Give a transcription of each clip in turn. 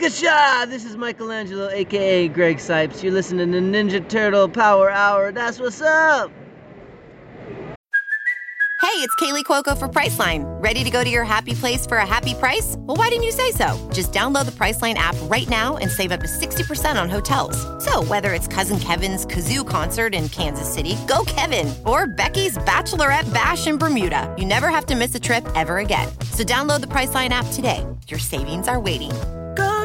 Booyakasha! This is Michelangelo, aka Greg Cipes. You're listening to Ninja Turtle Power Hour. That's what's up! Hey, it's Kaley Cuoco for Priceline. Ready to go to your happy place for a happy price? Well, why didn't you say so? Just download the Priceline app right now and save up to 60% on hotels. So, whether it's Cousin Kevin's Kazoo concert in Kansas City, go Kevin, or Becky's Bachelorette Bash in Bermuda, you never have to miss a trip ever again. So, download the Priceline app today. Your savings are waiting.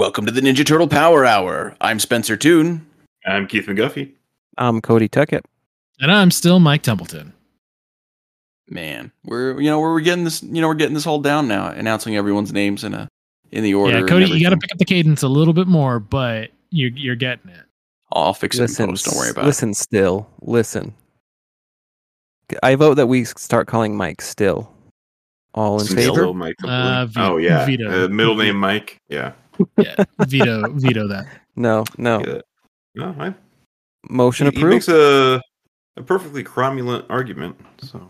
Welcome to the Ninja Turtle Power Hour. I'm Spencer Toon. I'm Keith McGuffey. I'm Cody Tuckett. And I'm still Mike Templeton. Man, we're you know we're getting this you know we're getting this all down now, announcing everyone's names in a in the order. Yeah, Cody, you got to pick up the cadence a little bit more, but you're you're getting it. I'll fix it Listen, in post. Don't worry about it. listen still. Listen. I vote that we start calling Mike still. All in Still favor? Mike Uh, Templeton. ve- oh yeah. Uh, middle name Mike. Yeah. Yeah, veto veto that. No, no. Yeah. No, I, Motion he, he makes a a perfectly cromulent argument. So,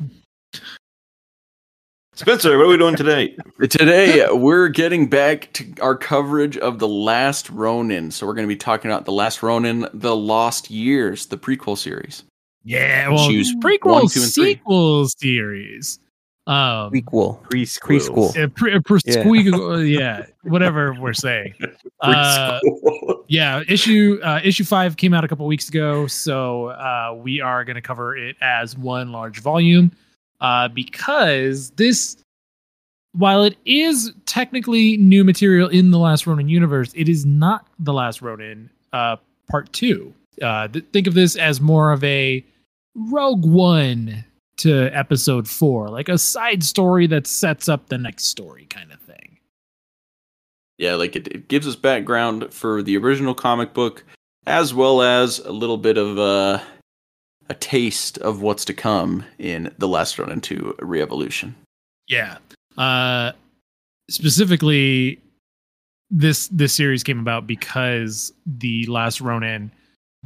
Spencer, what are we doing today? Today we're getting back to our coverage of the Last Ronin. So we're going to be talking about the Last Ronin, the Lost Years, the prequel series. Yeah, well, Choose prequel one, two, and three. sequel series. Um, Prequel. Preschool. Preschool. uh, pre- uh, pre- Yeah. squeak- yeah, whatever we're saying. Uh, yeah, issue uh, issue five came out a couple weeks ago, so uh, we are going to cover it as one large volume uh, because this, while it is technically new material in the Last Ronin universe, it is not the Last Ronin uh, part two. Uh, th- think of this as more of a Rogue One to episode four, like a side story that sets up the next story, kind of thing. Yeah, like it, it gives us background for the original comic book, as well as a little bit of uh, a taste of what's to come in the Last Ronin 2 Re-Evolution. Yeah. Uh specifically this this series came about because the last Ronin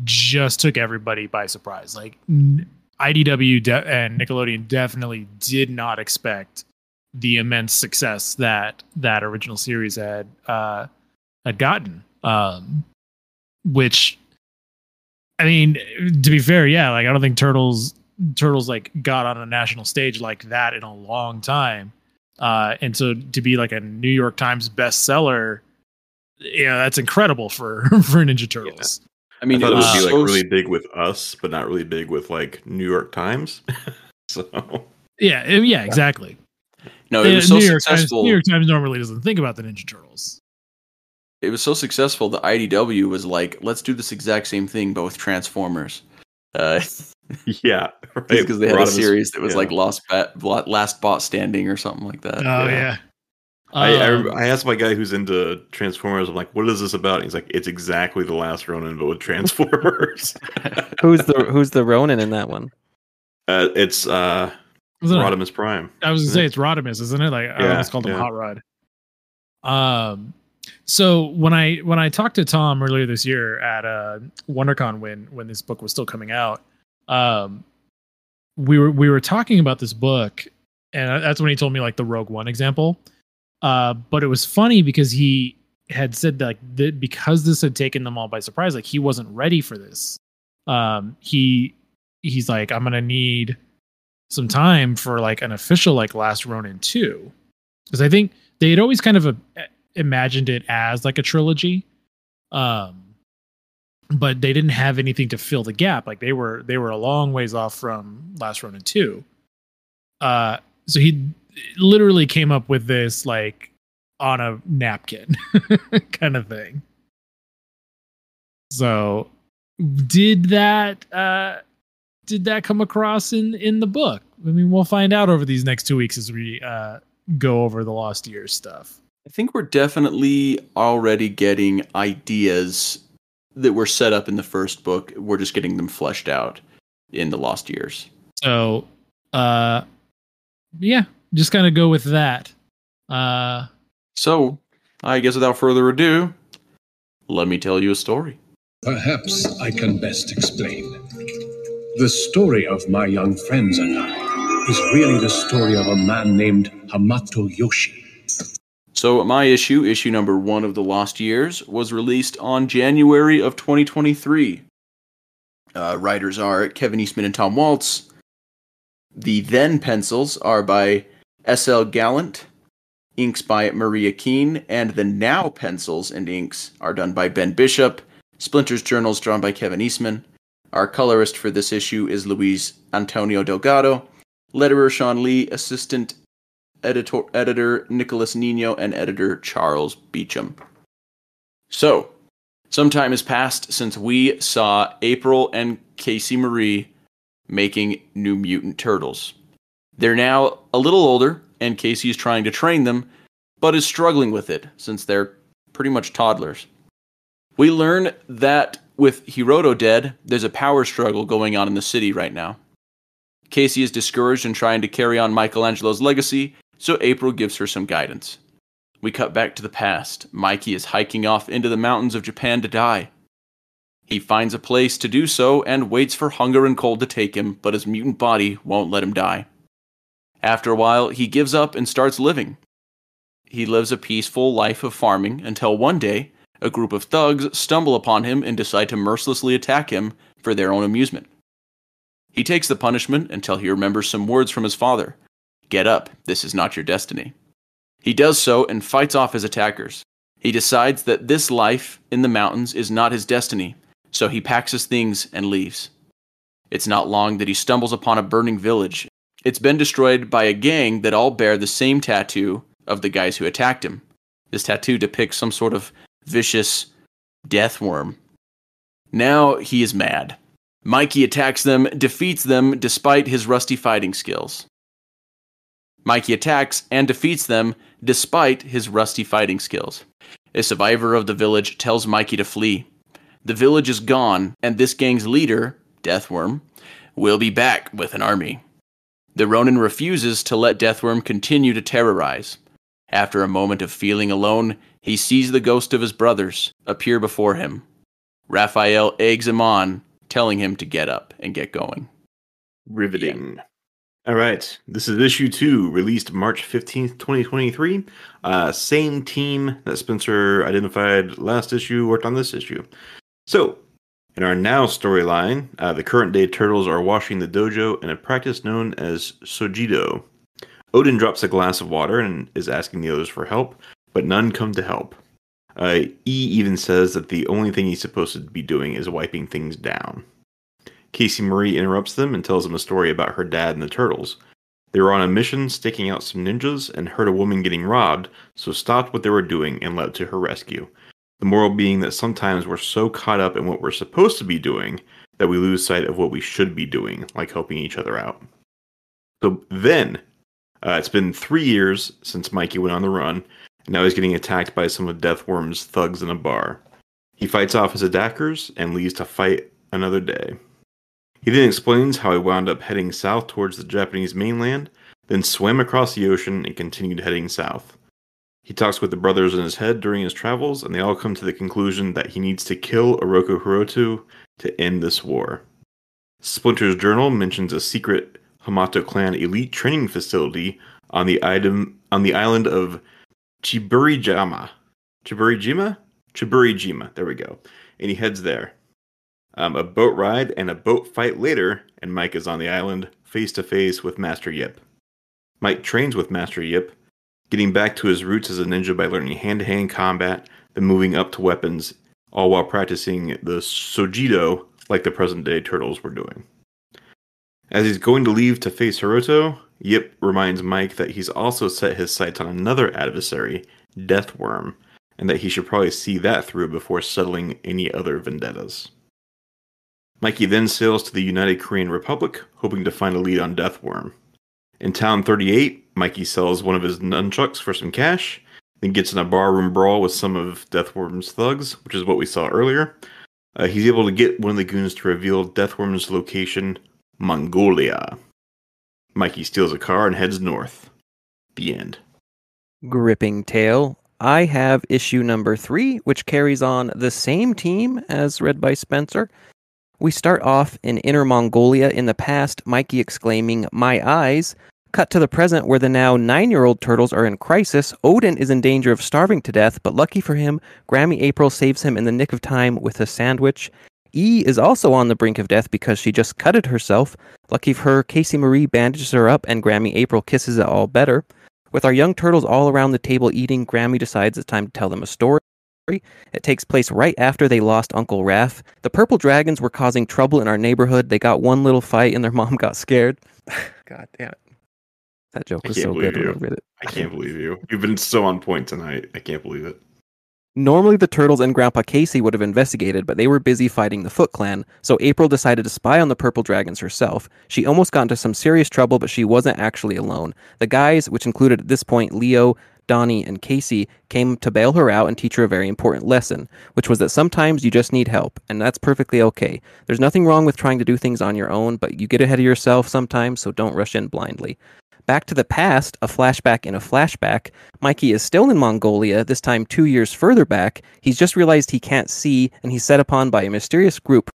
just took everybody by surprise. Like n- IDW de- and Nickelodeon definitely did not expect the immense success that that original series had uh had gotten. Um which I mean, to be fair, yeah, like I don't think Turtles Turtles like got on a national stage like that in a long time. Uh, and so to be like a New York Times bestseller, you know, that's incredible for for Ninja Turtles. I mean, I thought it was would be like so really big with us, but not really big with like New York Times. so Yeah, yeah, exactly. no, it was so New York Times. New York Times normally doesn't think about the Ninja Turtles. It was so successful that IDW was like, let's do this exact same thing, but with Transformers. Uh, yeah, right. because they had a Rodimus- series that was yeah. like Lost Bat, Last Bot Standing or something like that. Oh yeah. yeah. I, I, Um, I asked my guy who's into Transformers. I'm like, "What is this about?" And he's like, "It's exactly the last Ronin, but with Transformers." Who's the Who's the Ronin in that one? uh, it's uh, wasn't it- Rodimus Prime. I was gonna say it's Rodimus, isn't it? Like I Yeah, almost called him yeah. Hot Rod. Um, so when I when I talked to Tom earlier this year at uh, WonderCon when when this book was still coming out, um, we were we were talking about this book, and that's when he told me like the Rogue One example. Uh, but it was funny because he had said that, like that because this had taken them all by surprise, like he wasn't ready for this. Um, he he's like, I'm gonna need some time for like an official like Last Ronin two, because I think they had always kind of uh imagined it as like a trilogy, um, but they didn't have anything to fill the gap. Like they were they were a long ways off from Last Ronin two. Uh, so he literally came up with this like on a napkin kind of thing. So did that uh did that come across in in the book? I mean, we'll find out over these next two weeks as we uh go over the lost years stuff. I think we're definitely already getting ideas that were set up in the first book. We're just getting them fleshed out in the Lost Years. So, uh, yeah, just kind of go with that. Uh, So, I guess without further ado, let me tell you a story. Perhaps I can best explain. The story of my young friends and I is really the story of a man named Hamato Yoshi. So, my issue, issue number one of The Lost Years, was released on January of 2023. Uh, writers are Kevin Eastman and Tom Waltz. The then pencils are by S.L. Gallant, inks by Maria Keane, and the now pencils and inks are done by Ben Bishop. Splinter's journals drawn by Kevin Eastman. Our colorist for this issue is Luis Antonio Delgado. Letterer Shawn Lee, assistant editor, editor Nicholas Nino, and editor Charles Beecham. So, some time has passed since we saw April and Casey Marie making New Mutant Turtles. They're now a little older, and Casey is trying to train them, but is struggling with it since they're pretty much toddlers. We learn that with Hiroto dead, there's a power struggle going on in the city right now. Casey is discouraged in trying to carry on Michelangelo's legacy, so April gives her some guidance. We cut back to the past. Mikey is hiking off into the mountains of Japan to die. He finds a place to do so and waits for hunger and cold to take him, but his mutant body won't let him die. After a while, he gives up and starts living. He lives a peaceful life of farming until one day, a group of thugs stumble upon him and decide to mercilessly attack him for their own amusement. He takes the punishment until he remembers some words from his father Get up, this is not your destiny. He does so and fights off his attackers. He decides that this life in the mountains is not his destiny, so he packs his things and leaves. It's not long that he stumbles upon a burning village. It's been destroyed by a gang that all bear the same tattoo of the guys who attacked him. This tattoo depicts some sort of vicious death worm. Now he is mad. Mikey attacks them, defeats them despite his rusty fighting skills. Mikey attacks and defeats them despite his rusty fighting skills. A survivor of the village tells Mikey to flee. The village is gone, and this gang's leader, Deathworm, will be back with an army. The Ronin refuses to let Deathworm continue to terrorize. After a moment of feeling alone, he sees the ghost of his brothers appear before him. Raphael eggs him on, telling him to get up and get going. Riveting. All right. This is issue two, released March 15th, 2023. Uh, same team that Spencer identified last issue worked on this issue. So, in our now storyline, uh, the current day turtles are washing the dojo in a practice known as Sojido. Odin drops a glass of water and is asking the others for help, but none come to help. Uh, e even says that the only thing he's supposed to be doing is wiping things down. Casey Marie interrupts them and tells them a story about her dad and the turtles. They were on a mission staking out some ninjas and heard a woman getting robbed, so stopped what they were doing and leapt to her rescue. The moral being that sometimes we're so caught up in what we're supposed to be doing that we lose sight of what we should be doing, like helping each other out. So then, uh, it's been three years since Mikey went on the run, and now he's getting attacked by some of Deathworm's thugs in a bar. He fights off his attackers and leaves to fight another day. He then explains how he wound up heading south towards the Japanese mainland, then swam across the ocean and continued heading south. He talks with the brothers in his head during his travels, and they all come to the conclusion that he needs to kill Oroku Hiroto to end this war. Splinter's journal mentions a secret Hamato clan elite training facility on the item on the island of Chiburijima. Chiburijima? Chiburijima. There we go. And he heads there. Um, a boat ride and a boat fight later, and Mike is on the island face to face with Master Yip. Mike trains with Master Yip, getting back to his roots as a ninja by learning hand to hand combat, then moving up to weapons, all while practicing the Sojido like the present day turtles were doing. As he's going to leave to face Hiroto, Yip reminds Mike that he's also set his sights on another adversary, Deathworm, and that he should probably see that through before settling any other vendettas. Mikey then sails to the United Korean Republic, hoping to find a lead on Deathworm. In Town 38, Mikey sells one of his nunchucks for some cash, then gets in a barroom brawl with some of Deathworm's thugs, which is what we saw earlier. Uh, he's able to get one of the goons to reveal Deathworm's location, Mongolia. Mikey steals a car and heads north. The end. gripping tale. I have issue number three, which carries on the same team as read by Spencer. We start off in Inner Mongolia in the past, Mikey exclaiming, My eyes. Cut to the present, where the now nine year old turtles are in crisis. Odin is in danger of starving to death, but lucky for him, Grammy April saves him in the nick of time with a sandwich. E is also on the brink of death because she just cutted herself. Lucky for her, Casey Marie bandages her up, and Grammy April kisses it all better. With our young turtles all around the table eating, Grammy decides it's time to tell them a story. It takes place right after they lost Uncle Raph. The purple dragons were causing trouble in our neighborhood. They got one little fight and their mom got scared. God damn it. That joke I was so believe good when I you. read it. I can't believe you. You've been so on point tonight. I can't believe it. Normally, the Turtles and Grandpa Casey would have investigated, but they were busy fighting the Foot Clan, so April decided to spy on the Purple Dragons herself. She almost got into some serious trouble, but she wasn't actually alone. The guys, which included at this point Leo, Donnie, and Casey, came to bail her out and teach her a very important lesson, which was that sometimes you just need help, and that's perfectly okay. There's nothing wrong with trying to do things on your own, but you get ahead of yourself sometimes, so don't rush in blindly. Back to the past, a flashback in a flashback. Mikey is still in Mongolia, this time two years further back. He's just realized he can't see, and he's set upon by a mysterious group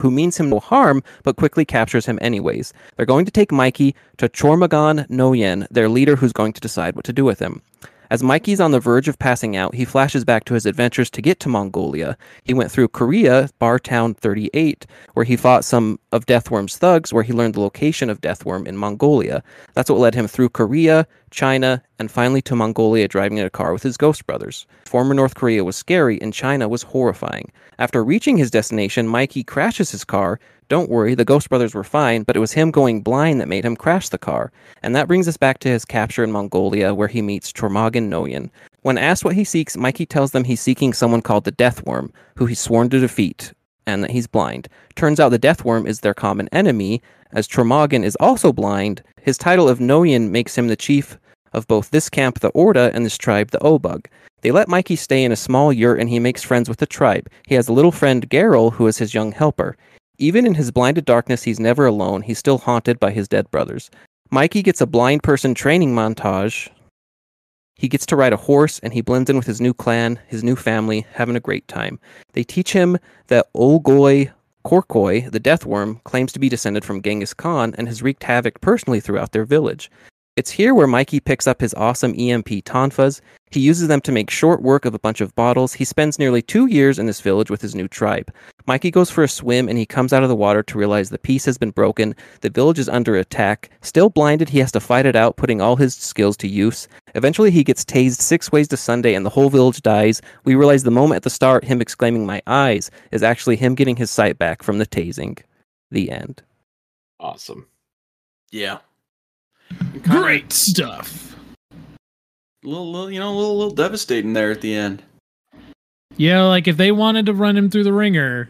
who means him no harm, but quickly captures him anyways. They're going to take Mikey to Chormagan Noyan, their leader who's going to decide what to do with him. As Mikey's on the verge of passing out, he flashes back to his adventures to get to Mongolia. He went through Korea, Bar Town 38, where he fought some of Deathworm's thugs, where he learned the location of Deathworm in Mongolia. That's what led him through Korea, China, and finally to Mongolia driving in a car with his ghost brothers. Former North Korea was scary, and China was horrifying. After reaching his destination, Mikey crashes his car. Don't worry, the Ghost Brothers were fine, but it was him going blind that made him crash the car. And that brings us back to his capture in Mongolia, where he meets Chormagan Noyan. When asked what he seeks, Mikey tells them he's seeking someone called the Deathworm, who he's sworn to defeat, and that he's blind. Turns out the Deathworm is their common enemy, as Chormagan is also blind. His title of Noyan makes him the chief of both this camp, the Orda, and this tribe, the Obug. They let Mikey stay in a small yurt and he makes friends with the tribe. He has a little friend, Garel, who is his young helper. Even in his blinded darkness, he's never alone. He's still haunted by his dead brothers. Mikey gets a blind person training montage. He gets to ride a horse and he blends in with his new clan, his new family, having a great time. They teach him that Olgoy Korkoi, the Deathworm, claims to be descended from Genghis Khan and has wreaked havoc personally throughout their village. It's here where Mikey picks up his awesome EMP tonfas. He uses them to make short work of a bunch of bottles. He spends nearly two years in this village with his new tribe. Mikey goes for a swim and he comes out of the water to realize the peace has been broken. The village is under attack. Still blinded, he has to fight it out, putting all his skills to use. Eventually, he gets tased six ways to Sunday and the whole village dies. We realize the moment at the start, him exclaiming, My eyes, is actually him getting his sight back from the tasing. The end. Awesome. Yeah. And kinda Great stuff. A little, little, you know, a little, little devastating there at the end. Yeah, like if they wanted to run him through the ringer,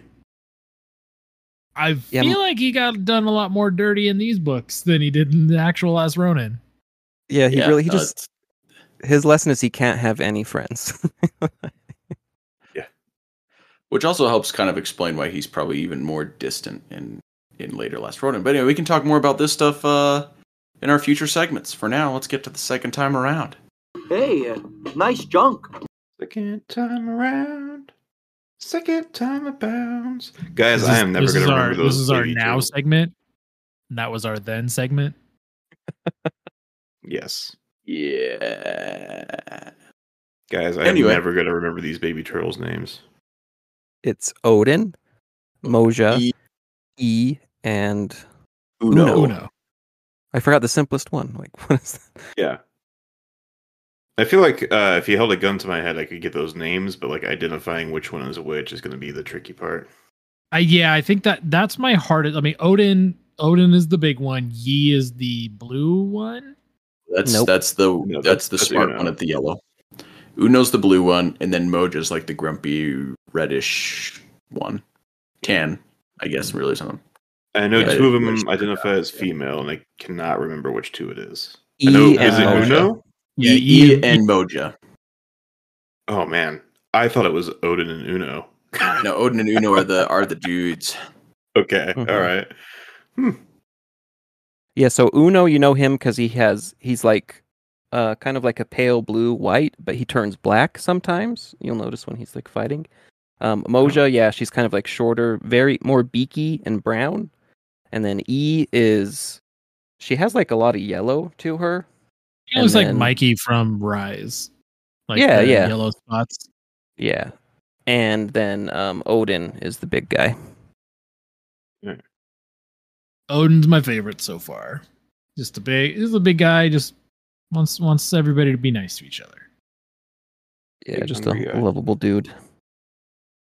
I Yeah, feel m- like he got done a lot more dirty in these books than he did in the actual Last Ronin. Yeah, he Yeah, really, he no, just, his lesson is he can't have any friends. Yeah, which also helps kind of explain why he's probably even more distant in in later Last Ronin. But anyway, we can talk more about this stuff uh, in our future segments. For now, let's get to the second time around. Hey, uh, nice junk. Second time around. Second time abounds. Guys, This I am never going to remember those. This is our now turtles. segment. And that was our then segment. Yes. Yeah. Guys, I Anyway. am never going to remember these baby turtles' names. it's Odin, Moja, E- E, and Uno. Uno. Uno. I forgot the simplest one. Like, what is that? Yeah. I feel like uh, if you held a gun to my head, I could get those names, but like identifying which one is which is going to be the tricky part. I yeah, I think that that's my hardest. I mean, Odin. Odin is the big one. Yi is the blue one. That's Nope. that's the No, that's that's- the that's smart Uno. one at the yellow. Uno's the blue one, and then Moja's like the grumpy reddish one. Tan, I guess, really something. I know Yeah, two of them identify as female, and I cannot remember which two it is. E I know, and is it Moja. Uno? Yeah, E, E- and Moja. Oh man, I thought it was Odin and Uno. No, Odin and Uno are the are the dudes. Okay, Mhm. all right. Hmm. Yeah, so Uno, you know him because he has he's like uh kind of like a pale blue white, but he turns black sometimes. You'll notice when he's like fighting. Um Moja, yeah, she's kind of like shorter, very more beaky and brown. And then E is she has like a lot of yellow to her. He looks And like Mikey from Rise. Like Yeah, the yeah. Yellow spots. Yeah. And then um Odin is the big guy. Odin's my favorite so far. Just a big, he's a big guy. Just wants wants everybody to be nice to each other. Yeah, Big just a hungry guy. lovable dude.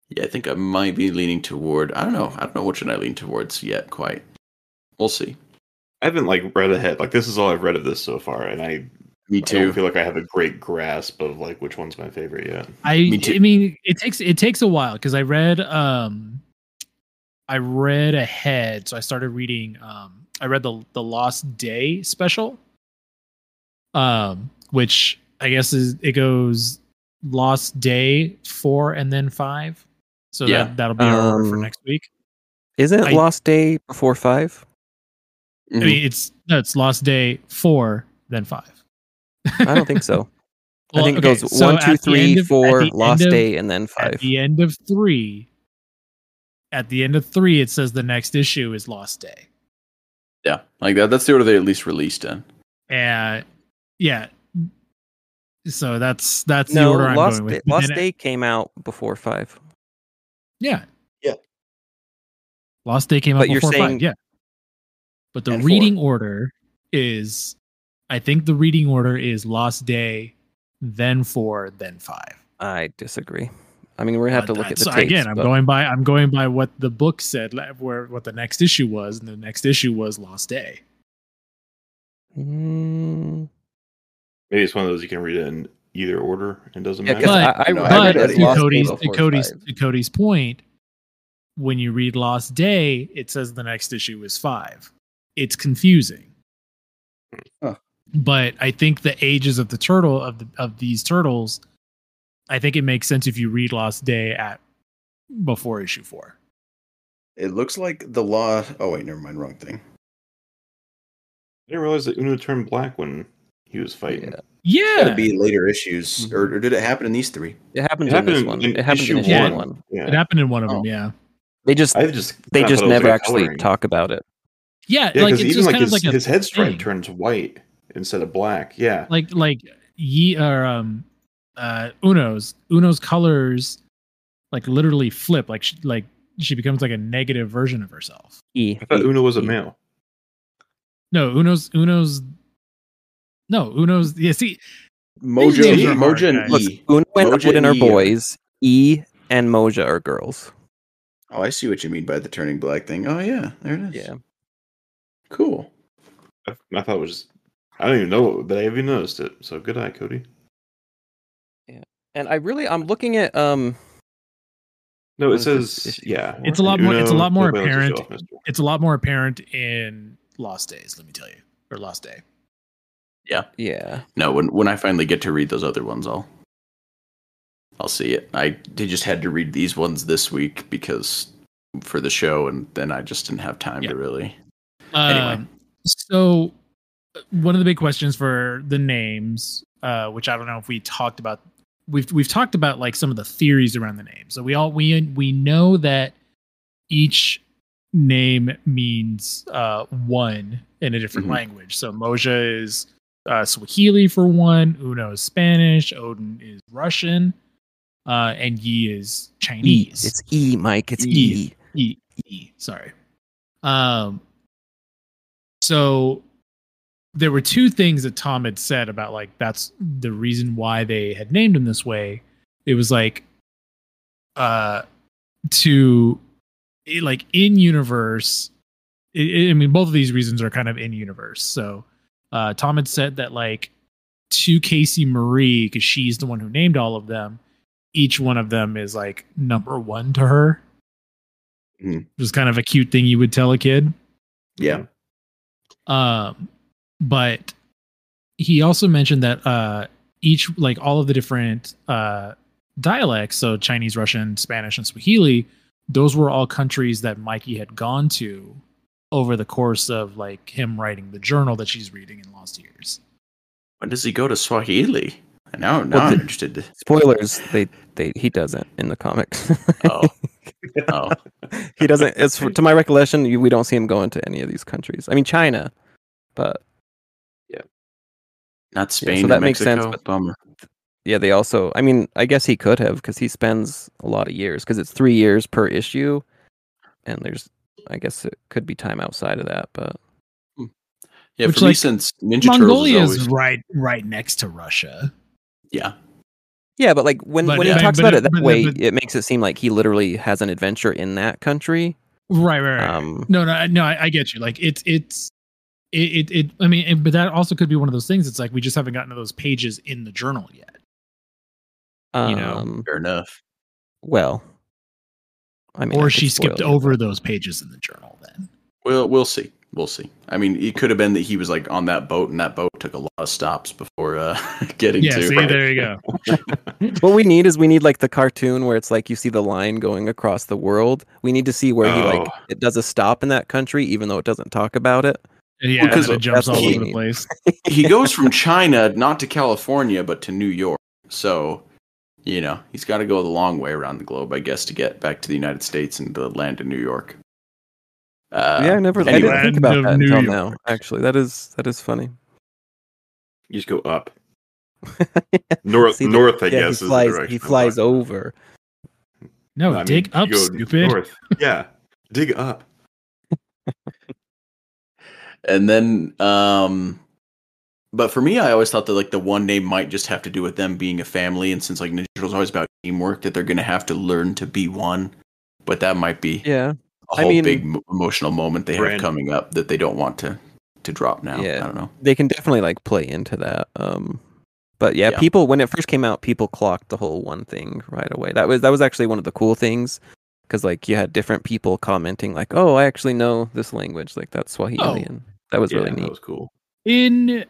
Yeah, I think I might be leaning toward. I don't know. I don't know which one I lean towards yet. Quite. We'll see. I haven't like read ahead. Like this is all I've read of this so far, and I, Me too. I don't too. feel like I have a great grasp of like which one's my favorite yet. I Me too. I mean, it takes it takes a while because I read um, I read ahead, so I started reading. Um, I read the the Lost Day special, um, which I guess is it goes Lost Day four and then five. So Yeah. that that'll be our order for Um, next week. Isn't it I- Lost Day before five? I mean, it's no, it's Lost Day four then five. I don't think so. I Well, think it goes so one, at two, the three, end of- four, Lost of- Day, and then At five. the end of three, at the end of three, it says the next issue is Lost Day. yeah, like that. That's the order they at least released in. And yeah. So that's that's the order I'm Lost going with. Day, Lost then- Day came out before five. Yeah. Yeah. Lost Day came out But you're before saying- five. Yeah. But the And four. reading order is I think the reading order is Lost Day, then four, then five. I disagree. I mean, we're gonna have to Uh, look at the so tapes. again. I'm but- going by I'm going by what the book said, where what the next issue was, and the next issue was Lost Day. Mm, Maybe it's one of those you can read it in either order and doesn't Yeah, matter. 'cause But- I, I, No, I But read read it it to Cody's, to Cody's, to Cody's point, when you read Lost Day, it says the next issue is five. It's confusing. Huh. But I think the ages of the turtle of the, of these turtles, I think it makes sense if you read Lost Day at before issue four. It looks like the law. Oh wait, never mind. Wrong thing. I didn't realize that Uno turned black when he was fighting. Yeah. Yeah, Gotta be later issues, or, or did it happen in these three? It happens It in this happened one. in It happens in issue issue one. one. Yeah, it happened in one of them. Oh. Yeah, They just I just they just thought it was never actually coloring. talk about it. yeah, Yeah, like it's even just like kind his, of like his head stripe thing. turns white instead of black. Yeah, like like ye or um uh uno's uno's colors like literally flip like she, like she becomes like a negative version of herself E. I thought Uno was a E. male. no uno's uno's no uno's yeah see Mojo, names are hard, Mojo, and. Look, E. Una and Moja Odin and are E are- boys. E and Moja are girls. Oh, I see what you mean by the turning black thing. Oh yeah, there it is. Yeah. cool. I, I thought it was. I don't even know but I even noticed it. So good eye, Cody. Yeah, and I really I'm looking at um No, What it is this says yeah. It's a lot more- it's a lot more apparent. off, it's a lot more apparent in lost days let me tell you or lost day yeah. Yeah. No, when when I finally get to read those other ones, I'll I'll see it. I did just had to read these ones this week because for the show, and then I just didn't have time Yeah. to really. Anyway. Um, so uh, one of the big questions for the names uh which i don't know if we talked about we've we've talked about like some of the theories around the name so we all we we know that each name means uh one in a different Mhm. language so moja is uh swahili for one uno is spanish odin is russian uh and yi is E. chinese It's E, Mike. It's E. E. E, E, sorry. Um, so there were two things that Tom had said about like that's the reason why they had named him this way. It was like, uh, to it, like in universe. I I mean, both of these reasons are kind of in universe. So, uh, Tom had said that like to Casey Marie because she's the one who named all of them. Each one of them is like number one to her. Mhm. It was kind of a cute thing you would tell a kid. Yeah. Um, but he also mentioned that uh, each like all of the different uh, dialects, so Chinese, Russian, Spanish, and Swahili, those were all countries that Mikey had gone to over the course of like him writing the journal that she's reading in Lost Years. When does he go to Swahili? Now, now Well, I'm the- interested. Spoilers, they they he doesn't in the comics. Oh, oh, he doesn't. It's to my recollection, you, we don't see him going to any of these countries. I mean, China, but yeah, not Spain. so or that makes sense, but- Bummer. yeah, they also. I mean, I guess he could have because he spends a lot of years because it's three years per issue, and there's. I guess it could be time outside of that, but Yeah, Which, for me, like, since Ninja Mongolia is is always right right next to Russia. yeah. yeah, but like when But, when he uh, talks but about it- it that but- way, but- it makes it seem like he literally has an adventure in that country. Right, right, right. Um, no, no, no. I, I get you. Like it's it's it, it it. I mean, it, but that also could be one of those things. It's like we just haven't gotten to those pages in the journal yet. You know, um, Fair enough. well, I mean, or could she skipped it, over those pages in the journal. Then Well, we'll see. We'll see. I mean, it could have been that he was like on that boat, and that boat took a lot of stops before uh, getting yeah. to. See, there you go. what we need is we need like the cartoon where it's like you see the line going across the world. We need to see where he like Oh. it does a stop in that country, even though it doesn't talk about it. Yeah, because because it jumps all over the place. he goes from China not to California, but to New York. So, you know, he's got to go the long way around the globe, I guess, to get back to the United States and to land in New York. Uh, yeah, I never. I didn't think about that New until York. now. Actually, that is that is funny. You just go up. North, See, the- north, I yeah, guess, he is flies. the He flies talking. over. No, I dig you up, stupid. North. Yeah, dig up. And then, um, but for me, I always thought that like the one name might just have to do with them being a family, and since like Ninja Turtles always about teamwork, that they're gonna have to learn to be one. But that might be Yeah, a whole mean- big mo- emotional moment they Brand- have coming up that they don't want to to drop now. Yeah. I don't know. they can definitely like play into that. Um, but yeah, Yeah. people when it first came out, people clocked the whole one thing right away. That was that was actually one of the cool things because like you had different people commenting like, "Oh, I actually know this language." Like that's Swahili, Oh. and that was yeah, really neat. that was cool. In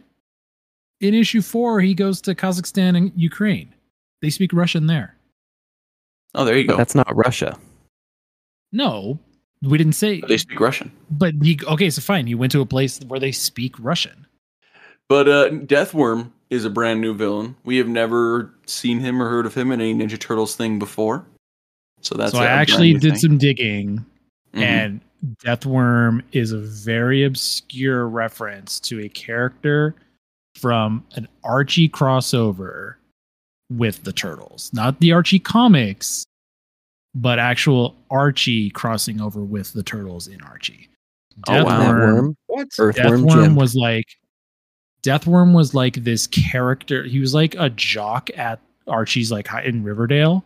in issue four, he goes to Kazakhstan and Ukraine. They speak Russian there. Oh, there you But go. that's not Russia. No, we didn't say. They speak Russian. But he okay, so fine. He went to a place where they speak Russian. But uh, Deathworm is a brand new villain. We have never seen him or heard of him in any Ninja Turtles thing before. So that's so a I actually did thing. some digging, Mhm. and Deathworm is a very obscure reference to a character from an Archie crossover with the Turtles, not the Archie comics, but actual Archie crossing over with the Turtles in Archie. Oh, wow. Worm, What? Earthworm Deathworm Jim. was like Deathworm was like this character. He was like a jock at Archie's like in Riverdale.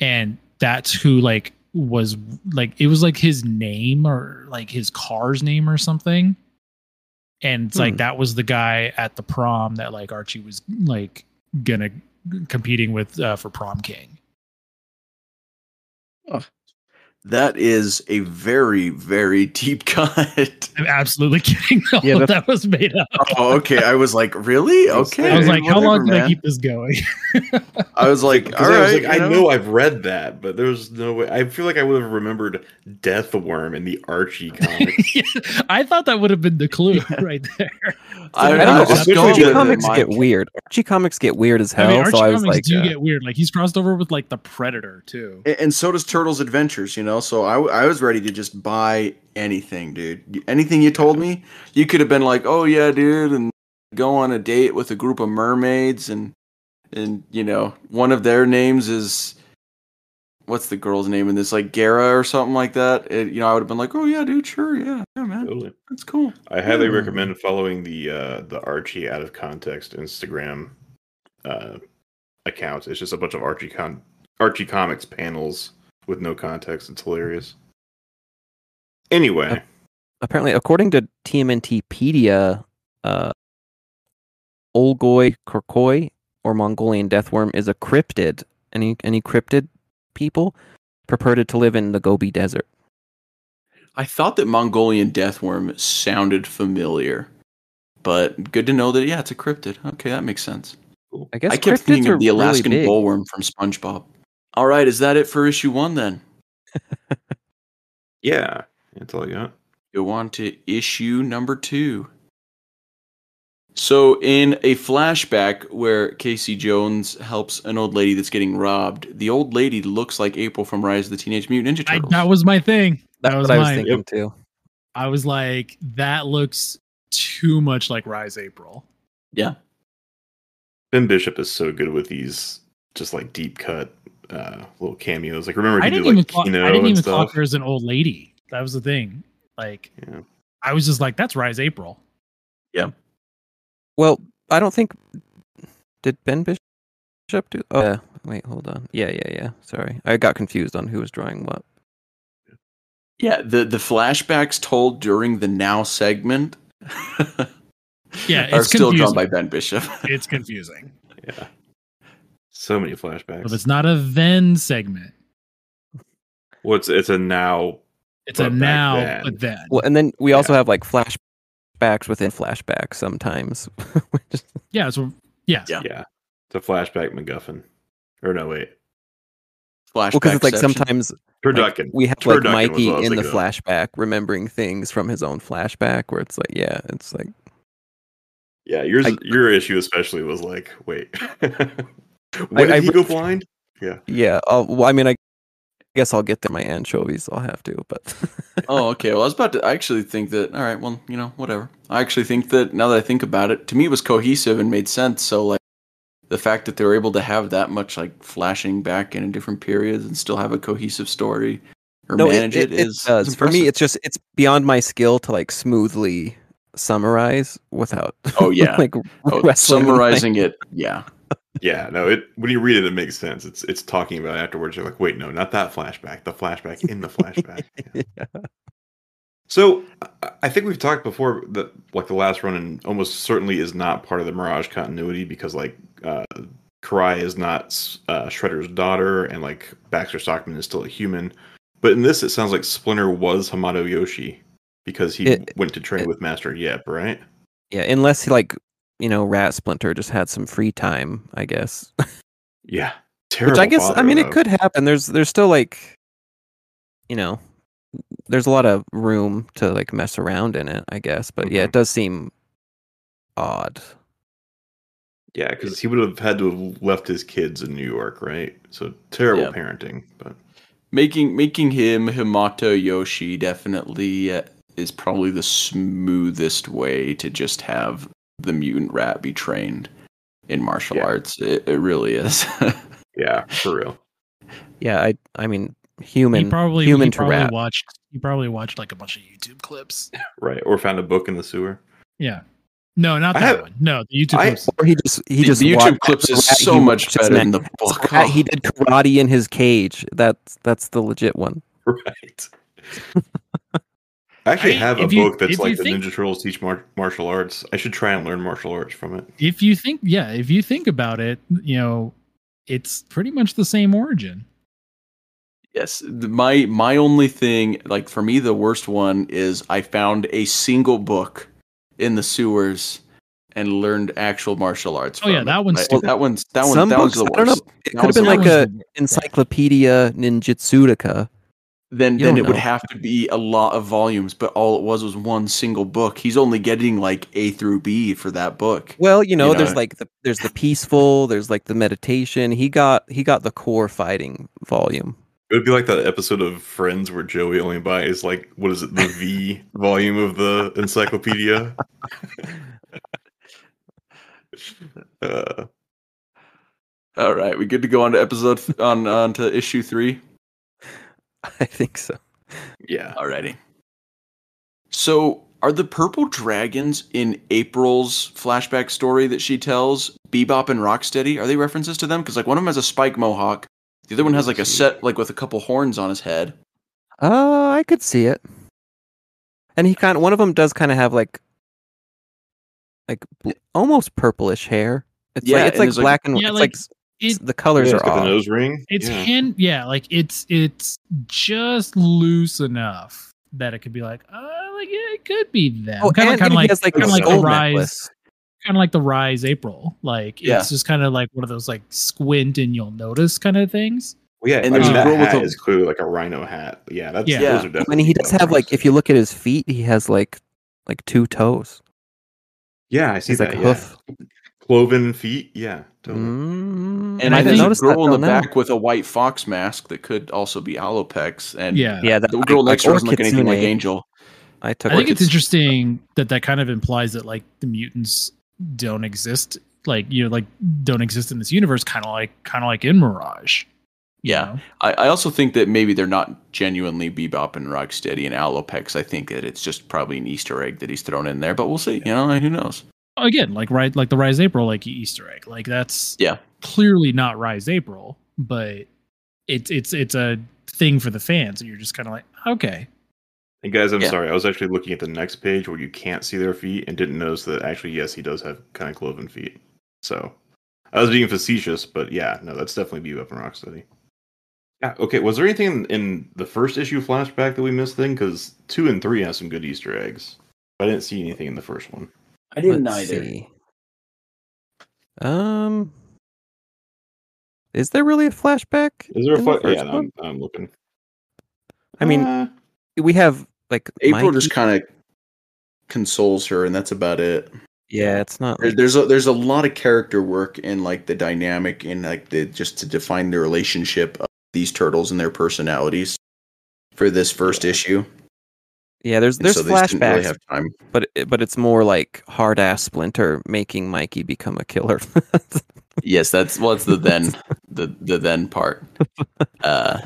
And that's who like was like it was like his name or like his car's name or something. And it's like Hmm. that was the guy at the prom that like Archie was like gonna competing with uh, for prom king. That is a very, very deep cut. I'm absolutely kidding. All Yeah, that was made up. oh, okay. I was like, really? Okay. I was like, how whatever, long can I keep this going? I was like, Because all I right. was like, I know? know I've read that, but there's no way. I feel like I would have remembered Death Worm in the Archie comics. Yeah, I thought that would have been the clue right there. I, I I, don't know. just especially Archie with with it, comics Mike. get weird. Archie comics get weird as hell. I mean, Archie so I was comics like, do uh, get weird. Like he's crossed over with like the Predator too. And- And so does Turtles Adventures, you know. So I was ready to just buy anything, dude. Anything you told me, you could have been like, "Oh yeah, dude," and go on a date with a group of mermaids, and and you know, one of their names is what's the girl's name in this, like Gara or something like that. It, you know, I would have been like, "Oh yeah, dude, sure, yeah, yeah, man, Totally. that's cool." I highly Yeah. recommend following the uh, the Archie out of context Instagram uh, account. It's just a bunch of Archie con Archie comics panels with no context. It's hilarious. Anyway, apparently, according to TMNTpedia, uh, Olgoy Korkoi or Mongolian deathworm is a cryptid. Any any cryptid people purported to live in the Gobi Desert. I thought that Mongolian deathworm sounded familiar, but good to know that yeah, it's a cryptid. Okay, that makes sense. I guess I kept thinking of the really Alaskan big. bullworm from SpongeBob. All right, is that it for issue one then? Yeah, that's all I got. Go on to issue number two. So, in a flashback where Casey Jones helps an old lady that's getting robbed, the old lady looks like April from Rise of the Teenage Mutant Ninja I, Turtles. that was my thing. That That's was what I was mine. thinking too. I was like, that looks too much like Rise April. yeah. Ben Bishop is so good with these just like deep cut uh little cameos. Like remember he I didn't did even like thought, Kino I didn't even stuff. thought there was an old lady. That was the thing. Like, Yeah. I was just like, that's Rise April. Yeah. Well, I don't think did Ben Bishop do? Oh, yeah. Wait, hold on. Yeah, yeah, yeah. Sorry, I got confused on who was drawing what. Yeah, the, the flashbacks told during the now segment Yeah, are it's still drawn by Ben Bishop. It's confusing. Yeah. So many flashbacks. If it's not a then segment, well, it's it's a now it's a now, then- but then. Well, and then we also have like flashbacks within flashbacks sometimes. Which Yeah, so yeah. Yeah. yeah. It's a flashback MacGuffin. Or no wait. Flashback well, because it's like section. sometimes like, we have like Turducken was Mikey what I in the thinking of. flashback remembering things from his own flashback, where it's like, yeah, it's like Yeah, yours I- your issue especially was like, wait. when I- did I he go blind? Yeah. Yeah. I'll, well, I mean, I guess I'll get to my anchovies. I'll have to, but oh, okay. Well, I was about to I actually think that, all right, well, you know, whatever. I actually think that now that I think about it, to me it was cohesive and made sense. So, like, the fact that they were able to have that much, like, flashing back in different periods and still have a cohesive story or no, manage it, is, does. For me, it's just it's beyond my skill to like smoothly summarize without. Oh, yeah. like Oh, wrestling with my- summarizing it, yeah. Yeah, no, it when you read it, it makes sense. It's it's talking about it afterwards. You're like, wait, no, not that flashback. The flashback in the flashback. Yeah. Yeah. So I- I think we've talked before that like the Last Ronin almost certainly is not part of the Mirage continuity because like uh Karai is not uh, Shredder's daughter and like Baxter Stockman is still a human. But in this, it sounds like Splinter was Hamato Yoshi because he It- went to train it- with Master Yep, right? Yeah, unless he like you know, Rat Splinter just had some free time, I guess. Yeah, terrible. Which I guess I mean though. it could happen. There's there's still like, you know, there's a lot of room to like mess around in it. I guess, but yeah, Mhm. it does seem odd. Yeah, because he would have had to have left his kids in New York, right? So terrible Yeah. parenting. But Making making him Hamato Yoshi definitely uh, is probably the smoothest way to just have the mutant rat be trained in martial Yeah. arts. It, it really is. yeah, for real. Yeah, I I mean human he probably human he to probably rat. watched he probably watched like a bunch of YouTube clips. Right. Or found a book in the sewer. Yeah. No, not I that have- one. No, the YouTube I- clips. Or he just he The- just the YouTube clips is rat so he much better than the book. rat- He did karate in his cage. That's that's the legit one. Right. I actually I- have a you- book that's if you like the think- Ninja Turtles teach mar- martial arts. I should try and learn martial arts from it. If you think yeah, if you think about it, you know, it's pretty much the same origin. Yes, my my only thing, like for me, the worst one is I found a single book in the sewers and learned actual martial arts. Oh, yeah, from that one's I- stupid. that one's that one Some that one's books, the I don't know. worst. It That could have been like a That was the- Encyclopedia Ninjitsuka. Then You then don't it would have to be a lot of volumes, but all it was was one single book. He's only getting like A through B for that book. Well, you know, You there's know. like the there's the peaceful, there's like the meditation. He got he got the core fighting volume. It would be like that episode of Friends where Joey only buys like what is it, the V volume of the encyclopedia. uh, All right, we good to go on to episode on on to issue three. I think so. yeah. Alrighty. So, are the purple dragons in April's flashback story that she tells Bebop and Rocksteady? Are they references to them? Because like one of them has a spike mohawk, the other one has like a set like with a couple horns on his head. Uh, I could see it. And he kind of one of them does kind of have like like bl- almost purplish hair. It's Yeah, like it's like there's, like- black and Yeah, it's like, like, s- it- the colors Yeah, are it's the nose ring. It's yeah. hand yeah, like it's it's just loose enough that it could be like, uh like yeah, it could be them. Oh, kind of and, kind of like like kind of like a rise kind of like the rise April. Like Yeah. it's just kind of like one of those like squint and you'll notice kind of things. Well, yeah, And and there's I mean, a that girl with a- is clearly like a rhino hat. Yeah, that's Yeah. those are Yeah. I definitely. mean, he does have like if you look at his feet, he has like like two toes. Yeah, I see He's that. like a yeah. hoof. Cloven feet. Yeah, totally. Mm, And I I think- think a noticed that girl in the now. back with a white fox mask that could also be Alopex. And Yeah. Yeah, that, the girl like, next to her doesn't look anything like Angel. I took. I think it's interesting that that kind of implies that like the mutants don't exist, like you know, like don't exist in this universe, kind of like kind of like in Mirage. you Yeah. know? I, I also think that maybe they're not genuinely Bebop and Rocksteady and Alopex. I think that it's just probably an Easter egg that he's thrown in there, but we'll see. You know, who knows? Again, like right, like the Rise April, like Easter egg, like that's Yeah. clearly not Rise April, but it's it's it's a thing for the fans, and you're just kind of like, okay, And guys, I'm Yeah. sorry. I was actually looking at the next page where you can't see their feet and didn't notice that actually, yes, he does have kind of cloven feet. So I was being facetious, but yeah, no, that's definitely Bebop and Rocksteady. Yeah. Okay. Was there anything in, in the first issue flashback that we missed? Then, because two and three have some good Easter eggs. I didn't see anything in the first one. I didn't Let's either. see. Um, is there really a flashback? Is there a in the fla- first Yeah, no, one? I'm, I'm looking. I mean, Uh, we have like April Mikey- just kind of consoles her, and that's about it. yeah, it's not. There- Like, There's a, there's a lot of character work in like the dynamic and like the just to define the relationship of these turtles and their personalities for this first issue. Yeah, there's And there's so they really flashbacks, have time. but it, but it's more like hard ass Splinter making Mikey become a killer. Yes, that's well, it's the then the the then part. Uh,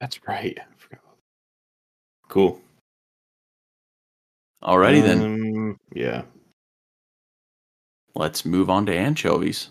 that's right. I forgot about that. Cool. alrighty then, Um, Yeah. let's move on to anchovies.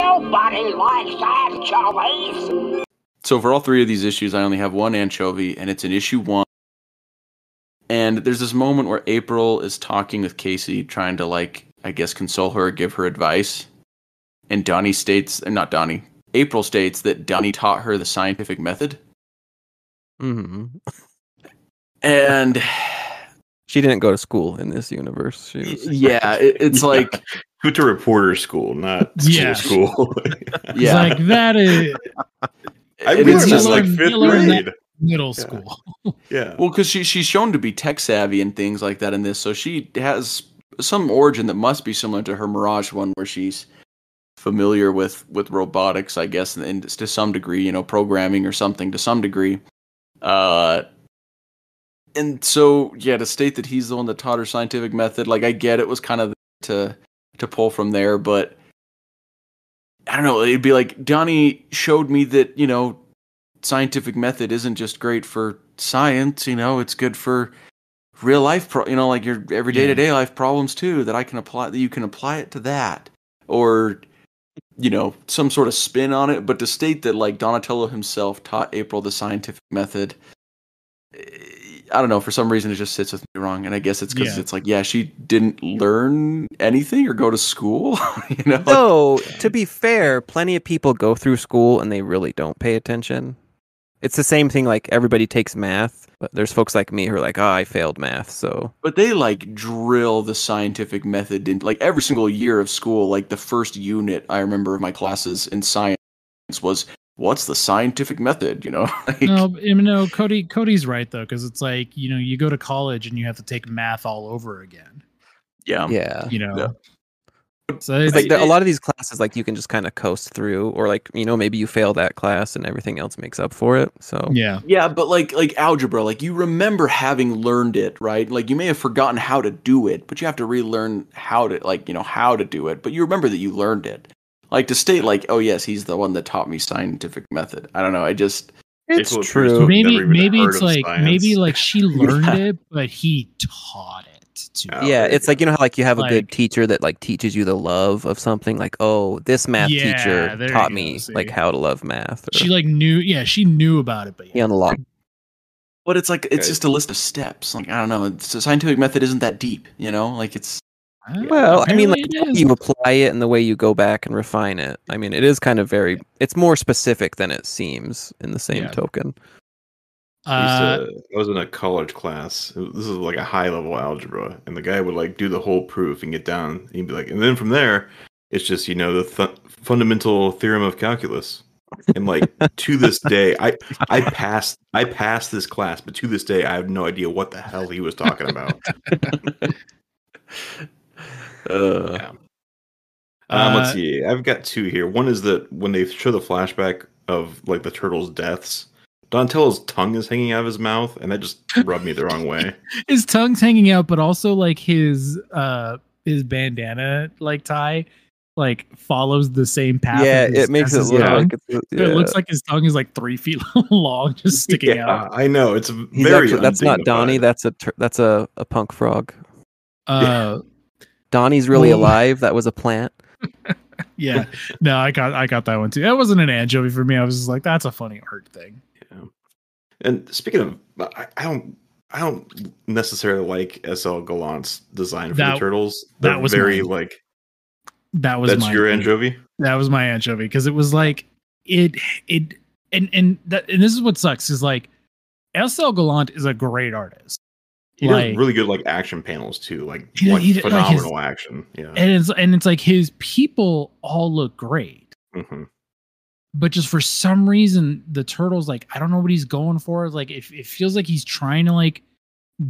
Nobody likes anchovies. So for all three of these issues, I only have one anchovy, and it's in issue one. And there's this moment where April is talking with Casey, trying to like, I guess, console her, or give her advice. And Donnie states, and not Donnie, April states that Donnie taught her the scientific method. hmm And She didn't go to school in this universe. She was, yeah, it, it's like, Went to reporter school, not Yeah. school school. It's yeah, like that is I and mean, it's it's just like learn- fifth you grade. middle Yeah. school. Yeah. Well, because she she's shown to be tech savvy and things like that in this, so she has some origin that must be similar to her Mirage one, where she's familiar with with robotics, I guess, and, and to some degree, you know, programming or something to some degree. Uh, and so yeah, to state that he's the one that taught her scientific method, like I get it was kind of to to pull from there, but I don't know. It'd be like Donnie showed me that you know scientific method isn't just great for science, you know, it's good for real life, pro- you know, like your everyday to day life problems too, that I can apply, that you can apply it to that. Or, you know, some sort of spin on it. But to state that, like, Donatello himself taught April the scientific method, I don't know, for some reason it just sits with me wrong. And I guess it's because Yeah. it's like, yeah, she didn't learn anything or go to school, you know? like- Though, to be fair, plenty of people go through school and they really don't pay attention. It's the same thing like everybody takes math, but there's folks like me who are like, oh, I failed math. So, But they like drill the scientific method in like every single year of school. Like the first unit I remember of my classes in science was what's the scientific method? You know, like, no, I mean, no, Cody. Cody's right though, because it's like you know, you go to college and you have to take math all over again. yeah, yeah. You know, Yeah. so It's it's, like the, a lot of these classes, like you can just kind of coast through, or like, you know, maybe you fail that class and everything else makes up for it. So, yeah, yeah. But like like algebra, like you remember having learned it, right? Like you may have forgotten how to do it, but you have to relearn how to like you know how to do it. But you remember that you learned it. Like to state like, oh yes, he's the one that taught me scientific method. I don't know. I just it's true. Never maybe maybe it's like science. maybe like she learned Yeah. it, but he taught it too. Oh, yeah, it's like you know how like you have a good teacher that like teaches you the love of something. Like, oh, this math Yeah, teacher taught me see. like how to love math. Or She like knew, yeah, she knew about it, but yeah. he yeah. unlocked. But it's like it's Okay. just a list of steps. Like I don't know, it's, the scientific method isn't that deep, you know. Like it's Well, I mean, like Apparently the it way is. you apply it and the way you go back and refine it. I mean, it is kind of very. It's more specific than it seems in the same Yeah. token. I, Uh, to, I was in a college class. It was- This is like a high level algebra, and the guy would like do the whole proof and get down. And he'd be like, and then from there, it's just you know the th- fundamental theorem of calculus. And like to this day, I I passed I passed this class, but to this day, I have no idea what the hell he was talking about. uh, Yeah. Um, let's Uh, see. I've got two here. One is that when they show the flashback of like the turtles' deaths, Donatello's tongue is hanging out of his mouth, and that just rubbed me the wrong way. his tongue's hanging out, but also like his uh his bandana like tie like follows the same path. yeah, it makes it his look tongue. like it's. So It looks like his tongue is like three feet long, just sticking yeah, out. I know. It's He's very. actually, that's not Donnie. That's a tur- that's a, a punk frog. Uh, Donnie's really Well- alive. That was a plant. yeah, no, I got I got that one too. That wasn't an anchovy for me. I was just like, that's a funny art thing. And speaking of, I, I don't. I don't necessarily like SL Gallant's design for That- the turtles. that They're was very mine. like. That was That's my your anchovy. That was my anchovy because it was like it it and and that and this is what sucks is like SL Gallant is a great artist. He Like- does really good like action panels too, like, He- like he did- like his- phenomenal action. Yeah. and it's and it's like his people all look great Mhm. but just for some reason the turtles like i don't know what he's going for like it, it feels like he's trying to like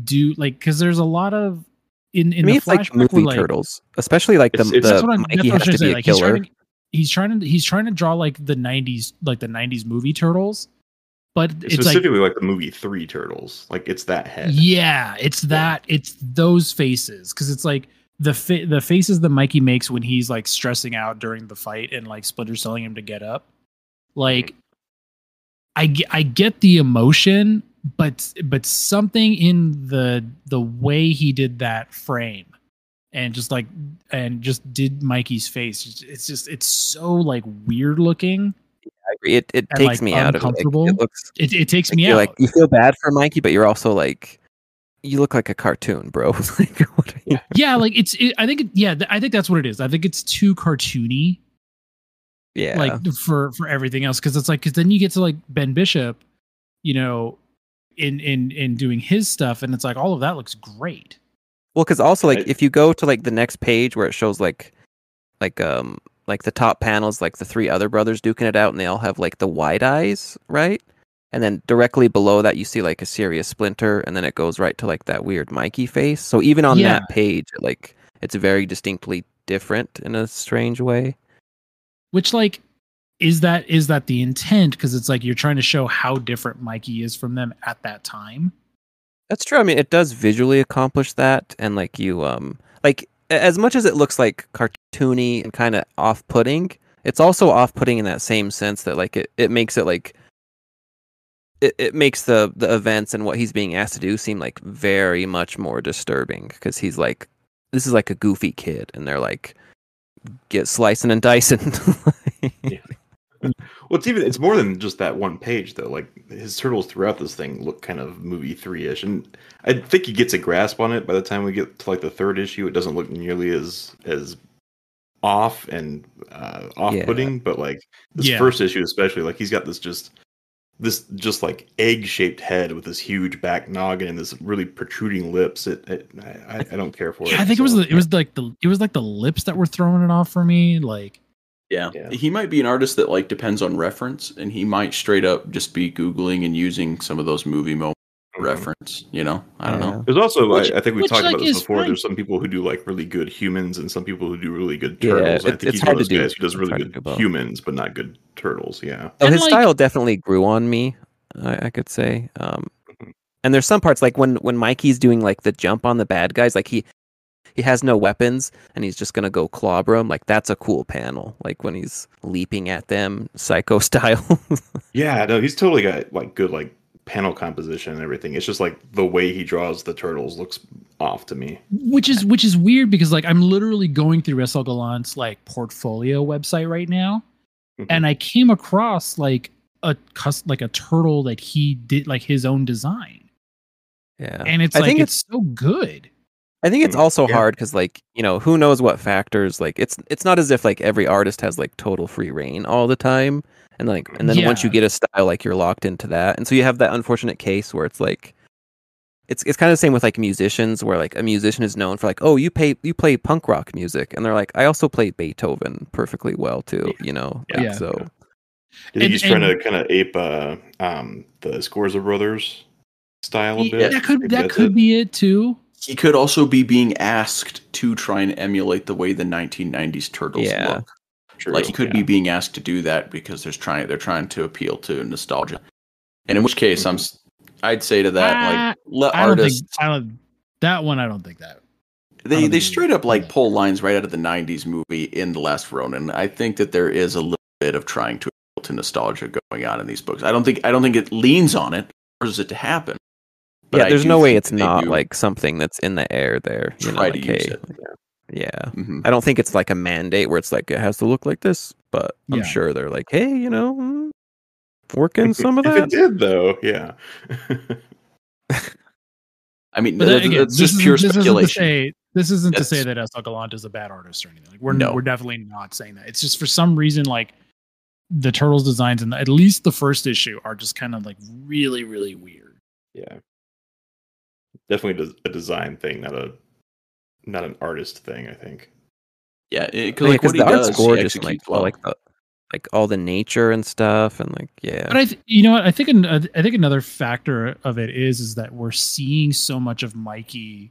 do like because there's a lot of in in I mean, the it's like movie like, turtles, especially like the, It's- it's- the that's what i'm that's Mikey has to trying be to say a like he's killer. trying to he's trying to he's trying to draw like the 90s like the 90s movie turtles but it's Specifically, like, the movie Three Turtles, like it's that head. Yeah, it's that. It's those faces because it's like the fa- the faces that Mikey makes when he's like stressing out during the fight and like Splinter's telling him to get up. Like, mm-hmm. I get I get the emotion, but but something in the the way he did that frame and just like and just did Mikey's face. It's just it's so like weird looking. I agree. It it and, takes like, me out of it. Like, it looks It it takes like me out. like you feel bad for Mikey, but you're also like you look like a cartoon, bro. like what are you? yeah, like it's. It, I think. It, yeah, th- I think that's what it is. I think it's too cartoony, Yeah. like for for everything else, because it's like because then you get to like Ben Bishop, you know, in in in doing his stuff, and it's like all of that looks great. Well, because also like I- if you go to like the next page where it shows like like um like the top panels, like the three other brothers duking it out, and they all have like the wide eyes, right? And then directly below that, you see like a serious splinter, and then it goes right to like that weird Mikey face. So even on Yeah. that page, like it's very distinctly different in a strange way. Which like is that is that the intent? Because it's like you're trying to show how different Mikey is from them at that time. That's true. I mean, it does visually accomplish that, and like you, um, like as much as it looks like cartoony and kind of off-putting, it's also off-putting in that same sense that like it, it makes it like it, it makes the the events and what he's being asked to do seem like very much more disturbing because he's like this is like a goofy kid, and they're like get slicing and dicing. Well, it's even it's more than just that one page though. Like his turtles throughout this thing look kind of movie three ish, and I think he gets a grasp on it by the time we get to like the third issue. It doesn't look nearly as as off and uh, off putting, but like this Yeah. first issue especially, like he's got this just this just like egg shaped head with this huge back noggin and this really protruding lips. It, it I, I- don't care for it. Yeah, I think it was it was like the it was like the lips that were throwing it off for me. Like Yeah. Yeah. He might be an artist that like depends on reference and he might straight up just be Googling and using some of those movie moment Mhm. reference, you know? I don't know. There's also, Which- I, I think we talked like, about this before. fine. There's some people who do like really good humans, and some people who do really good Yeah, turtles. I think it's he's one hard of to those do- guys who does it's really good humans, but not good turtles. Yeah, So And, his like- style definitely grew on me. I, I could say. Um, Mhm. and there's some parts like when when Mikey's doing like the jump on the bad guys, like he he has no weapons and he's just gonna go clobber them. Like that's a cool panel. Like when he's leaping at them, psycho style. yeah. No, he's totally got like good like panel composition and everything. It's just like the way he draws the turtles looks off to me. which is which is weird because like I'm literally going through SL Gallant's like portfolio website right now, Mhm. and I came across like a cus- like a turtle that he did like his own design, Yeah. and it's I like think it's, so good. I think it's Mm, also yeah. hard because like you know who knows what factors like it's it's not as if like every artist has like total free reign all the time and like and then once you get a style like you're locked into that and so you have that unfortunate case where it's like it's it's kind of the same with like musicians where like a musician is known for like oh you pay you play punk rock music and they're like I also play Beethoven perfectly well too you know Yeah. like, Yeah. so Do you think And- he's trying to kind of ape uh, um, the Scorza brothers style a Yeah, bit? that could that could it? be it too. He could also be being asked to try and emulate the way the 1990s turtles Yeah. look. True, like he could yeah. be being asked to do that because there's trying they're trying to appeal to nostalgia. And in which case, I'm s- I'd say to that like uh, let I don't artists think I don't that one. I don't think that. They they straight up like pull lines right out of the 90s movie in the last Ronin. I think that there is a little bit of trying to appeal to nostalgia going on in these books. I don't think I don't think it leans on it, forces it to happen. But yeah I there's no way it's not do like something that's in the air there you know to like, use hey, it. yeah Mhm. I don't think it's like a mandate where it's like it has to look like this, but I'm Yeah. sure they're like, hey, you know, mm, work in some of if that. it did though, yeah. I mean, But that's, again, that's just isn't- pure this isn't to speculation. say this isn't to say that SL Gallant is a bad artist or anything. Like we're No. we're definitely not saying that. It's just for some reason like the turtles designs in the, at least the first issue are just kind of like really really weird. yeah. Definitely a design thing, not a not an artist thing. I think. Yeah, Yeah, because like 'cause what he the art's does, he gorgeous, and, like all, well. like the like all the nature and stuff, and like yeah, But I th- you know what I think an- I think another factor of it is is that we're seeing so much of Mikey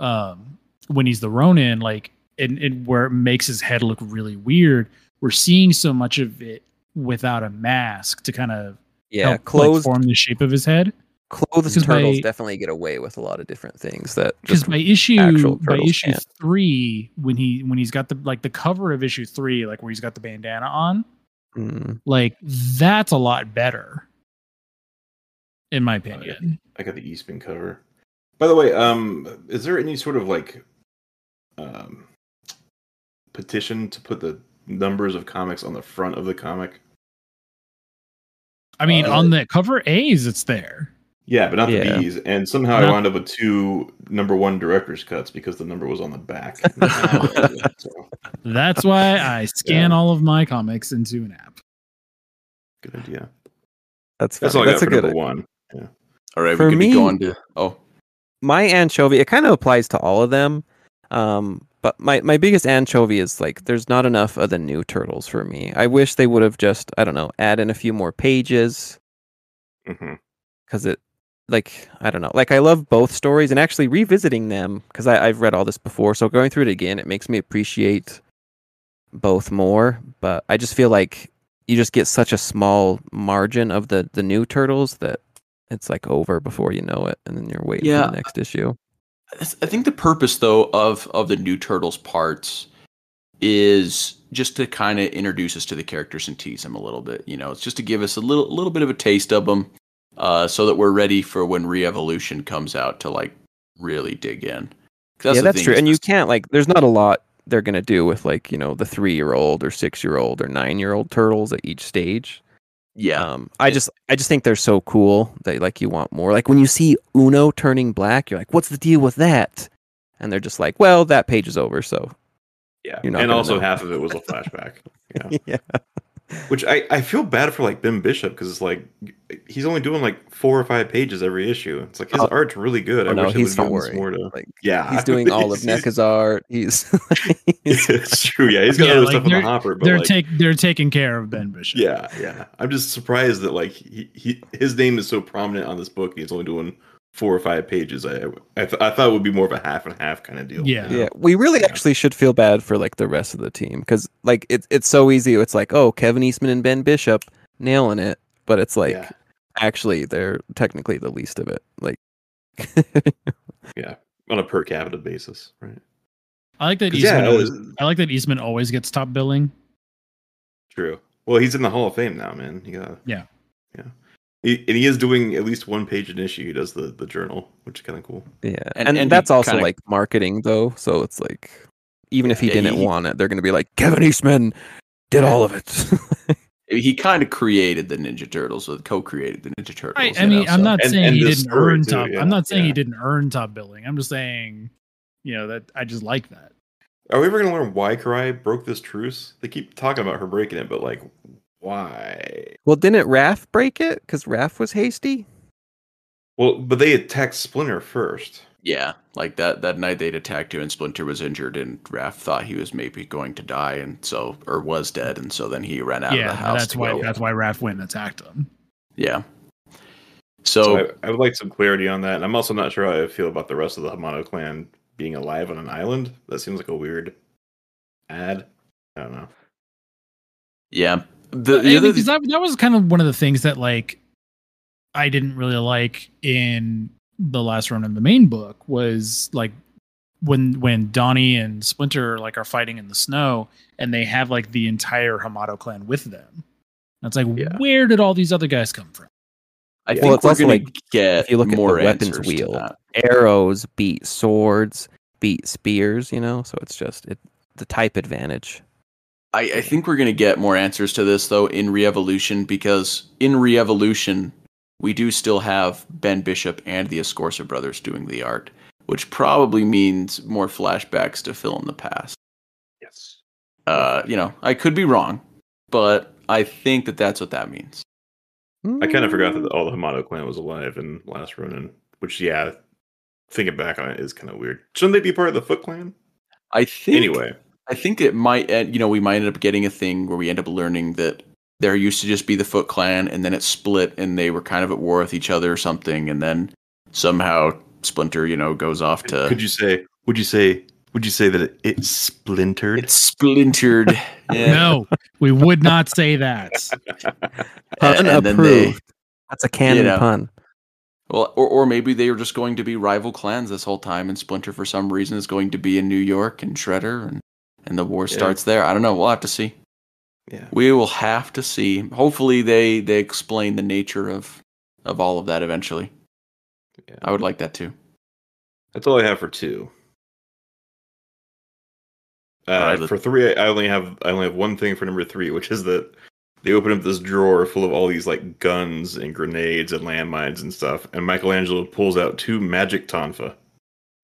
um when he's the Ronin like and, and where it makes his head look really weird. We're seeing so much of it without a mask to kind of yeah, help like, form the shape of his head. Clothes because turtles by- definitely get away with a lot of different things that because just by issue actual by issue can't. three when he when he's got the like the cover of issue three like where he's got the bandana on Mm, like that's a lot better in my opinion I got the Eastman cover. By the way, um, is there any sort of like um, petition to put the numbers of comics on the front of the comic? i mean Uh, on the cover a's it's there Yeah, but not Yeah. the B's. And somehow I wound up with two number one director's cuts because the number was on the back. so, that's why i scan all of my comics into an app good idea. that's That's funny. all I that's got a for good number one. Yeah. All right, For we could me- be going to. Oh, my anchovy it kind of applies to all of them um but my my biggest anchovy is like there's not enough of the new turtles for me i wish they would have just i don't know add in a few more pages because it like i don't know. Like i love both stories and actually revisiting them because i've read all this before. So going through it again it makes me appreciate both more but i just feel like you just get such a small margin of the the new turtles that it's like over before you know it and then you're waiting for the next issue. I think the purpose though of of the new turtles parts is just to kind of introduce us to the characters and tease them a little bit. You know, it's just to give us a little little bit of a taste of them, uh, so that we're ready for when Re-Evolution comes out to like really dig in. 'Cause yeah that's true and you can't like there's not a lot they're gonna do with like you know the three year old or six year old or nine year old turtles at each stage yeah, um i just i just think they're so cool that like you want more like when you see uno turning black you're like what's the deal with that and they're just like well that page is over so Yeah. You're not And also know. half of it was a flashback. Yeah. yeah Which I, I feel bad for like Ben Bishop because it's like he's only doing like four or five pages every issue. It's like his Oh. art's really good. Oh, I Oh, no wish it he's was don't doing worry more to like yeah. he's doing all of He's- NECA's art he's, he's it's true. Yeah, he's got Yeah, other like, stuff in the they're- hopper, but they're like, take they're taking care of ben bishop yeah, yeah. I'm just surprised that like he, he his name is so prominent on this book. He's only doing four or five pages. I I, th- I thought it would be more of a half and half kind of deal. Yeah. yeah we really actually should feel bad for like the rest of the team because like it's it's so easy it's like oh kevin eastman and ben bishop nailing it but it's like Yeah. actually they're technically the least of it like yeah, on a per capita basis, right? i like that 'Cause, eastman yeah, always, uh, i like that eastman always gets top billing True. Well, he's in the Hall of Fame now, man. You got Yeah. yeah. He, and he is doing at least one page an issue. He does the the journal, which is kind of cool. Yeah, And- and, and that's also kinda- like marketing though. So it's like, even if he Yeah, didn't he- want it, they're gonna be like, Kevin Eastman did all of it. He kind of created the Ninja Turtles, or co-created the Ninja Turtles. Right. I you know, mean, I'm so- not saying and he didn't earn too, top. yeah, I'm not saying yeah. he didn't earn top billing. I'm just saying, you know, that I just like that. Are we ever gonna learn why Karai broke this truce? They keep talking about her breaking it, but like, why? well, didn't Raph break it? Because Raph was hasty. Well, but they attacked Splinter first. Yeah, like that that night they'd attacked you and Splinter was injured and Raph thought he was maybe going to die and so or was dead and so then he ran out yeah, of the house. that's why. go. That's why Raph went and attacked him. Yeah. So, So, I, I would like some clarity on that. And I'm also not sure how I feel about the rest of the Hamato clan being alive on an island. That seems like a weird ad. I don't know. yeah. The, I the mean, other 'cause that, that was kind of one of the things that like I didn't really like in the last Ronin the main book was like when when Donnie and Splinter like are fighting in the snow and they have like the entire Hamato clan with them. And it's like Yeah. where did all these other guys come from? I Well, think it's we're also gonna like, get if you look at the more weapons wheel. Arrows beat swords, beat spears. You know, so it's just it the type advantage. I, I think we're gonna get more answers to this though in Re-Evolution because in Re-Evolution we do still have Ben Bishop and the Escorza brothers doing the art, which probably means more flashbacks to fill in the past. Yes. Uh, you know, I could be wrong, but I think that that's what that means. I kind of forgot that all the Hamato clan was alive in Last Ronin, which, yeah, thinking back on it is kind of weird. Shouldn't they be part of the Foot Clan? I think Anyway, I think it might, end, you know, we might end up getting a thing where we end up learning that there used to just be the Foot Clan, and then it split, and they were kind of at war with each other or something, and then somehow Splinter, you know, goes off to. could you say? Would you say? Would you say that it, it splintered? It's splintered. Yeah. No, we would not say that. Pun and then they- That's a canon know. pun. Well, or or maybe they were just going to be rival clans this whole time, and Splinter for some reason is going to be in New York and Shredder, and and the war Yeah. starts there. I don't know. We'll have to see. yeah. We will have to see. Hopefully, they they explain the nature of of all of that eventually. yeah. I would like that too. That's all I have for two. Uh, Alright, for three, I only have I only have one thing for number three, which is that they open up this drawer full of all these like guns and grenades and landmines and stuff, and Michelangelo pulls out two magic tonfa.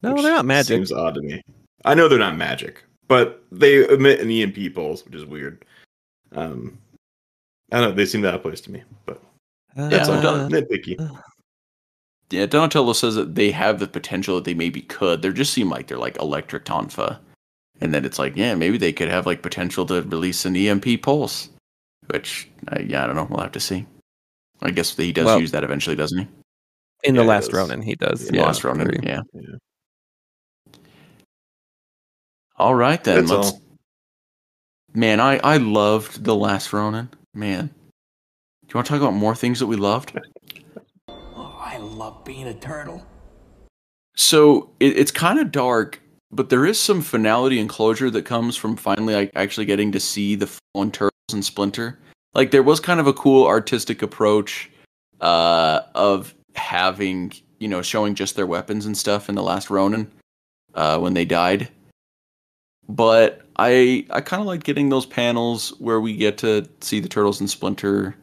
No, they're not magic. Seems odd to me. I know they're not magic, but they emit an EMP pulse, which is weird. Um, I don't know. They seem out of place to me, but that's so all done. nitpicky. Yeah, Donatello says that they have the potential that they maybe could. They just seem like they're like electric tonfa, and then it's like, yeah, maybe they could have like potential to release an EMP pulse, which uh, yeah, I don't know. We'll have to see. I guess he does Well- use that eventually, doesn't he? In Yeah, the last. Ronin, he does. In yeah, Lost Ronin, yeah. Yeah. All right then. That's let's. all. Man, I I loved the last Ronin. Man, do you want to talk about more things that we loved? Oh, I love being a turtle. So it, it's kind of dark, but there is some finality and closure that comes from finally like actually getting to see the fallen turtles and Splinter. Like there was kind of a cool artistic approach uh, of having you know showing just their weapons and stuff in the last Ronin uh, when they died. But I I kind of like getting those panels where we get to see the turtles and Splinter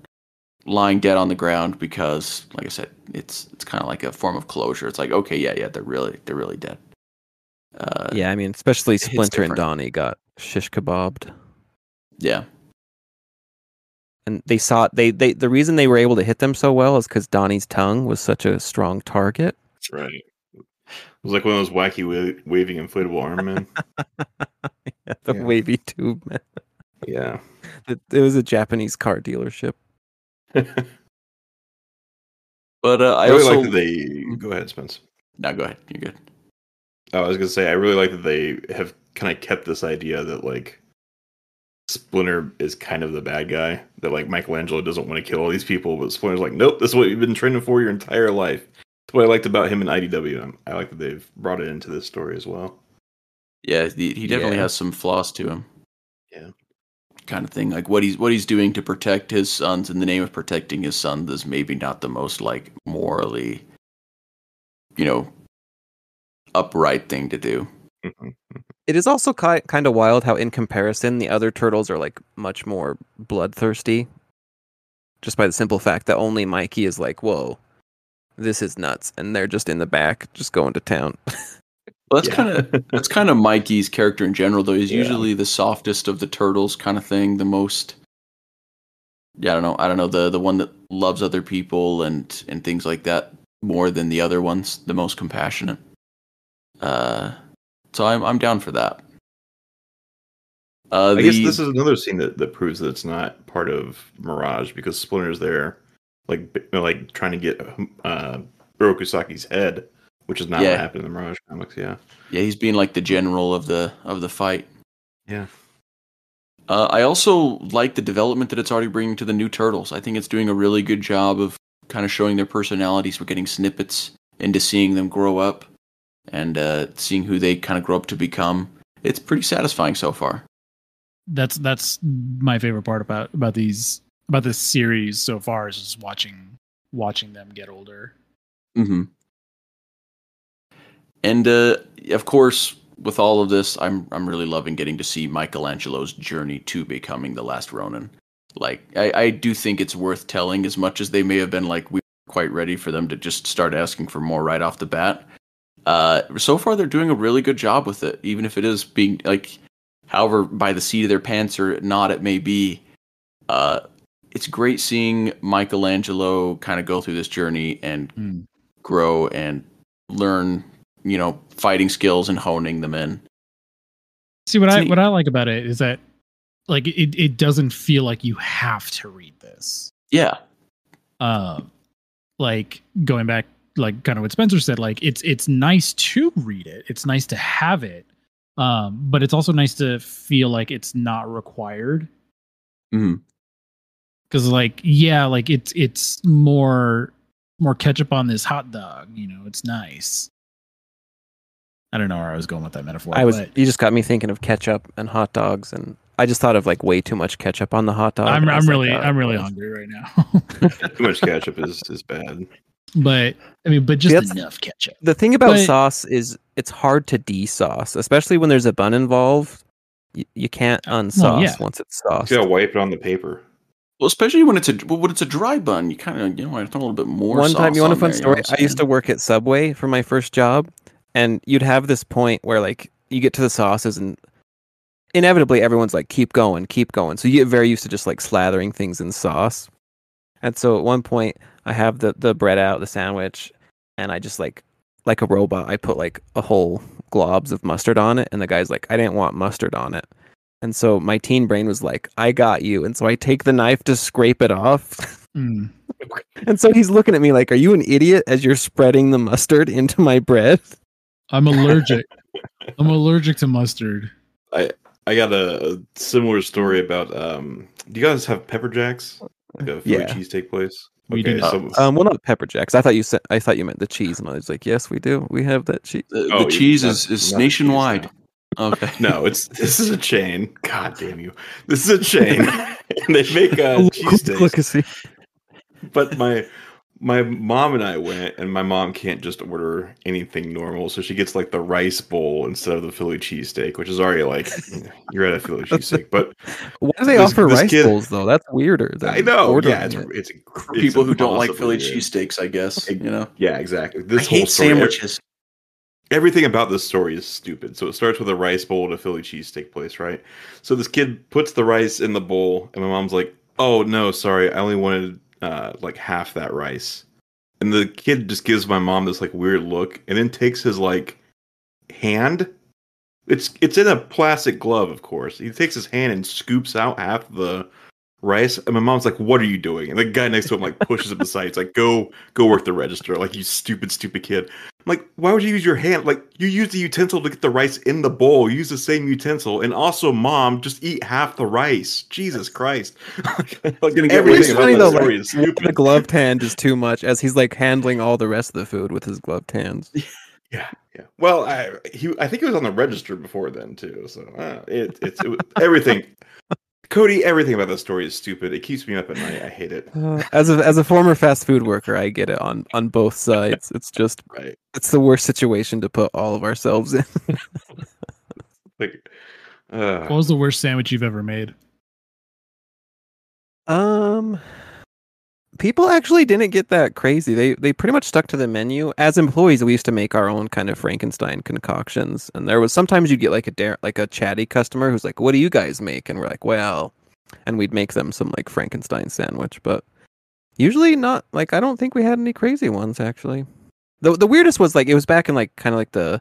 lying dead on the ground because like i said it's it's kind of like a form of closure it's like okay yeah yeah they're really they're really dead uh Yeah, I mean, especially Splinter and different. Donnie got shish kebabbed, yeah and they saw they they the reason they were able to hit them so well is because Donnie's tongue was such a strong target. That's right. It was like one of those wacky wa- waving inflatable arm men. the Yeah. wavy tube. Man. yeah. It, it was a Japanese car dealership. but uh I, i, really also like that they. Go ahead, Spence. no go ahead you're good Oh, I was gonna say I really like that they have kind of kept this idea that like Splinter is kind of the bad guy. That like Michelangelo doesn't want to kill all these people, but Splinter's like, nope, this is what you've been training for your entire life. That's what I liked about him in IDW. I like that they've brought it into this story as well. yeah he, he definitely Yeah. has some flaws to him Yeah. kind of thing. Like what he's what he's doing to protect his sons in the name of protecting his sons is maybe not the most like morally, you know, upright thing to do. Mhm. It is also ki- kind of wild how, in comparison, the other turtles are like much more bloodthirsty. Just by the simple fact that only Mikey is like, "Whoa, this is nuts," and they're just in the back, just going to town. Well, that's Yeah. kind of that's kind of Mikey's character in general, though. He's Yeah. usually the softest of the turtles, kind of thing. The most, yeah, I don't know. I don't know the the one that loves other people and and things like that more than the other ones. The most compassionate. Uh, so I'm I'm down for that. Uh, I guess this is another scene that, that proves that it's not part of Mirage because Splinter's there, like like trying to get uh, Oroku Saki's head, which is not Yeah. what happened in the Mirage comics. Yeah, yeah, he's being like the general of the of the fight. yeah. Uh, I also like the development that it's already bringing to the new turtles. I think it's doing a really good job of kind of showing their personalities. We're getting snippets into seeing them grow up and uh, seeing who they kind of grow up to become. It's pretty satisfying so far. That's that's my favorite part about about these about this series so far is just watching watching them get older. Mm-hmm. And uh, of course, with all of this, I'm I'm really loving getting to see Michelangelo's journey to becoming the last Ronin. Like I, I do think it's worth telling, as much as they may have been like we were quite ready for them to just start asking for more right off the bat. Uh, so far, they're doing a really good job with it, even if it is being like, however, by the seat of their pants or not, it may be. Uh, it's great seeing Michelangelo kind of go through this journey and Hmm. grow and learn, you know, fighting skills and honing them in. See what I See- what I like about it is that like it it doesn't feel like you have to read this. Yeah. Um like going back like kind of what Spencer said like it's it's nice to read it. It's nice to have it. Um but it's also nice to feel like it's not required Mhm. Cuz like yeah, like it's it's more more ketchup on this hot dog, you know, it's nice. I don't know where I was going with that metaphor. I was. but You just got me thinking of ketchup and hot dogs, and I just thought of like way too much ketchup on the hot dog. I'm I I'm was like, really "Oh, I'm really hungry right now. Too much ketchup is is bad. but I mean, but just that's- enough ketchup. The thing about But- sauce is it's hard to de-sauce, especially when there's a bun involved. You, you can't unsauce yeah. once it's You sauced. gotta wipe it on the paper. Well, especially when it's a when it's a dry bun, you kind of you know I throw a little bit more. One time, you want a fun there, you know story? I'm used to work at Subway for my first job, and you'd have this point where like you get to the sauces and inevitably everyone's like keep going keep going so you get very used to just like slathering things in sauce and so at one point i have the the bread out the sandwich and i just like like a robot i put like a whole globs of mustard on it and the guy's like i didn't want mustard on it and so my teen brain was like i got you and so i take the knife to scrape it off Mm. and so he's looking at me like are you an idiot as you're spreading the mustard into my bread I'm allergic. I'm allergic to mustard. I I got a, a similar story about. um Do you guys have pepper jacks? Like a Philly Yeah. cheesesteak place. We do so Um, well, not pepper jacks. I thought you said I thought you meant the cheese, and I was like, yes, we do. We have that cheese. The, Oh, the cheese is, is not cheese, nationwide. Okay. No, it's this is a chain. God damn you! This is a chain, and they make uh, Look- cheesesteaks. look and see. But my my mom and I went, and my mom can't just order anything normal, so she gets like the rice bowl instead of the Philly cheesesteak, which is already like you know, you're at a Philly cheesesteak. But Why do they This- offer this rice kid- bowls though? That's weirder. Than I know, yeah, it's it. it's, it's people who don't like Philly good. cheesesteaks, I guess. You know. Yeah, exactly. I This whole hate story, sandwiches. Everything about this story is stupid. So it starts with a rice bowl at a Philly cheesesteak place, right? So this kid puts the rice in the bowl, and my mom's like, "Oh no, sorry, I only wanted uh, like half that rice." And the kid just gives my mom this like weird look, and then takes his like hand. It's it's in a plastic glove, of course. He takes his hand and scoops out half the rice, and my mom's like, "What are you doing?" And the guy next to him like pushes him aside. He's like, "Go, go work the register, like you stupid, stupid kid." I'm like, why would you use your hand? Like, you use the utensil to get the rice in the bowl. Use the same utensil, and also, mom, just eat half the rice. Jesus Christ! like, everything It's funny though. Like, is one of stupid. the gloved hand is too much, as he's like handling all the rest of the food with his gloved hands. Yeah, yeah. Well, I he I think he was on the register before then too. So uh, it it's it, everything Cody, everything about this story is stupid. It keeps me up at night. I hate it. Uh, as a as a former fast food worker, I get it on on both sides. It's just Right. it's the worst situation to put all of ourselves in. Like, uh, What was the worst sandwich you've ever made? Um, people actually didn't get that crazy. They they pretty much stuck to the menu. As employees, we used to make our own kind of Frankenstein concoctions, and there was sometimes you'd get like a dare like a chatty customer who's like, "What do you guys make?" And we're like, "Well," and we'd make them some like Frankenstein sandwich, but usually not. Like I don't think we had any crazy ones actually. The the weirdest was like it was back in like kind of like the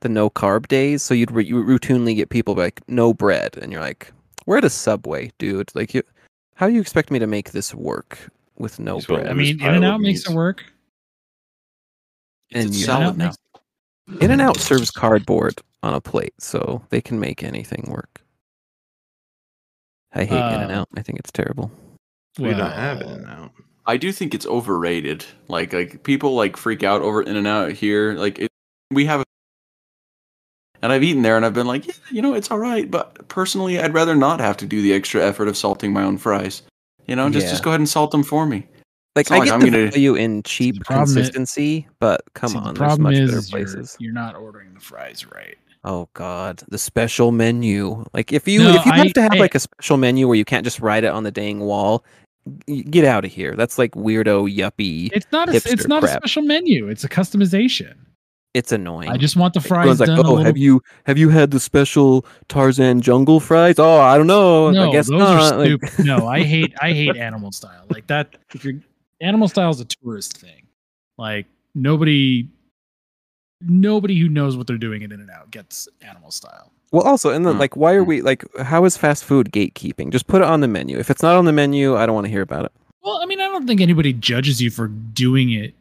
the no carb days, so you'd, re- you routinely get people like no bread, and you're like, "We're at a Subway, dude. Like you." How do you expect me to make this work with no Just bread? I mean, In and Out makes it work. And it's you- salad now. In and Out serves cardboard on a plate, so they can make anything work. I hate In and Uh, Out. I think it's terrible. we don't have it and Out. I do think it's overrated. Like like people like freak out over In and Out here. Like it, we have, a, and I've eaten there, and I've been like, yeah, you know, it's all right. But personally, I'd rather not have to do the extra effort of salting my own fries. You know, just Yeah. just go ahead and salt them for me. Like I like get I'm the gonna- value in cheap problem is- consistency, but come See, on, the there's much is better you're- places. You're, not ordering the fries right. Oh God, the special menu. Like if you No, if you I- have to have I- like a special menu where you can't just write it on the dang wall, get out of here. That's like weirdo yuppie. It's not a it's hipster not a special menu. It's a customization. It's annoying. I just want the fries Everyone's like, done. oh, a little have you have you had the special Tarzan jungle fries? Oh, I don't know. No, I guess those not. are Like- stupid. no, I hate I hate animal style. Like that if you're animal style is a tourist thing. Like nobody nobody who knows what they're doing in In and Out gets animal style. well, also, and then Hmm. like, why are we like? How is fast food gatekeeping? Just put it on the menu. If it's not on the menu, I don't want to hear about it. Well, I mean, I don't think anybody judges you for doing it.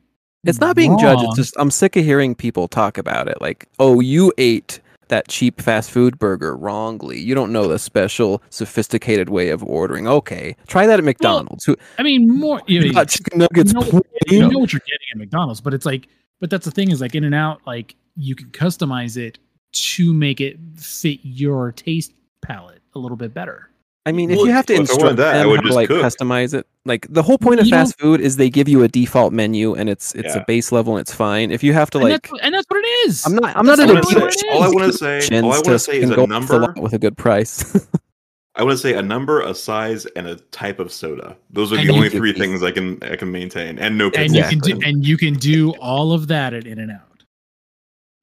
It's not being judged. It's just I'm sick of hearing people talk about it. Like, oh, you ate that cheap fast food burger wrongly. You don't know the special, sophisticated way of ordering. Okay, try that at McDonald's. Who I mean, more you, you know, chicken nuggets? you know, you know what you're getting at McDonald's, but it's like, but that's the thing is like In and Out, like you can customize it to make it fit your taste palette a little bit better. I mean, if Well, you have to if I instruct that, I them would how to like cook. customize it, like the whole point of You fast food is they give you a default menu and it's it's Yeah. a base level and it's fine. If you have to and, like, that's, and that's what it is. I'm not I'm not That's at a I wanna say- is. all I want to say, all I want to to say is a go number. lot with a good price. I want to say a number, a size, and a type of soda. Those are And the only can- three things I can I can maintain, and no and you can do and you can do all of that at In and Out.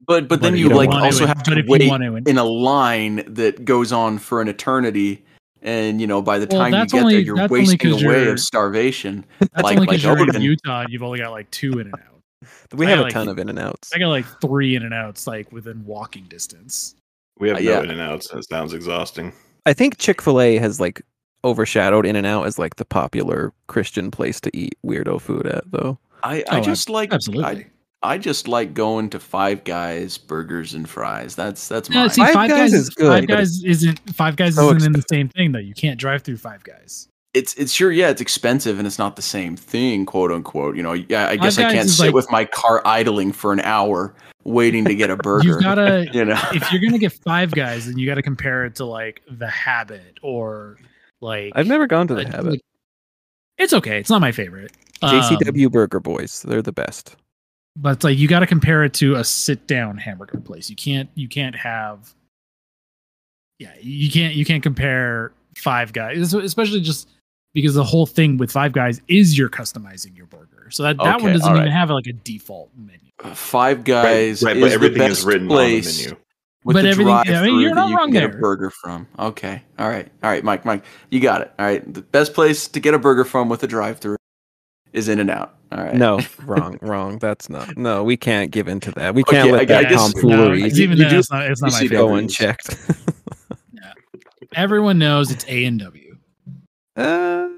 But but then if you like want also to- have but to if you wait want to- in a line that goes on for an eternity. And you know, by the Well, time you get only- there, you're that's only wasting 'cause away you're- of starvation. That's Like- only like because you're in Utah and you've only got like two In and Out. we I have a like- ton of in and outs. I got like three In and Outs like within walking distance. we have Uh, no yeah. in and outs. That sounds exhausting. I think Chick Fil A has like overshadowed In and Out as like the popular Christian place to eat weirdo food at, though. I, I Oh, just like Absolutely. I, I just like going to Five Guys burgers and fries. That's that's No, mine. see, Five Five, Guys Guys, is good. Five Guys isn't Five Guys so isn't in the same thing though. You can't drive through Five Guys. it's it's sure yeah it's expensive and it's not the same thing quote unquote you know yeah i guess i can't sit like- with my car idling for an hour waiting to get a burger You gotta you know if you're gonna get Five Guys, then you got to compare it to like The Habit or like I've never gone to the like- Habit. like- It's okay. It's not my favorite. Um, JCW Burger Boys, they're the best. But it's like you got to compare it to a sit down hamburger place. You can't you can't have yeah you can't you can't compare Five Guys, especially just because the whole thing with Five Guys is you're customizing your burger. So that, that one doesn't all even have like a default menu. five guys right, is but everything the is best written on the place menu. with But the everything- I mean, drive-through you're that not you wrong can get a burger from okay all right all right mike mike you got it all right the best place to get a burger from with a drive-through is in and out all right No, wrong, wrong. That's not. No, we can't give into that. We can't I let guess- that I guess- tomfoolery No, it's even You then, do- it's not, it's not my favorite. go that. unchecked. Everyone knows it's A and W. uh,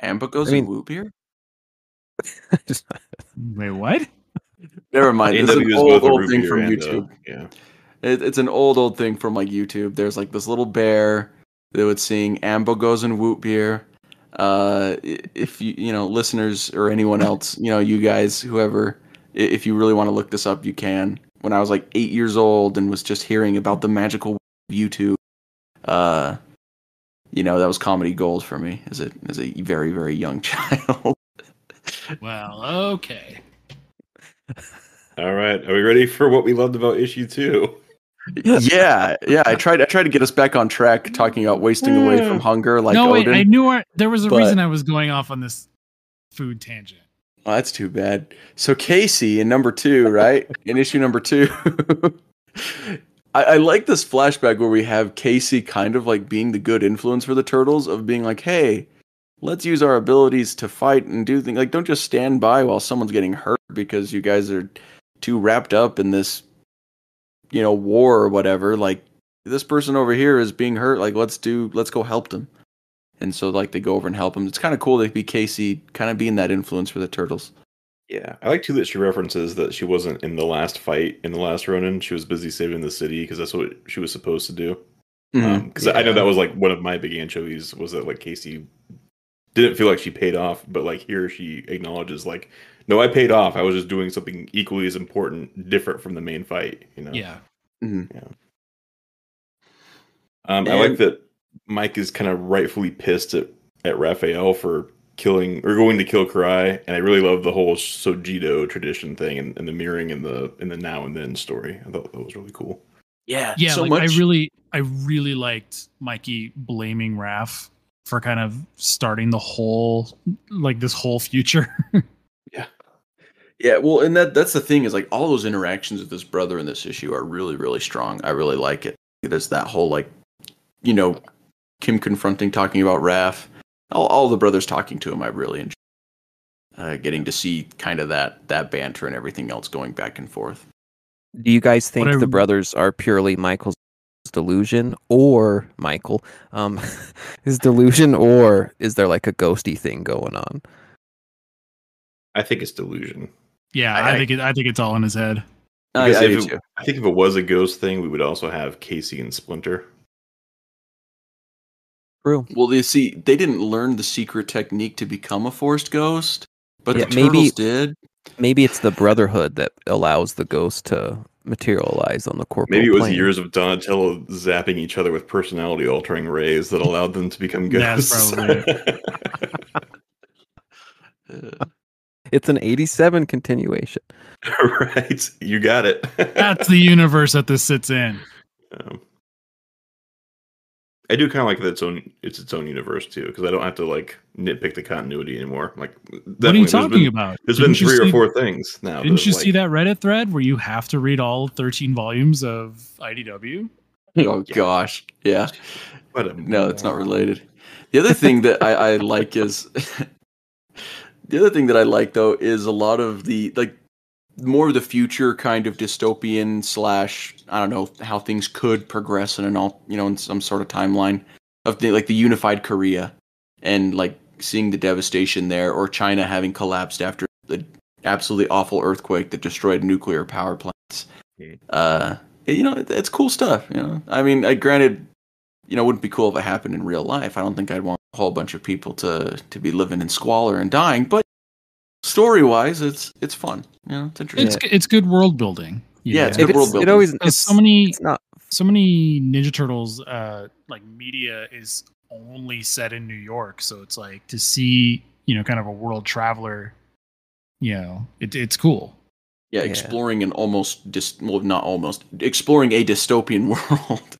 Amber goes I mean- and whoop here just- Wait, what? never mind this is an old old thing from and a- youtube yeah. It, it's an old, old thing from like YouTube. There's like this little bear that would sing "Ambo goes and whoop beer." Uh, if you, you know, listeners or anyone else, you know, you guys, whoever, if you really want to look this up, you can. When I was like eight years old and was just hearing about the magical YouTube, uh, you know that was comedy gold for me as a as a very very young child. Well, okay. All right. Are we ready for what we loved about issue two? Yeah, yeah. I tried I tried to get us back on track talking about wasting away from hmm. hunger like no, wait, Odin. I knew I, there was a but- reason I was going off on this food tangent. Oh, that's too bad. So Casey in number two, right? in issue number two. I, I like this flashback where we have Casey kind of like being the good influence for the turtles of being like, hey, let's use our abilities to fight and do things like don't just stand by while someone's getting hurt because you guys are too wrapped up in this you know, war or whatever. Like this person over here is being hurt, like let's do let's go help them. And so like they go over and help them It's kind of cool to be Casey kind of being that influence for the turtles. Yeah, I like too that she references that she wasn't in the last fight in the last Ronin. She was busy saving the city because that's what she was supposed to do. Mm-hmm. Um, because I know that was like one of my big anchovies was that like Casey didn't feel like she paid off, but like here she acknowledges like, no, I paid off. I was just doing something equally as important, different from the main fight. You know. Yeah. Mhm. Um, I like that Mike is kind of rightfully pissed at, at Raphael for killing or going to kill Karai, and I really love the whole Sojido tradition thing and, and the mirroring in the in the now and then story. I thought that was really cool. Yeah, Yeah, so like much. I really I really liked Mikey blaming Raph for kind of starting the whole like this whole future. Yeah, well, and that that's the thing is like all those interactions with this brother in this issue are really really strong. I really like it. There's that whole like, you know, Kim confronting, talking about Raph, all all the brothers talking to him. I really enjoy. Uh, getting to see kind of that that banter and everything else going back and forth. Do you guys think I- the brothers are purely Michael's delusion or Michael um his delusion or is there like a ghosty thing going on? I think it's delusion. Yeah, I- I, I- think it, I think it's all in his head. I, I if it- I think if it was a ghost thing, we would also have Casey and Splinter. True. Well, they see they didn't learn the secret technique to become a forced ghost, but Yeah, the maybe- turtles did. Maybe it's the brotherhood that allows the ghost to materialize on the corporal Maybe it was plane. years of Donatello zapping each other with personality altering rays that allowed them to become That's ghosts. probably Uh, It's an 87 continuation. right. You got it. That's the universe that this sits in. Um, I do kind of like that it's own it's its own universe too because I don't have to like nitpick the continuity anymore. Like, What are you definitely there's talking been- about? There's Didn't been you three or four things now. Didn't you like, see that Reddit thread where you have to read all 13 volumes of IDW? oh gosh, yeah. What a No, it's not related. The other thing that I, I like is the other thing that I like though is a lot of the like more of the future kind of dystopian slash I don't know how things could progress in an all you know in some sort of timeline of the like the unified Korea and like seeing the devastation there or China having collapsed after the absolutely awful earthquake that destroyed nuclear power plants. Mhm. Uh, you know, it, it's cool stuff. You know, I mean, I granted you know, it wouldn't be cool if it happened in real life. I don't think I'd want whole bunch of people to to be living in squalor and dying. But story wise, it's it's fun. You know, it's interesting. It's it's good world building. you Yeah, know? it's good It, world is- building. it always it's, so many it's not so many Ninja Turtles uh like media is only set in New York, so it's like to see you know kind of a world traveler, you know, it, it's cool. yeah, yeah. exploring an almost dis- well, not almost exploring a dystopian world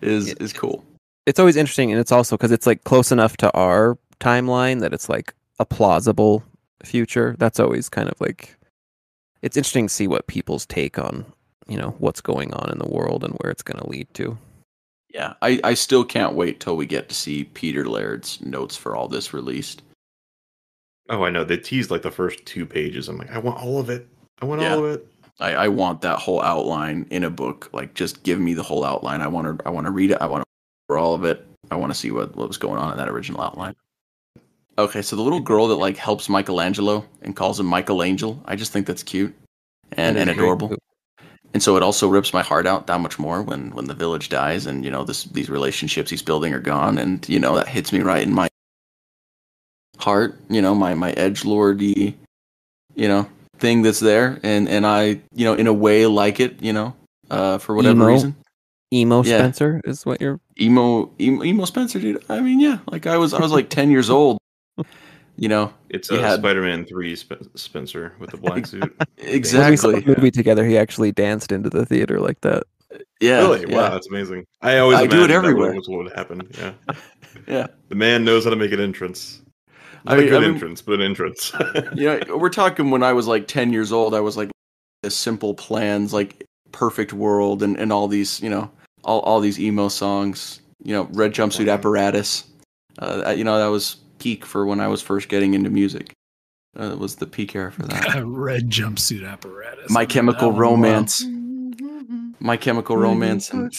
is It- is cool. It's always interesting and it's also because it's like close enough to our timeline that it's like a plausible future that's always kind of like it's interesting to see what people's take on you know what's going on in the world and where it's going to lead to Yeah, I I still can't wait till we get to see Peter Laird's notes for all this released. Oh, I know. They teased like the first two pages. I'm like, I want all of it. I want Yeah. all of it. I, I want that whole outline in a book. Like, just give me the whole outline. I want to. I want to read it. I want to for all of it. I want to see what what was going on in that original outline. Okay, so the little girl that like helps Michelangelo and calls him Michelangel. I just think that's cute and and adorable. And so it also rips my heart out that much more when when the village dies and you know this these relationships he's building are gone and you know that hits me right in my heart. You know my my edge lordy, you know thing that's there and and I you know in a way like it. You know uh, for whatever reason. Emo Yeah. Spencer is what you're. emo, emo emo Spencer, dude. I mean, yeah, like I was I was like ten years old. You know, It's You uh, had- Spider-Man Three Sp- Spencer with the black suit. When we saw exactly. the movie together, he actually danced into the theater like that. Yeah, really? yeah. Wow, that's amazing. I always I do it imagined that everywhere. was what would happen. Yeah, Yeah. the man knows how to make an entrance. I Not mean- a good I mean- entrance, but an entrance. you know, we're talking when I was like 10 years old, I was like, the simple plans, like perfect world and, and all these, you know, all, all these emo songs, you know, red jumpsuit Wow. apparatus. Uh, you know, that was peak for when I was first getting into music. Uh, was the peak era for that. Red jumpsuit apparatus. My Chemical. Romance. My Chemical Romance. And,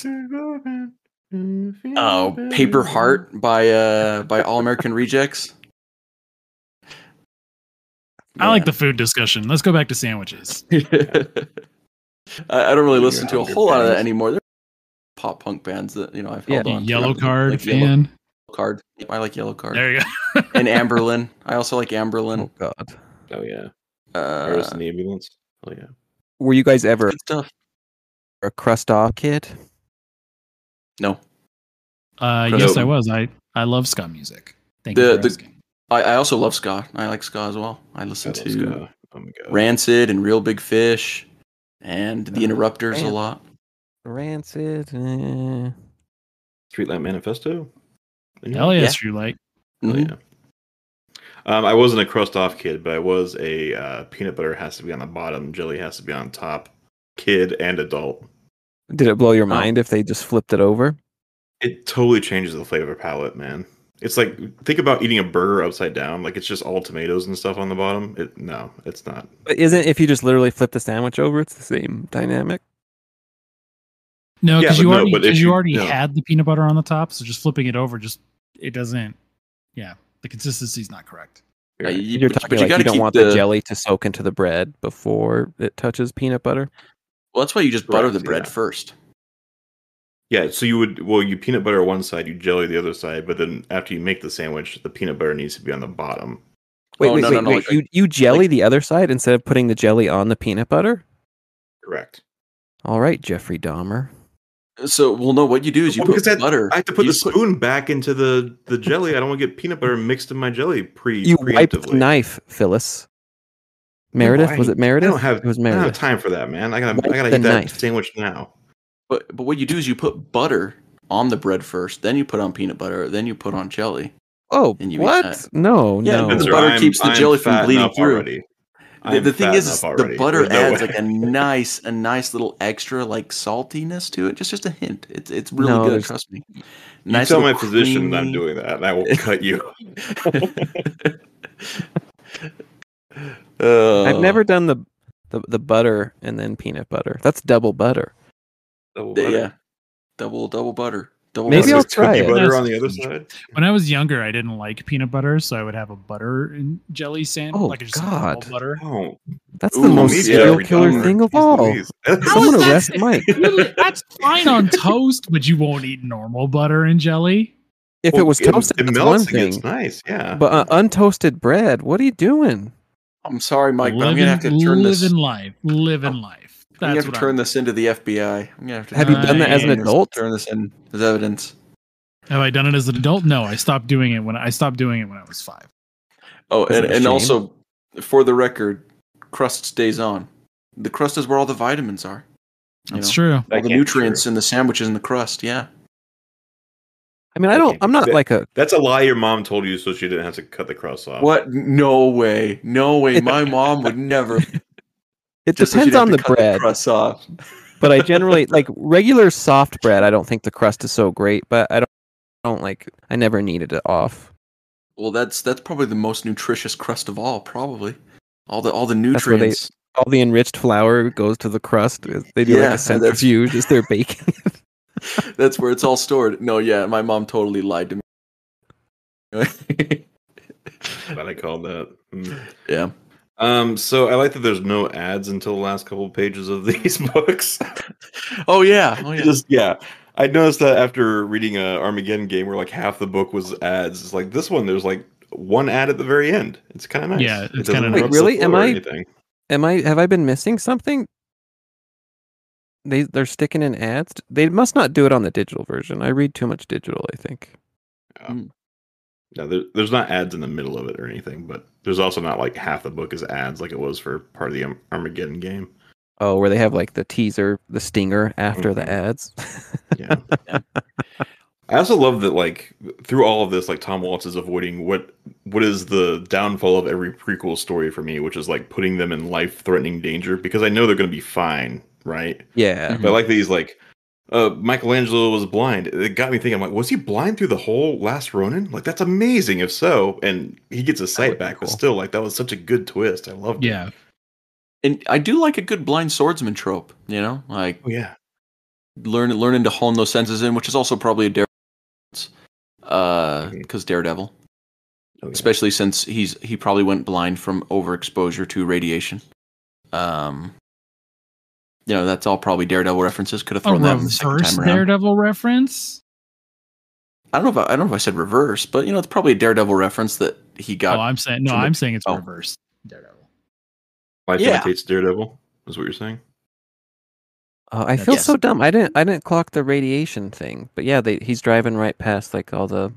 oh, Paper Heart by uh by All American Rejects. I like the food discussion. Let's go back to sandwiches. I, I don't really listen to a Hunger whole lot of that anymore. There are pop punk bands that you know I've held Yeah. on. to. Yellow Like card Yellow fan. Card. I like Yellow Card. There you go. and Anberlin. I also like Anberlin. Oh God. oh yeah, Uh, Iris in the ambulance. Oh yeah. Were you guys ever good stuff. a crust off kid? No, Uh, Nope. yes, I was. I I love ska music. Thank The- you for the- asking. I, I also love ska. I like ska as well. I I listen love to ska. Oh my god. Rancid and Real Big Fish and The Uh, Interrupters a lot. Rancid. Eh. Streetlight Manifesto. Anyone? Hell yeah, yeah. True Light. Oh, Mhm. yeah. Um, I wasn't a crust off kid, but I was a uh, peanut butter has to be on the bottom, jelly has to be on top, kid and adult. Did it blow Oh. your mind if they just flipped it over? It totally changes the flavor palette, man. It's like think about eating a burger upside down, like it's just all tomatoes and stuff on the bottom. It no, it's not. But isn't if you just literally flip the sandwich over, it's the same dynamic? No, because but you no, already but if 'cause you you- already no. had the peanut butter on the top, so just flipping it over just it doesn't. Yeah, the consistency's not correct. Uh, yeah, you, You're but, talking but you like you don't want the... jelly to soak into the bread before it touches peanut butter. Well, that's why you just butter Correct, the bread yeah. first. Yeah, so you would well, you peanut butter one side, you jelly the other side, but then after you make the sandwich, the peanut butter needs to be on the bottom. Wait, Oh, wait, no, wait, no, no, wait. like- you you jelly the other side instead of putting the jelly on the peanut butter? Correct. All right, Jeffrey Dahmer. So, well, no, what you do is you Well, put because that- butter. I have to put you the spoon back into the the jelly. I don't want to get peanut butter mixed in my jelly pre You wiped the knife, Phyllis. Meredith, No, was it Meredith? I don't have it was I don't have time for that, man. I gotta Wipe I gotta eat that knife. sandwich now. But but what you do is you put butter on the bread first, then you put on peanut butter, then you put on jelly. Oh, And you what? that. No, Yeah, no. but the butter I'm- keeps the I'm jelly from bleeding through. already. The, the thing is, the butter There's no adds way. like a nice, a nice little extra like saltiness to it. Just just a hint. It's it's really No, good. Trust me. You tell my physician that I'm doing that, and I will cut you. Uh, I've never done the, the the butter and then peanut butter. That's double butter. Double Yeah, butter. yeah. Double double butter. Double Maybe butter. I'll try it. butter on the other side. When I was younger, I didn't like peanut butter, so I would have a butter and jelly sandwich. Oh, like just a normal God. butter. Oh, That's Ooh, the most serial killer Dahmer. thing of all. Someone is that- arrest Mike. That's fine on toast, but you won't eat normal butter and jelly. If it was toasted, it that's melts. one thing. gets nice. Yeah. But uh, untoasted bread, what are you doing? I'm sorry, Mike, but I'm gonna have to turn this. living life, living life. I'm gonna have to turn I'm- this into the FBI. I'm gonna have to. Have you done that as an adult? Turn this in as evidence. Have I done it as an adult? No, I stopped doing it when I stopped doing it when I was five. Oh, Is and, and also, for the record, crust stays on. The crust is where all the vitamins are. you That's know? true. All That the nutrients in the sandwiches and the crust. Yeah. I mean, I don't. I'm not that- like a. That's a lie your mom told you so she didn't have to cut the crust off. What? No way. No way. My mom would never. It just depends have on the cut bread, crust off. but I generally like regular soft bread. I don't think the crust is so great, but I don't. Don't like. I never needed it off. Well, that's that's probably the most nutritious crust of all. Probably all the all the That's where they- nutrients. All the enriched flour goes to the crust. They do Yeah, like a that's- centrifuge as they're baking. That's where it's all stored. No, yeah, my mom totally lied to me. Glad I called that. Mm. yeah. Um, so I like that there's no ads until the last couple of pages of these books. Oh yeah. Oh yeah. Just yeah. I noticed that after reading a Armageddon game where like half the book was ads. It's like this one there's like one ad at the very end. It's kind of nice. Yeah, it's doesn't kinda Wait, interrupt really? Am I- anything. Am I? Have I been missing something? they they're sticking in ads. They must not do it on the digital version. I read too much digital. I think. Um, no, there, there's not ads in the middle of it or anything, but there's also not like half the book is ads like it was for part of the Armageddon game. Oh, where they have like the teaser, the stinger after the Mhm. ads. Yeah. I also love that like through all of this, like Tom Waltz is avoiding what what is the downfall of every prequel story for me, which is like putting them in life threatening danger because I know they're gonna be fine, right? yeah. But I like these like uh Michelangelo was blind. It got me thinking, I'm like, was he blind through the whole last Ronin? Like that's amazing if so. And he gets his sight would be back, but still like that was such a good twist. I loved it. Yeah. And I do like a good blind swordsman trope, you know, like Oh yeah. learn learning to hone those senses in, which is also probably a Daredevil, uh, because Daredevil, Oh, yeah. especially since he's he probably went blind from overexposure to radiation. Um, you know, that's all probably Daredevil references. Could have A thrown that in the second reverse time around. Daredevil reference. I don't know if I, I don't know if I said reverse, but you know, it's probably a Daredevil reference that he got. oh, I'm saying no. I'm saying it's oh. reverse Daredevil. Life Yeah. imitates Daredevil, is what you're saying. Uh, I feel Yes. so dumb. I didn't I didn't clock the radiation thing. But yeah, they he's driving right past like all the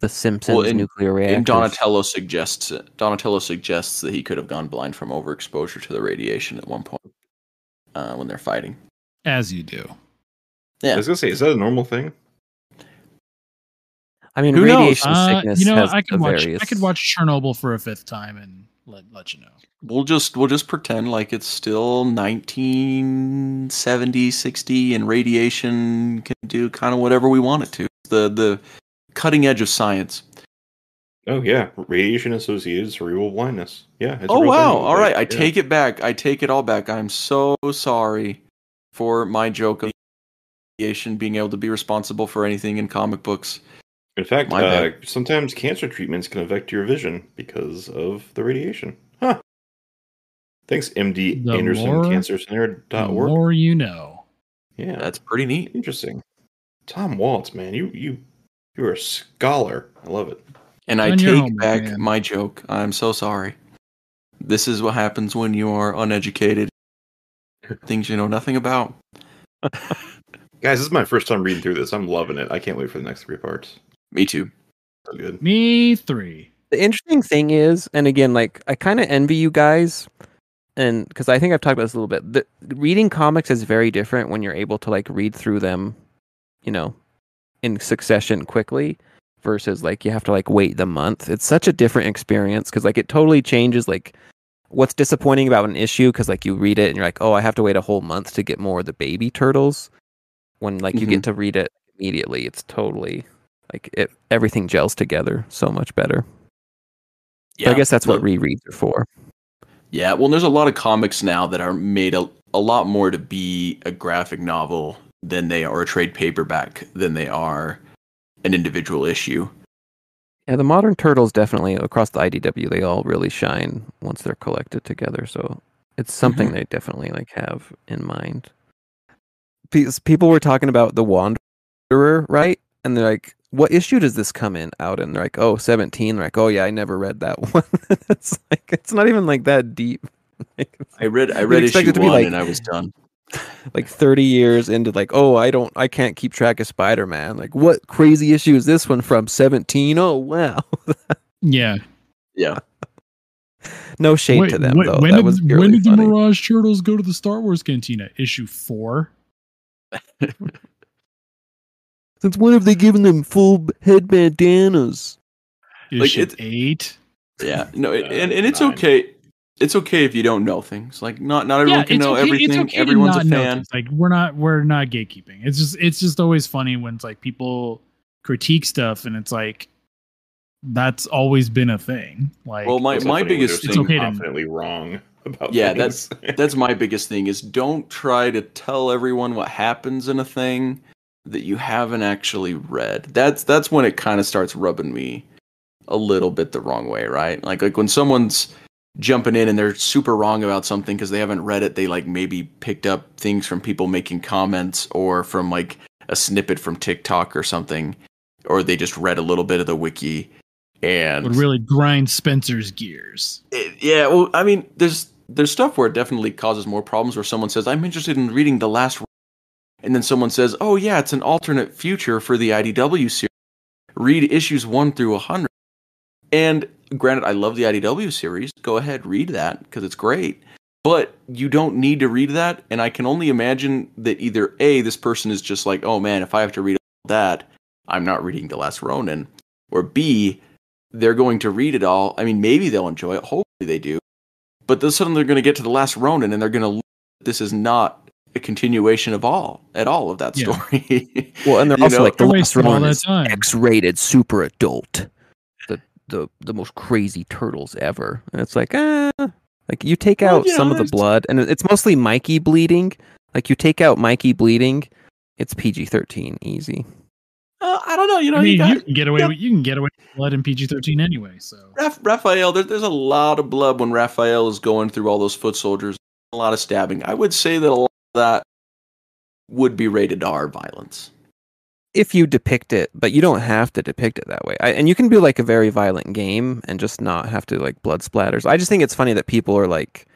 the Simpsons and- nuclear reactors. And Donatello suggests Donatello suggests that he could have gone blind from overexposure to the radiation at one point uh, when they're fighting. As you do. Yeah. I was gonna say, is that a normal thing? I mean, Who knows? radiation Uh, sickness you know, has I could watch. various. I could watch Chernobyl for a fifth time and let let you know. We'll just we'll just pretend like it's still 1970, 60, and radiation can do kind of whatever we want it to. The the cutting edge of science. Oh yeah, radiation associated cerebral blindness. Yeah. it's oh wow! All right, I Yeah. take it back. I take it all back. I'm so sorry for my joke of radiation being able to be responsible for anything in comic books. In fact, My uh, sometimes cancer treatments can affect your vision because of the radiation. Huh. Thanks, MD The Anderson more- Cancer The Center.org. more you know. Yeah, That's pretty neat. interesting. Tom Waltz, man, you you you're a scholar. I love it. And I Done your take homework, back man. my joke. I'm so sorry. This is what happens when you are uneducated. Things you know nothing about. Guys, this is my first time reading through this. I'm loving it. I can't wait for the next three parts. Me too. So good. Me three. The interesting thing is, and again, like I kind of envy you guys, and because I think I've talked about this a little bit. The, reading comics is very different when you're able to like read through them, you know, in succession quickly, versus like you have to like wait the month. It's such a different experience because like it totally changes like what's disappointing about an issue because like you read it and you're like, oh, I have to wait a whole month to get more of the baby turtles. When like you get mm-hmm. to read it immediately, it's totally like it everything gels together so much better. So I guess that's what rereads are for. Yeah, well, there's a lot of comics now that are made a, a lot more to be a graphic novel than they are a trade paperback than they are an individual issue. Yeah, the modern turtles definitely across the IDW they all really shine once they're collected together. So it's something Mm-hmm. they definitely like have in mind. Pe- People were talking about the Wanderer, right? And they're like, "What issue does this come in out?" And they're like, "Oh, 17." They're like, "Oh yeah, I never read that one." it's like it's not even like that deep. I read I You'd read issue it to be one like- and I was done. Like 30 years into like, "Oh, I don't I can't keep track of Spider-Man." Like, what crazy issue is this one from? 17. Oh, wow. Yeah. Yeah, no shade Wait, to them wait, though. when that did, was when purely did the. Mirage Turtles go to the Star Wars Cantina? Issue four. Since when have they given them full head bandanas? Like, Issue it's- eight. yeah. No, it, Uh, and and it's nine. okay. It's okay if you don't know things. Like not not everyone yeah, can know okay, everything. Okay Everyone's a fan. Like we're not we're not gatekeeping. It's just it's just always funny when it's like people critique stuff and it's like that's always been a thing. Like Well, my my funny when biggest It's saying okay to- confidently wrong about Yeah, things. that's my biggest thing is don't try to tell everyone what happens in a thing that you haven't actually read. That's that's when it kind of starts rubbing me a little bit the wrong way, right? Like like when someone's jumping in and they're super wrong about something because they haven't read it, they like maybe picked up things from people making comments or from like a snippet from TikTok or something or they just read a little bit of the wiki and would really grind Spencer's gears. it- yeah, well, I mean, there's there's stuff where it definitely causes more problems where someone says, I'm interested in reading the last and then someone says, Oh yeah, it's an alternate future for the IDW series. Read issues one through a hundred. And granted, I love the IDW series. Go ahead, read that because it's great. But you don't need to read that. And I can only imagine that either A, this person is just like, oh man, if I have to read all that, I'm not reading The Last Ronin. Or B, they're going to read it all. I mean, maybe they'll enjoy it. Hopefully they do. But then suddenly they're going to get to The Last Ronin and they're going to, this is not a continuation of all, at all of that Yeah. story. Well, and they're You also know, like the last wasting all one that is time. X-rated, super adult, the the the most crazy turtles ever, and it's like ah, like you take out you know, some of the blood, and it's mostly Mikey bleeding. Like you take out Mikey bleeding, it's PG thirteen easy. Uh, I don't know. You know, I mean, you you, can get away yeah. with you can get away with blood in PG thirteen anyway. So Raph- Raphael. There, there's a lot of blood when Raphael is going through all those foot soldiers. A lot of stabbing. I would say that a lot of that would be rated R violence. If you depict it, but you don't have to depict it that way. I, and you can do like a very violent game and just not have to like blood splatters. I just think it's funny that people are like,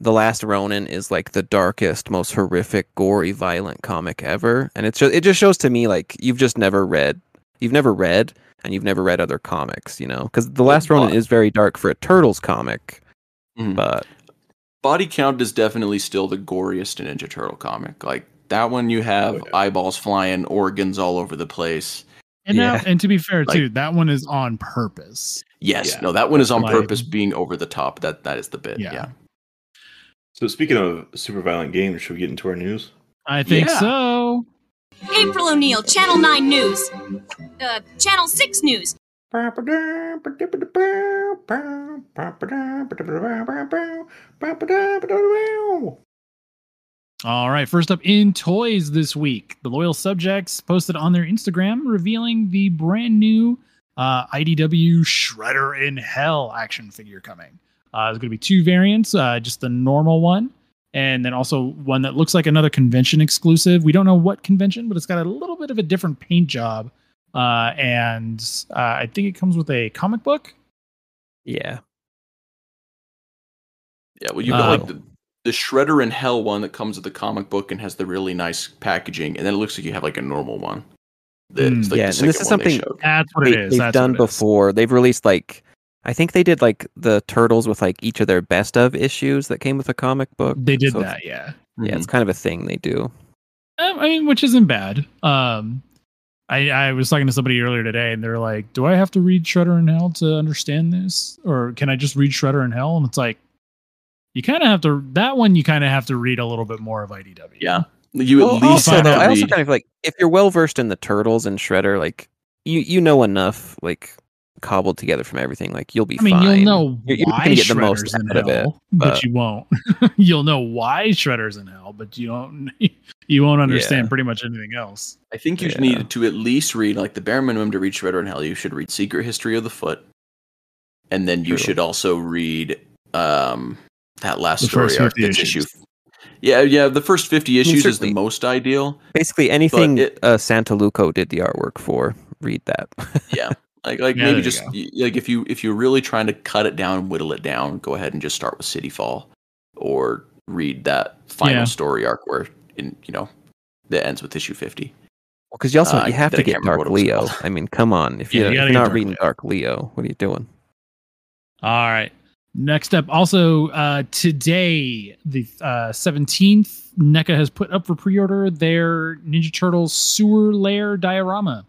the Last Ronin is like the darkest, most horrific, gory, violent comic ever, and it's just it just shows to me like you've just never read, you've never read, and you've never read other comics, you know? Because the Last Ronin is very dark for a Turtles comic, Mhm. but Body Count is definitely still the goriest Ninja Turtle comic. Like that one, you have Oh, yeah. eyeballs flying, organs all over the place. and now Yeah. and to be fair Like- too, that one is on purpose. Yes, Yeah. no, that one is on Like- purpose, being over the top. That that is the bit. Yeah. Yeah. So speaking of super violent games, should we get into our news? I think Yeah. so. April O'Neil, Channel 9 News. Uh, Channel 6 News. All right, first up in toys this week, the loyal subjects posted on their Instagram revealing the brand new uh, IDW Shredder in Hell action figure coming. Uh, there's going to be two variants, uh, just the normal one, and then also one that looks like another convention exclusive. We don't know what convention, but it's got a little bit of a different paint job, uh, and uh, I think it comes with a comic book. yeah, Yeah, well, you've got Uh, like the, the Shredder in Hell one that comes with the comic book and has the really nice packaging, and then it looks like you have like a normal one. That's Mm, like yeah, the and this is something- showed. That's what they, it is. They've That's done what it is. before. They've released like, I think they did like the Turtles with like each of their best of issues that came with a comic book. They did So that, yeah. Yeah, it's kind of a thing they do. Um, I mean, which isn't bad. Um, I I was talking to somebody earlier today, and they're like, "Do I have to read Shredder in Hell to understand this, or can I just read Shredder in Hell?" And it's like, you kind of have to. That one, you kind of have to read a little bit more of IDW. Yeah, you at Well, least also, though, I also kind of like if you're well versed in the turtles and Shredder, like you you know enough, like cobbled together from everything, like you'll be I mean, fine. you'll know You're, you're why gonna get the Shredder's most in out of it. hell, but, but- you won't. you'll know why Shredder's in hell, but you don't. You won't understand Yeah. pretty much anything else. I think you Yeah. need to at least read like the bare minimum to read Shredder in Hell. You should read Secret History of the Foot, and then you True. should also read um that last The story arc that's issue. Yeah, yeah. The first fifty issues is the most ideal. Basically, anything it- uh, Santolouco did the artwork for, read that. Yeah, like like Yeah, maybe just go. y- like if you if you're really trying to cut it down, whittle it down, go ahead and just start with City Fall, or read that final Yeah. story arc where in you know that ends with issue fifty. Well, Because you also Uh, you have to I get Dark what it was Leo. I mean, come on. If, Yeah, you're, you if you're not Dark reading Leo. Dark Leo, what are you doing? All right. Next up, also uh, today, the uh, 17th, NECA has put up for pre order their Ninja Turtles sewer lair diorama.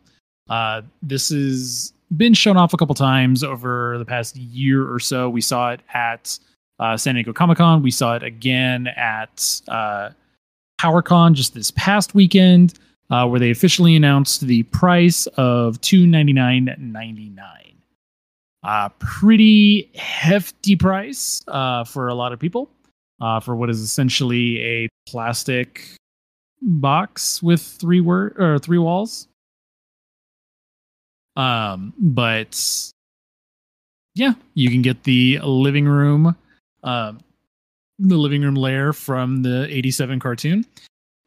Uh, this has been shown off a couple times over the past year or so. We saw it at uh, San Diego Comic Con, we saw it again at uh, PowerCon just this past weekend, uh, where they officially announced the price of two ninety nine ninety nine. Uh, pretty hefty price uh, for a lot of people uh, for what is essentially a plastic box with three word or three walls. Um, but yeah, you can get the living room, um, the living room lair from the '87 cartoon.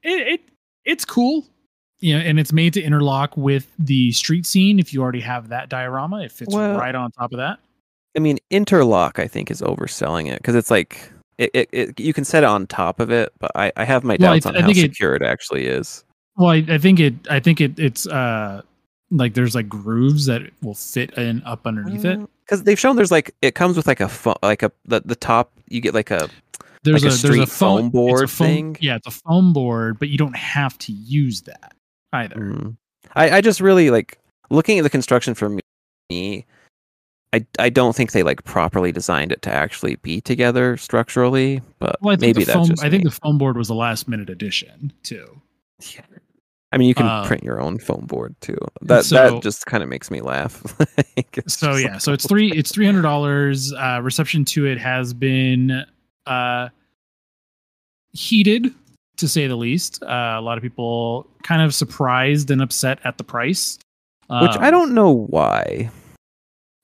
It, it it's cool you know, and it's made to interlock with the street scene. If you already have that diorama, it fits Well- right on top of that. I mean, interlock. I think is overselling it because it's like it, it, it you can set it on top of it, but I, I have my Well, doubts th- on I how think it- secure it, actually is. Well, I, I think it. I think it. It's uh, like there's like grooves that will fit in up underneath it. Because they've shown there's like it comes with like a fo- like a the, the top you get like a There's like a, a there's a foam a board foam- thing. Yeah, it's a foam board, but you don't have to use that either. Mm. I, I just really like looking at the construction for me. I, I don't think they like properly designed it to actually be together structurally, but Well, maybe the that's foam. just I think me. the foam board was a last minute addition too. Yeah. I mean, you can um, print your own foam board too. That so- that just kind of makes me laugh. Like, So yeah, like, so it's three. It's three hundred dollars. Uh, reception to it has been uh, heated, to say the least. Uh, a lot of people kind of surprised and upset at the price, which I Um, don't know why.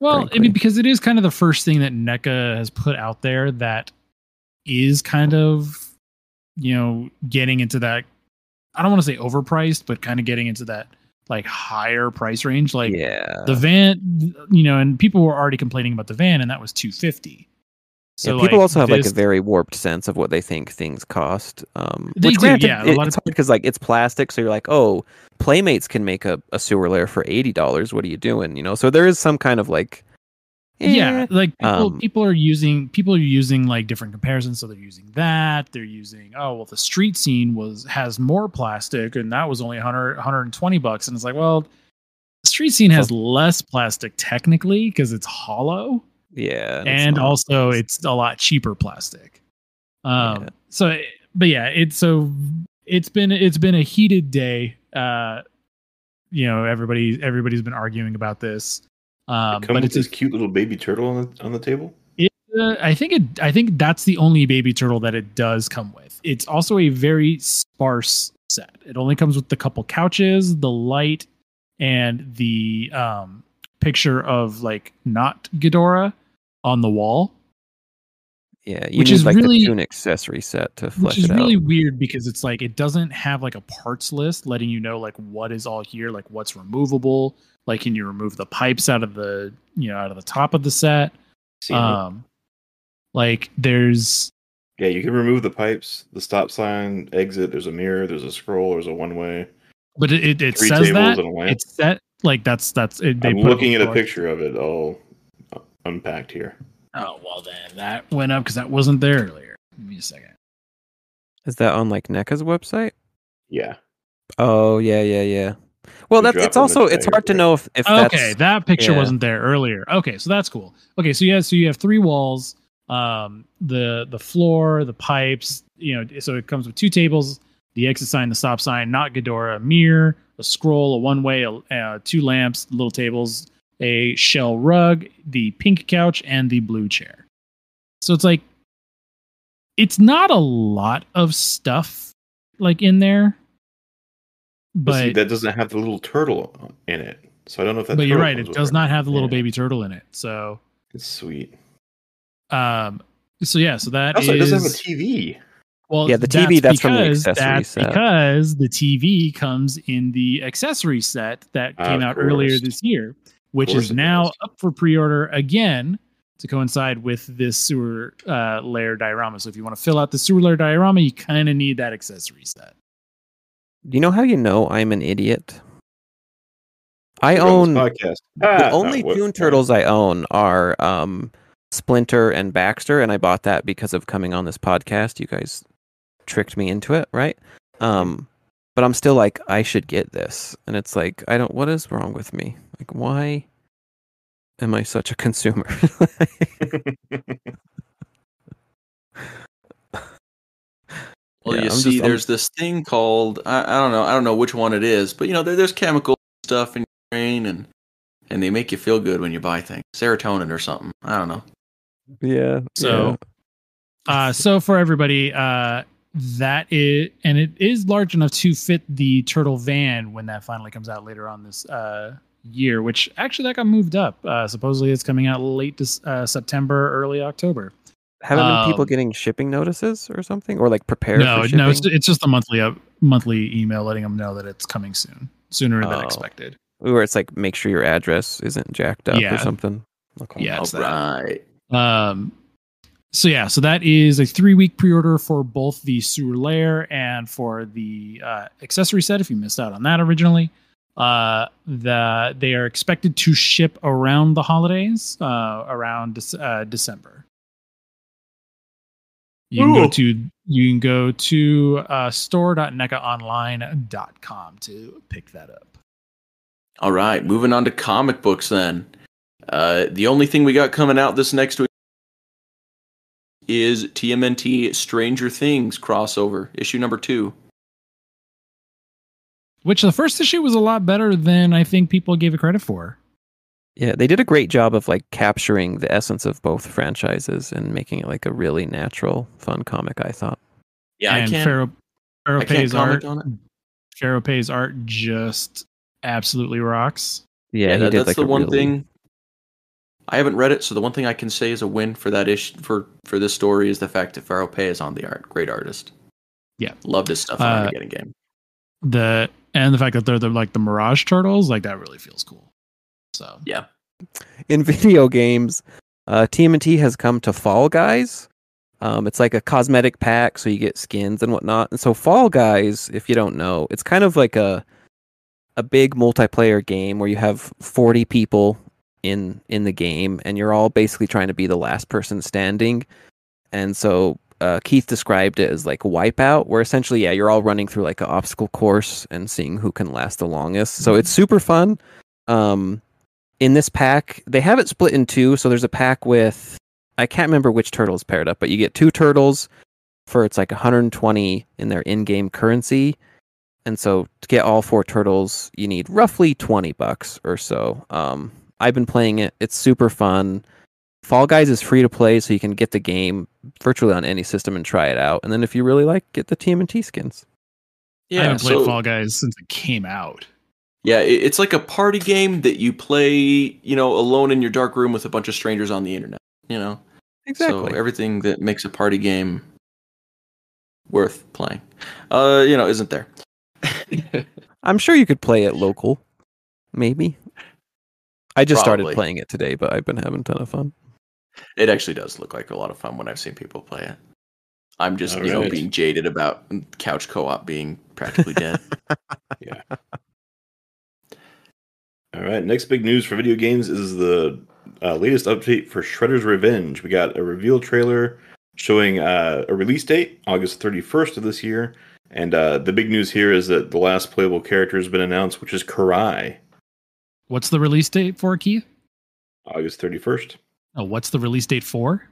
Well, I mean, because it is kind of the first thing that NECA has put out there that is kind of, you know, getting into that. I don't want to say overpriced, but kind of getting into that like higher price range. Like yeah, the van, you know, and people were already complaining about the van, and that was two fifty. So yeah, people like, also have like a very warped sense of what they think things cost. Um, They which do, granted, yeah, a it- it's hard because like it's plastic, so you're like, oh, Playmates can make a, a sewer lair for eighty dollars. What are you doing? You know, so there is some kind of like, yeah eh, like people, um, people are using people are using like different comparisons so they're using that they're using oh well the street scene was has more plastic and that was only 100 120 bucks and it's like well the street scene has less plastic technically because it's hollow yeah, and not- also it's a lot cheaper plastic um so but yeah it's so it's been it's been a heated day uh you know everybody everybody's been arguing about this um Come but with it's a this cute little baby turtle on the on the table. it, uh, I think it. I think that's the only baby turtle that it does come with. It's also a very sparse set. It only comes with the couple couches, the light, and the um, picture of like not Ghidorah on the wall, yeah, you which need is like really- the tune accessory set to flesh which is it really out. weird because it's like it doesn't have like a parts list letting you know like what is all here, like what's removable. Like, can you remove the pipes out of the you know out of the top of the set? Seen it. Um, like there's yeah, you can remove the pipes, the stop sign, exit. There's a mirror. There's a scroll. There's a one way. But it, it, it says that and a lamp. it's set like that's that's it, they I'm put up looking at a picture of it all uh, unpacked here. Oh well, then that went up because that wasn't there earlier. Give me a second. Is that on like NECA's website? Yeah. Oh yeah, yeah, yeah. Well, We that's it's also it's hard to know if if okay, that picture yeah. wasn't there earlier. Okay, so that's cool. Okay, so yeah, so you have three walls, um, the the floor, the pipes. You know, so it comes with two tables, the exit sign, the stop sign, not Ghidorah, a mirror, a scroll, a one way, a, uh, two lamps, little tables, a shell rug, the pink couch, and the blue chair. So it's like it's not a lot of stuff like in there, But, but see, that doesn't have the little turtle in it, so I don't know if that. but you're right, it does not have the little Yeah. baby turtle in it. So It's sweet. um so yeah, so that Also, it doesn't have a TV. Well, Yeah, the TV, that's from the because- accessory that's set. because the TV comes in the accessory set that Of came out earlier this year, which is now does. up for pre-order again to coincide with this sewer uh, lair diorama. So if you want to fill out the sewer lair diorama, you kind of need that accessory set. Do you know how you know I'm an idiot? I own podcast. the Ah, only what- Toon Turtles I own are um, Splinter and Baxter, and I bought that because of coming on this podcast. You guys tricked me into it, right? Um, but I'm still like, I should get this, and it's like, I don't. What is wrong with me? Like, why am I such a consumer? Well, Yeah, you I'm see, just- I'm- there's this thing called I, I don't know, I don't know which one it is, but you know, there, there's chemical stuff in your brain, and and they make you feel good when you buy things, serotonin or something. I don't know. yeah. So, uh, so for everybody, uh, that is, and it is large enough to fit the turtle van when that finally comes out later on this uh, year. Which actually that got moved up. Uh, supposedly it's coming out late this, uh, September, early October. haven't been people um, getting shipping notices or something, or like prepared No, for no, it's it's just a monthly up monthly email letting them know that it's coming soon, sooner than Oh. expected. Where it's like, make sure your address isn't jacked up Yeah. or something. Okay. Yeah, it's that. right. Um, so yeah, so that is a three week pre order for both the sewer lair and for the uh, accessory set. If you missed out on that originally, uh, the they are expected to ship around the holidays, uh, around uh, December. You can go to you can go to uh, store.necaonline.com to pick that up. All right, moving on to comic books then. Uh, the only thing we got coming out this next week is TMNT Stranger Things crossover, issue number two. Which the first issue was a lot better than I think people gave it credit for. Yeah, they did a great job of like capturing the essence of both franchises and making it like a really natural, fun comic. I thought. Yeah, and I can't. Fero, Fero I can't Pe's comment art. on it. Fero Pe's art just absolutely rocks. Yeah, Yeah, he that- did that's like the one really- thing. I haven't read it, so the one thing I can say is a win for that ish for for this story is the fact that Fero Pe is on the art. Great artist. Yeah. loved his stuff on Uh, Armageddon game. The and the fact that they're the like the Mirage Turtles, like that really feels cool. So Yeah, in video games, uh, TMNT has come to Fall Guys. Um, it's like a cosmetic pack, so you get skins and whatnot. And so Fall Guys, if you don't know, it's kind of like a a big multiplayer game where you have 40 people in in the game, and you're all basically trying to be the last person standing. And so uh, Keith described it as like Wipeout, where essentially, yeah, you're all running through like an obstacle course and seeing who can last the longest. So it's super fun. Um, in this pack, they have it split in two. So there's a pack with I can't remember which turtles paired up, but you get two turtles for it's like 120 in their in-game currency. And so to get all four turtles, you need roughly 20 bucks or so. Um, I've been playing it. It's super fun. Fall Guys is free to play, so you can get the game virtually on any system and try it out. And then if you really like, get the TMNT skins. Yeah, I haven't played so- Fall Guys since it came out. Yeah, it's like a party game that you play, you know, alone in your dark room with a bunch of strangers on the internet. You know, Exactly. so everything that makes a party game worth playing, uh, you know, isn't there. I'm sure you could play it local. Maybe. I just Probably. started playing it today, but I've been having a ton of fun. It actually does look like a lot of fun when I've seen people play it. I'm just, you know, being jaded about couch co-op being practically dead. Yeah. All right. Next big news for video games is the uh, latest update for Shredder's Revenge. We got a reveal trailer showing uh, a release date, August 31st of this year. And uh, the big news here is that the last playable character has been announced, which is Karai, What's the release date for Keith? August 31st. Oh, what's the release date for?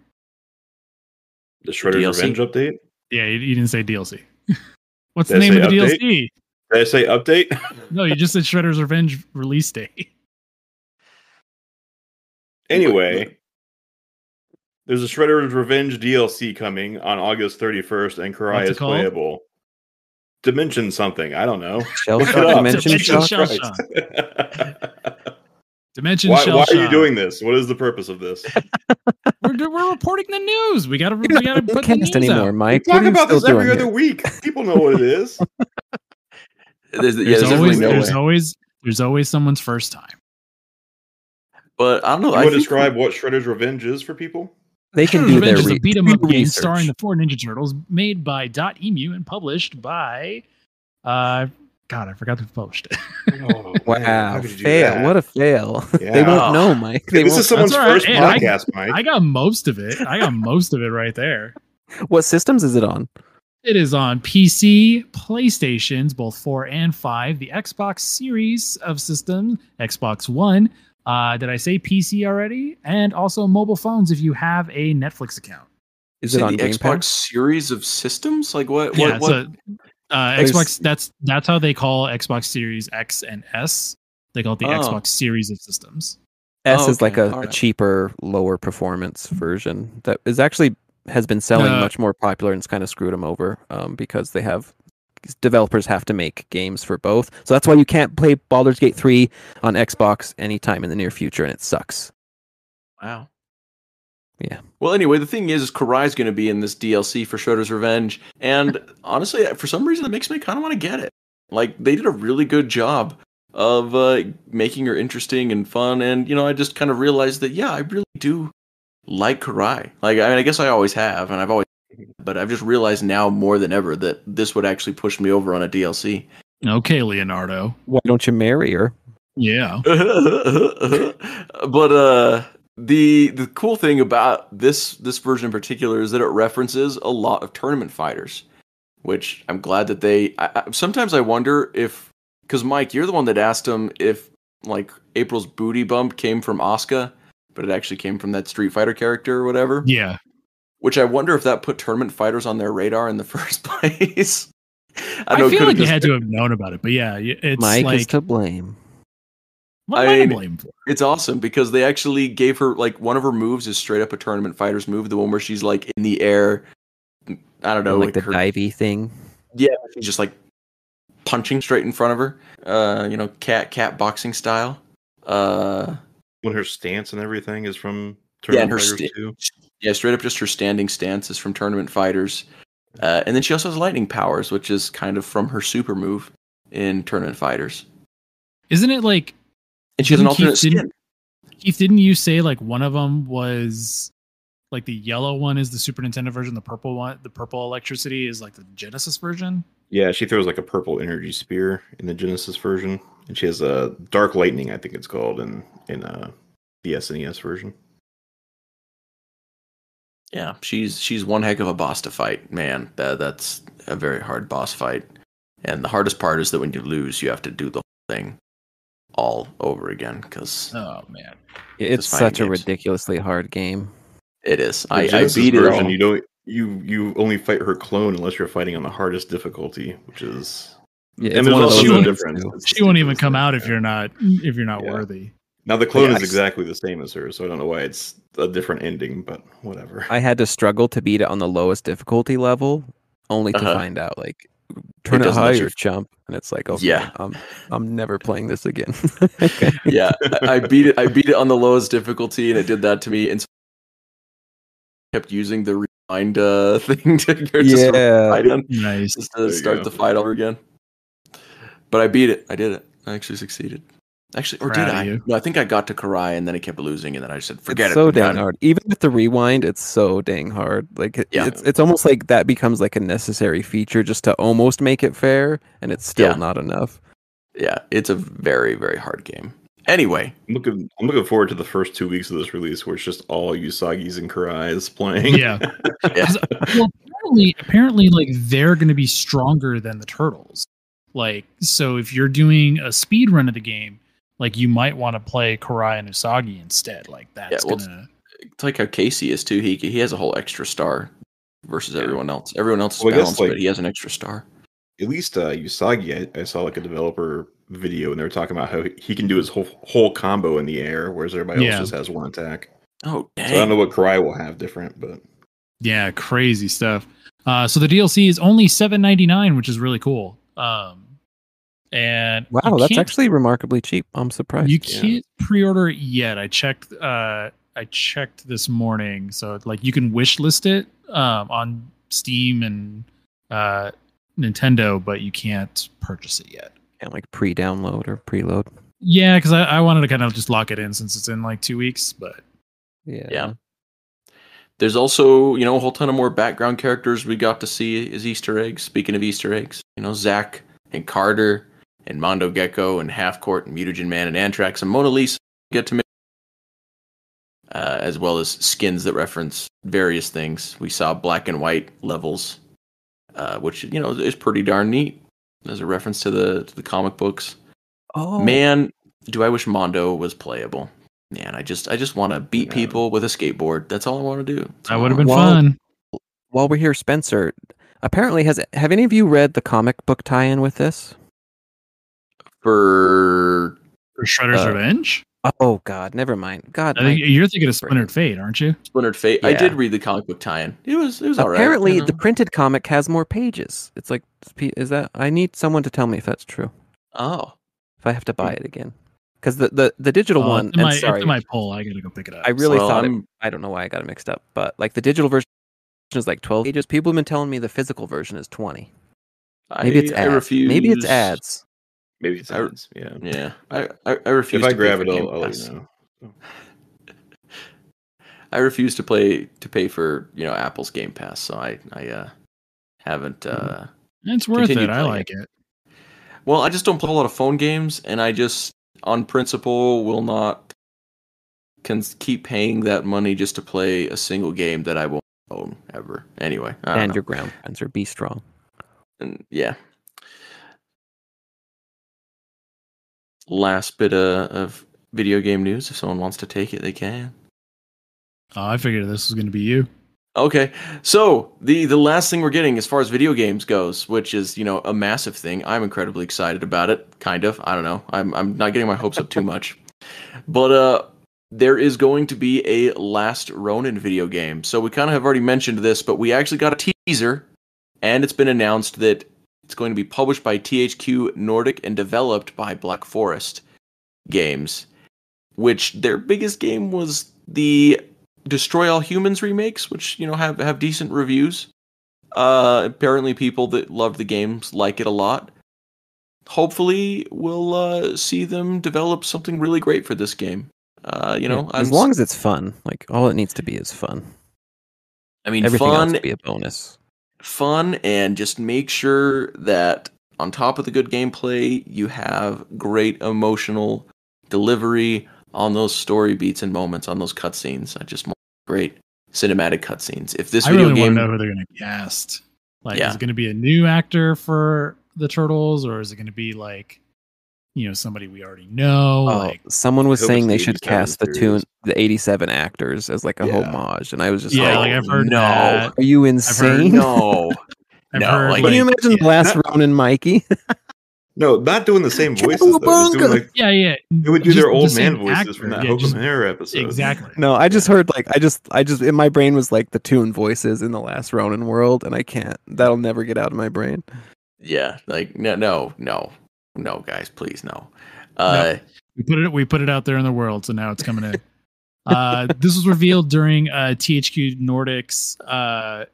The Shredder's DLC? Revenge update. Yeah, you, you didn't say DLC. what's Did the name of the update? DLC? Did I say update? No, you just said Shredder's Revenge release date. Anyway, there's a Shredder's Revenge DLC coming on August 31st, and Karai is called? playable. Dimension something. I don't know. Shell shock dimension Dimension shock. shell Christ. Dimension why Shell why are you doing this? What is the purpose of this? We're, we're reporting the news. We gotta we You're gotta not put the news anymore, out. We Mike. talk What are you about this every other here? week. People know what it is. There's, yeah, There's there's always no there's way. always there's always someone's first time. But I don't know. You I want to think describe what Shredder's Revenge is for people? They can Shredder's do Revenge their is a re- beat 'em up game research. starring the four Ninja Turtles, made by Dotemu and published by, uh, God, I forgot who published it. Oh, Wow, fail! What a fail! they Yeah. won't know, Mike. They this won't. is someone's That's all right. first Hey, I- podcast, Mike. I got most of it. I got most of it right there. What systems is it on? It is on PC, PlayStations, both four and five, the Xbox series of systems, Xbox One. Uh, did I say PC already? And also mobile phones if you have a Netflix account. Is Is it on the Game Xbox Pass? series of systems? Like what? yeah, what, what? so uh, There's- Xbox. That's that's how they call Xbox Series X and S. They call it the Oh. Xbox series of systems. S Oh, is like okay. a, a cheaper, lower performance version that is actually has been selling Uh, much more popular and it's kind of screwed them over um, because they have developers have to make games for both. So that's why you can't play Baldur's Gate 3 on Xbox anytime in the near future and it sucks. Wow. Yeah. Well, anyway, the thing is, is Karai's going to be in this DLC for Shredder's Revenge, and honestly, for some reason, it makes me kind of want to get it. Like they did a really good job of uh, making her interesting and fun, and you know, I just kind of realized that yeah, I really do like Karai. Like I mean, I guess I always have, and I've always, but I've just realized now more than ever that this would actually push me over on a DLC. Okay, Leonardo. Why don't you marry her? Yeah. but uh the the cool thing about this this version in particular is that it references a lot of tournament fighters, which I'm glad that they. I, I, sometimes I wonder if because Mike, you're the one that asked him if like April's booty bump came from Oscar, but it actually came from that Street Fighter character or whatever. Yeah. Which I wonder if that put tournament fighters on their radar in the first place. I, know it feel like they just had to have known about it, but yeah, it's Mike like is to blame. what am I I to blame for? It's awesome because they actually gave her like one of her moves is straight up a tournament fighter's move, the one where she's like in the air. I don't know, like the her, divey thing. yeah, she's just like punching straight in front of her. Uh, you know, cat cat boxing style. Uh, When her stance and everything is from yeah, Tournament her Fighters sta- too. Yeah, straight up just her standing stance is from tournament fighters. Uh, and then she also has lightning powers, which is kind of from her super move in tournament fighters. Isn't it like And she has an Didn't Keith- alternate skin. didn't- Keith, didn't you say like one of them was like the yellow one is the Super Nintendo version, the purple one, the purple electricity is like the Genesis version? Yeah, she throws like a purple energy spear in the Genesis version, and she has a dark lightning, I think it's called, in in uh, the SNES version. Yeah, she's she's one heck of a boss to fight, man. That that's a very hard boss fight. And the hardest part is that when you lose, you have to do the whole thing all over again because Oh man. It's fighting such a games. ridiculously hard game. it is. The I, I Genesis beat it version, all. You don't you you only fight her clone unless you're fighting on the hardest difficulty, which is Yeah, it's there's one of also those no ones difference. too. It's She won't even come out if you're not if you're not Yeah. worthy. Now the clone Yeah, is I s- exactly the same as her, so I don't know why it's a different ending, but whatever. I had to struggle to beat it on the lowest difficulty level, only to Uh-huh. find out like turn it, doesn't let higher, you- chump, and it's like okay, Yeah. I'm I'm never playing this again. okay. yeah, I, I beat it. I beat it on the lowest difficulty, and it did that to me. And so I kept using the rewind uh, thing to just Yeah. fight him, Nice. just to you start the fight over again. But I beat it. I did it. I actually succeeded. Actually, or Proud did I? you. No, I think I got to Karai, and then I kept losing, and then I said, "Forget it's it." so I'm dang hard. Even with the rewind, it's so dang hard. Like it, Yeah. it's it's almost like that becomes like a necessary feature just to almost make it fair, and it's still Yeah. not enough. Yeah, it's a very, very hard game. Anyway, I'm looking I'm looking forward to the first two weeks of this release where it's just all Usagi's and Karai's playing. Yeah. yeah, 'Cause, well, apparently, apparently, like they're going to be stronger than the turtles. Like, so if you're doing a speed run of the game, like you might want to play Karai and Usagi instead. Like that's well, gonna. it's like how Casey is too. He he has a whole extra star versus Yeah. everyone else. Everyone else is Well, I guess, balanced, like- but he has an extra star. At least uh, Usagi, I, I saw like a developer video and they were talking about how he can do his whole whole combo in the air, whereas everybody Yeah. else just has one attack. Oh, So I don't know what Karai will have different, but Yeah, crazy stuff. Uh, so the DLC is only seven ninety nine, which is really cool. Um, and Wow, that's actually remarkably cheap. I'm surprised. you yeah. can't pre-order it yet. I checked. Uh, I checked this morning, so like you can wish list it um, on Steam and uh, Nintendo, but you can't purchase it yet. Can't like pre-download or preload. Yeah, because I, I wanted to kind of just lock it in since it's in like two weeks. But Yeah. Yeah. There's also, you know, a whole ton of more background characters we got to see as Easter eggs. Speaking of Easter eggs, you know, zach and Carter and Mondo Gecko and Half Court and Mutagen Man and Anthrax and Mona Lisa get to make, uh, as well as skins that reference various things. We saw black and white levels, uh, which you know is pretty darn neat as a reference to the to the comic books. Oh Man, do I wish Mondo was playable. Man, I just I just want to beat Yeah. people with a skateboard. That's all I want to do. That's that would have been Well, fun. while we're here, Spencer, apparently has have any of you read the comic book tie-in with this? For For Shredder's uh, Revenge, Oh God, never mind. God, I think my- you're thinking of Splintered Fate, aren't you? Splintered Fate. I did read the comic book tie-in. It was it was all right. apparently you know? the printed comic has more pages. It's like, is that? I need someone to tell me if that's true. oh If I have to buy it again, because the, the the digital Oh, one. it's in And my, it's sorry, in my poll. I gotta go pick it up. I really Well, thought it. I'm- don't know why I got it mixed up, but like the digital version is like twelve pages. People have been telling me the physical version is twenty. Maybe it's ads. I refuse. Maybe it's ads. Maybe it's I- Yeah. Yeah, I I, I refuse. If I to pay grab it, Game I'll, I'll let you know. I refuse to play to pay for you know Apple's Game Pass, so I I uh, haven't. Uh, It's worth it. I like it. Well, I just don't play a lot of phone games, and I just, on principle, will not can keep paying that money just to play a single game that I won't own ever. Anyway, I And your ground Spencer. Be strong. And yeah. Last bit of, of video game news. If someone wants to take it, they can. Oh, I figured this was going to be you. Okay, so the the last thing we're getting as far as video games goes, which is you know a massive thing. I'm incredibly excited about it. Kind of. I don't know. I'm I'm not getting my hopes up too much, but uh, there is going to be a Last Ronin video game. So we kind of have already mentioned this, but we actually got a teaser, and it's been announced that it's going to be published by THQ Nordic and developed by Black Forest Games, which their biggest game was the Destroy All Humans remakes, which you know have have decent reviews. Uh, apparently, people that love the games like it a lot. Hopefully, we'll uh, see them develop something really great for this game. Uh, you know, Yeah, as I'm- long as it's fun, like all it needs to be is fun. I mean, Everything fun, else to be a bonus. Fun, and just make sure that on top of the good gameplay, you have great emotional delivery on those story beats and moments on those cutscenes. I just want great cinematic cutscenes. If this I video really game, want to know who they're going to cast. Like, Yeah. is it going to be a new actor for the Turtles, or is it going to be like, you know, somebody we already know? Oh, like, someone was saying it's they the should 87 cast the Toon, the '87 actors as like a Yeah. homage, and I was just yeah, like, like I've heard no. that. "Are you heard- insane?" no, I've No, heard, like- Can you imagine the yeah. last Ronin Mikey? No, not doing the same voices though. Doing like Yeah, yeah. they would do Just their old same man voices actor. from that Yeah, Hokum just- Hair episode. Exactly. no, I just heard like I just I just in my brain was like the Toon voices in the last Ronin world, and I can't. That'll never get out of my brain. yeah, like no, no, no, no, guys, please no. Uh, We put it we put it out there in the world, so now it's coming in. uh, this was revealed during uh, THQ Nordic's uh,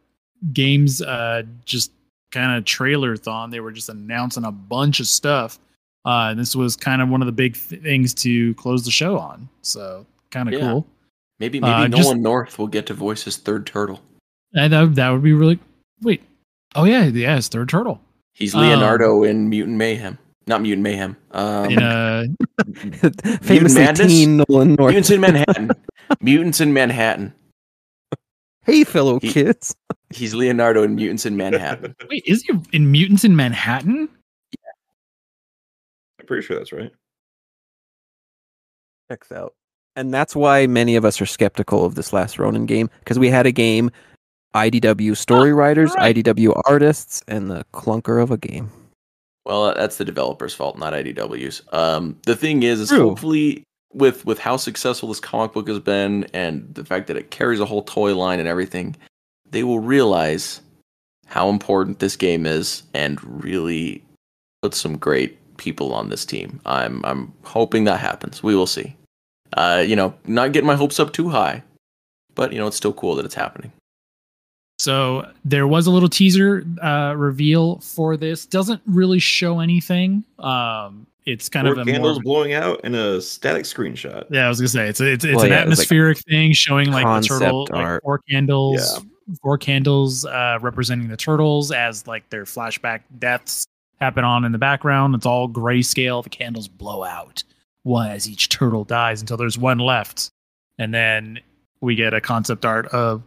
games uh, just kind of trailer thon. They were just announcing a bunch of stuff. Uh, and this was kind of one of the big th- things to close the show on. So kind of Yeah. cool. maybe maybe Uh, Nolan just- North will get to voice his third turtle. And that, that would be really wait. Oh yeah, yeah, his third turtle. He's Um, Leonardo in Mutant Mayhem, not Mutant Mayhem. Um, In uh Famously Madness? teen Nolan North. Mutants in Manhattan. Mutants in Manhattan. Hey, fellow He- kids. He's Leonardo in Mutants in Manhattan. wait, is he in Mutants in Manhattan? I'm pretty sure that's right. Checks out. And that's why many of us are skeptical of this last Ronin game because we had a game, IDW story writers, right. IDW artists, and the clunker of a game. Well, that's the developer's fault, not IDW's. Um, the thing is, is True. hopefully with with how successful this comic book has been, and the fact that it carries a whole toy line and everything, they will realize how important this game is, and really put some great people on this team. I'm I'm hoping that happens. We will see. Uh, you know, not getting my hopes up too high, but you know, it's still cool that it's happening. So there was a little teaser uh, reveal for this. Doesn't really show anything. Um, it's kind Four of a candles more. blowing out and a static screenshot. Yeah, I was gonna say it's it's it's Well, an yeah, it was like atmospheric thing showing like the concept turtle, like art. four candles, four candles uh, representing the turtles as like their flashback deaths happen on in the background. It's all grayscale. The candles blow out one as each turtle dies until there's one left, and then we get a concept art of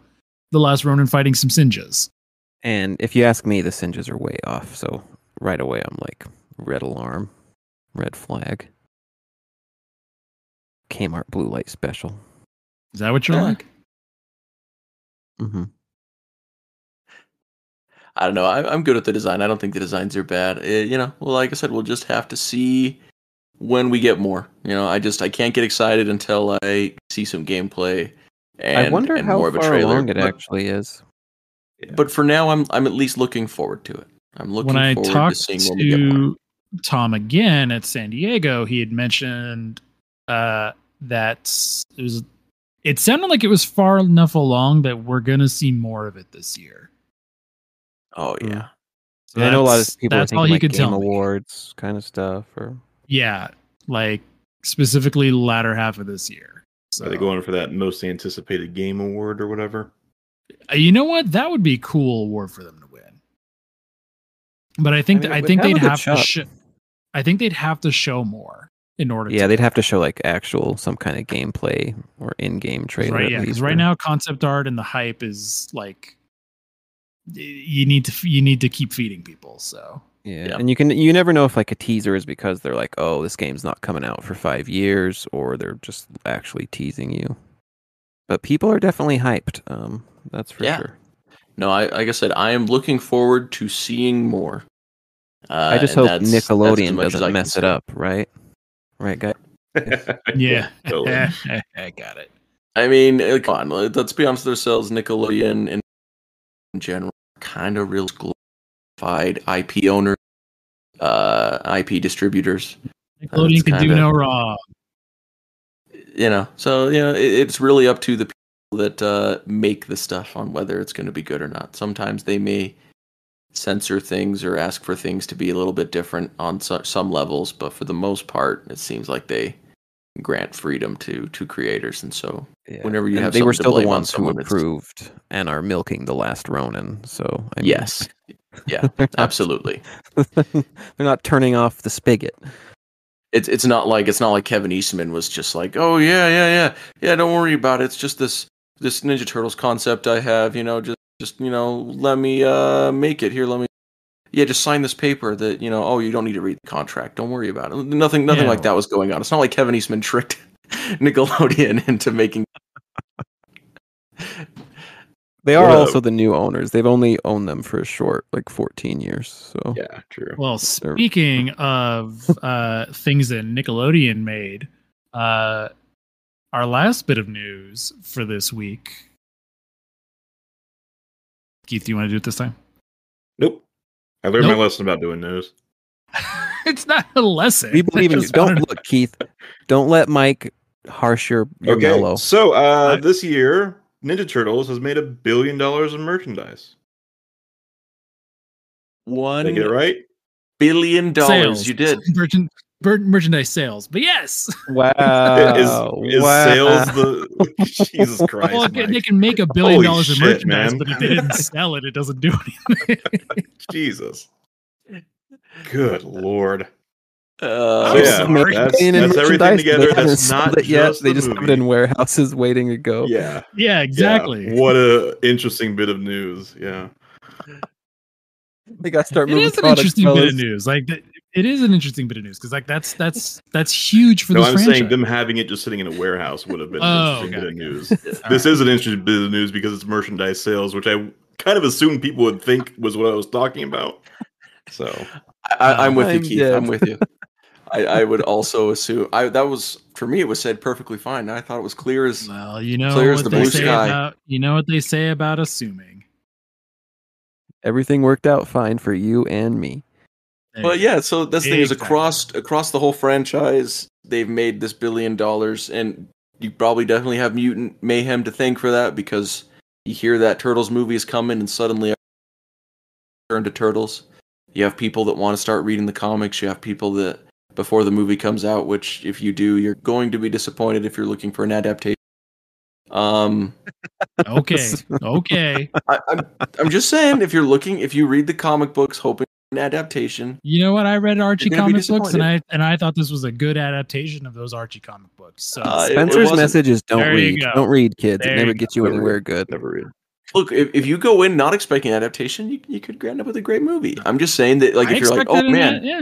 the last Ronin fighting some Sinjas. And if you ask me, the Sinjas are way off. So right away, I'm like, red alarm, red flag. Kmart blue light special. Is that what you're Yeah. like? hmm I don't know. I, I'm good at the design. I don't think the designs are bad. Uh, you know, well, like I said, we'll just have to see when we get more. You know, I just I can't get excited until I see some gameplay. And, I wonder and how more of a far trailer. along it but, actually is. but for now, I'm I'm at least looking forward to it. I'm looking when I forward to talked seeing when we get more. to Tom again at San Diego, he had mentioned uh, that it was. It sounded like it was far enough along that we're gonna see more of it this year. Oh Mm. yeah. So I know a lot of people are that's all thinking he like could Game tell me. Awards kind of stuff, or Yeah, like specifically latter half of this year. So Are they going for that most anticipated game award or whatever? Uh, you know what? That would be a cool award for them to win. But I think I mean, I, think have they'd good have to. Sh- I think they'd have to show more in order. Yeah, to they'd have to show like actual some kind of gameplay or in-game trailer. right. Yeah, because right now concept art and the hype is like you need to you need to keep feeding people. So Yeah. Yeah. and you can you never know if like a teaser is because they're like, oh, this game's not coming out for five years, or they're just actually teasing you. But people are definitely hyped. Um, that's for Yeah. sure. No, I like I said, I am looking forward to seeing more. Uh, I just hope that's- that's Nickelodeon much as I doesn't mess it say. up, right? Right, guy. yeah, Totally. I got it. I mean, uh, come on, let- let's be honest with ourselves. Nickelodeon in, in general, kind of real glorified IP owners, uh, IP distributors. Nickelodeon That's can do no wrong. You know, so you know, it, it's really up to the people that uh, make the stuff on whether it's going to be good or not. Sometimes they may censor things or ask for things to be a little bit different on so, some levels, but for the most part, it seems like they grant freedom to to creators, and so Yeah. whenever you And have they were something to still the blame on ones who approved and are milking the last Ronin. So I mean, Yes. Yeah, absolutely. they're not turning off the spigot. It's it's not like it's not like Kevin Eastman was just like, oh yeah, yeah, yeah, yeah. Don't worry about it. It's just this this Ninja Turtles concept I have. You know, just just you know, let me uh make it here. Let me. Yeah, just sign this paper that you know. Oh, you don't need to read the contract. Don't worry about it. Nothing, nothing Yeah. like that was going on. It's not like Kevin Eastman tricked Nickelodeon into making. They are What, also the new owners. They've only owned them for a short, like 14 years. So yeah, true. Well, speaking of uh, things that Nickelodeon made, uh, our last bit of news for this week. Keith, do you want to do it this time? Nope. I learned Nope. my lesson about doing news. it's not a lesson. we believe in you. Don't look, Keith. Don't let Mike harsh your, your Okay. mellow. So uh, I- this year, Ninja Turtles has made a billion dollars in merchandise. One Did I get it right? billion dollars. Sales. You did. Merchan- mer- merchandise sales, but yes. Wow. is is wow. sales the Jesus Christ? well, they can make a billion Holy dollars in shit, merchandise, man. but if they didn't sell it, it doesn't do anything. Jesus. Good lord. Uh, So, yeah, Submarine that's- in that's everything together. They haven't That's not it yet. just They the just have it in warehouses waiting to go. Yeah. yeah, yeah. exactly. What a interesting bit of news. Yeah. They got to start It moving is an products, interesting bit of news. Like it is an interesting bit of news because like that's that's that's huge for No, this I'm franchise. saying them having it just sitting in a warehouse would have been Oh, an interesting okay, bit of news. This right. is an interesting bit of news because it's merchandise sales, which I kind of assumed people would think was what I was talking about. So I, I'm with you, Keith. dead. I'm with you. I, I would also assume I that was for me. It was said perfectly fine. I thought it was clear as Well, you know Clear as what the they blue say sky. about you know what they say about assuming. Everything worked out fine for you and me. There Well, you go. yeah. So this thing is across across the whole franchise. They've made this billion dollars, and you probably definitely have Mutant Mayhem to thank for that because you hear that Turtles movie is coming, and suddenly turn to Turtles. You have people that want to start reading the comics. You have people that before the movie comes out, which if you do, you're going to be disappointed if you're looking for an adaptation. Um, Okay, okay. I, I'm I'm just saying if you're looking, if you read the comic books hoping an adaptation, You know what? I read Archie You're gonna be comic books, and I and I thought this was a good adaptation of those Archie comic books. So Uh, it- it Spencer's message is don't read. Don't read, kids. There it never you gets you anywhere read. good. never read. Look, if, if you go in not expecting adaptation, you, you could end up with a great movie. I'm just saying that, like, I if you're like, oh it, man, yeah.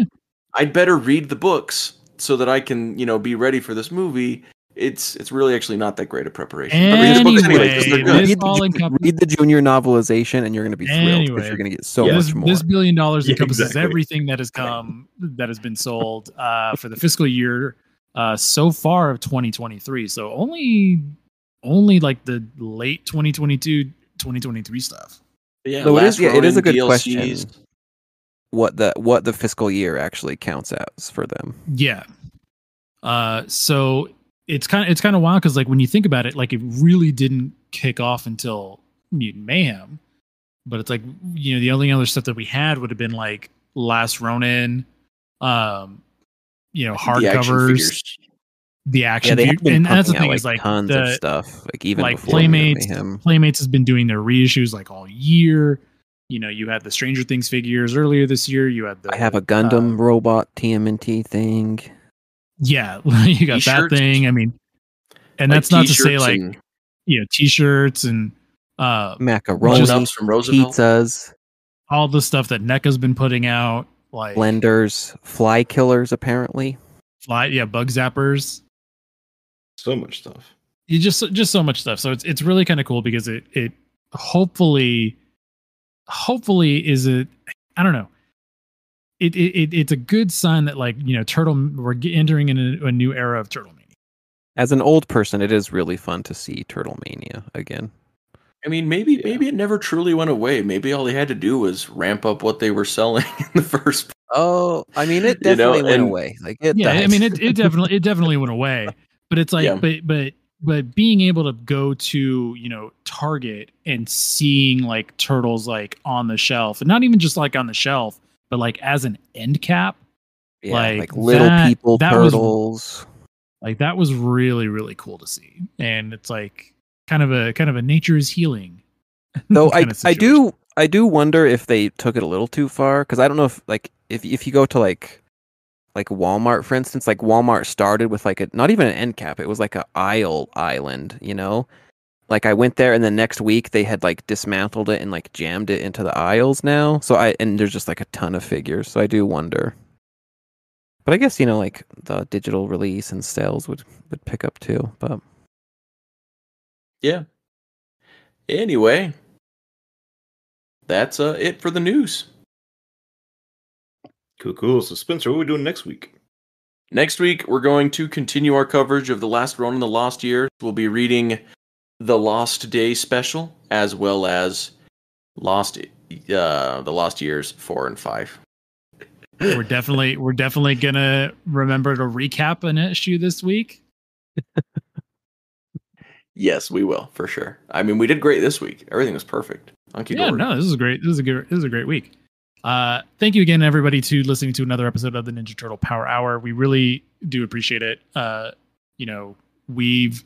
I'd better read the books so that I can, you know, be ready for this movie. It's it's really actually not that great a preparation. But read the books anyway 'cause they're Anyway, good. Read the, all read the junior novelization, and you're going to be thrilled because you're going to get so Yeah. much this, more. this billion dollars Yeah, encompasses exactly. everything that has come that has been sold uh, for the fiscal year uh, so far of 2023. So only only like the late 2022 2023 stuff. Yeah, Though it Last is- yeah, it is a Ronin good question. What the what the fiscal year actually counts as for them. Yeah. Uh, so it's kind of it's kind of wild because like when you think about it, like it really didn't kick off until Mutant Mayhem. But it's like you know the only other stuff that we had would have been like Last Ronin, um, you know hardcovers, The action the action Yeah, been and that's the pumping out, like, is like tons the, of stuff, like even like before playmates playmates has been doing their reissues like all year you know you had the stranger things figures earlier this year you had the I have a uh, Gundam robot TMNT thing. yeah you got that T-shirts. thing i mean and Like that's not to say like and you know t-shirts and uh Macaroni, Grown-ups from Roosevelt. pizzas, all the stuff that NECA's been putting out like blenders, fly killers. Apparently, fly yeah bug zappers So much stuff. you just just so much stuff so it's it's really kind of cool because it it hopefully hopefully is a i don't know it, it, it it's a good sign that like you know turtle we're entering in a, a new era of turtle mania as an old person, it is really fun to see Turtle Mania again. I mean, maybe maybe it never truly went away. Maybe all they had to do was ramp up what they were selling in the first. Oh, I mean, it You know, definitely went and- away. Like it, yeah i mean it, it definitely it definitely went away but it's like Yeah. but but but being able to go to you know target and seeing like turtles like on the shelf and not even just like on the shelf but like as an end cap yeah, like, like, little that- people that was- turtles. like that was really really cool to see and it's like kind of a kind of a nature is healing Though I I do I do wonder if they took it a little too far because I don't know if like if if you go to like like Walmart for instance, like Walmart started with like a not even an end cap, it was like a aisle island, you know. Like I went there and the next week they had like dismantled it and like jammed it into the aisles now. So I and there's just like a ton of figures. So I do wonder. But I guess you know like the digital release and sales would would pick up too. But Yeah. Anyway, that's uh, it for the news. Cool, cool. So Spencer, what are we doing next week? Next week, we're going to continue our coverage of The Last Ronin the Lost Year. We'll be reading the Lost Day special as well as Lost uh the Lost Years 4 and 5. we're definitely we're definitely gonna remember to recap an issue this week Yes, we will, for sure. I mean, we did great this week. Everything was perfect. Hunky yeah, dory. no, this is great. This is a good. This is a great week. Uh, thank you again, everybody, to listening to another episode of the Ninja Turtle Power Hour. We really do appreciate it. Uh, you know, we've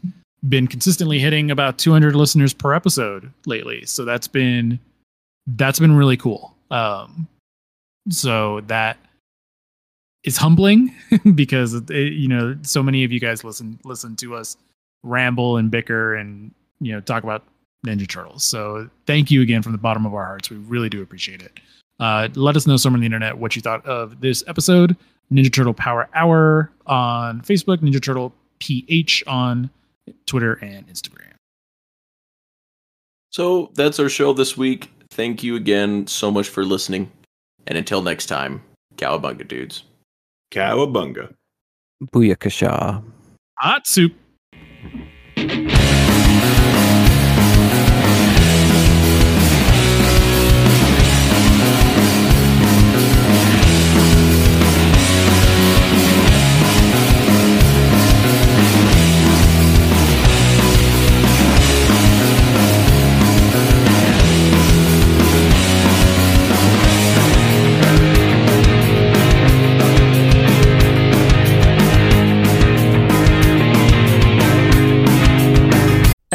been consistently hitting about 200 listeners per episode lately, so that's been that's been really cool. Um, so that is humbling because it, you know so many of you guys listen listen to us ramble and bicker and you know talk about Ninja Turtles. So thank you again from the bottom of our hearts. We really do appreciate it. Uh, let us know somewhere on the internet what you thought of this episode. Ninja Turtle Power Hour on Facebook, Ninja Turtle PH on Twitter and Instagram. So that's our show this week. Thank you again so much for listening. And until next time, cowabunga dudes. Cowabunga. booyakasha. Hot soup.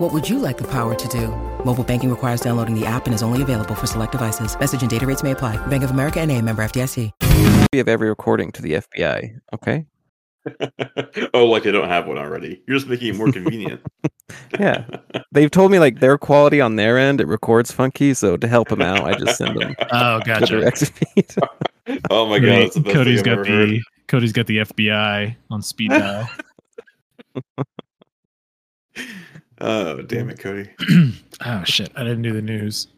What would you like the power to do? Mobile banking requires downloading the app and is only available for select devices. Message and data rates may apply. Bank of America and a member FDIC. of every recording to the FBI. Okay. oh, like I don't have one already. You're just making it more convenient. Yeah. They've told me like their quality on their end it records funky, so to help them out, I just send them Oh, the gotcha. direct feed. oh my god, that's the best Cody's thing I've got ever the heard. Cody's got the FBI on speed dial. Oh, damn it, Cody. oh shit! I didn't do the news.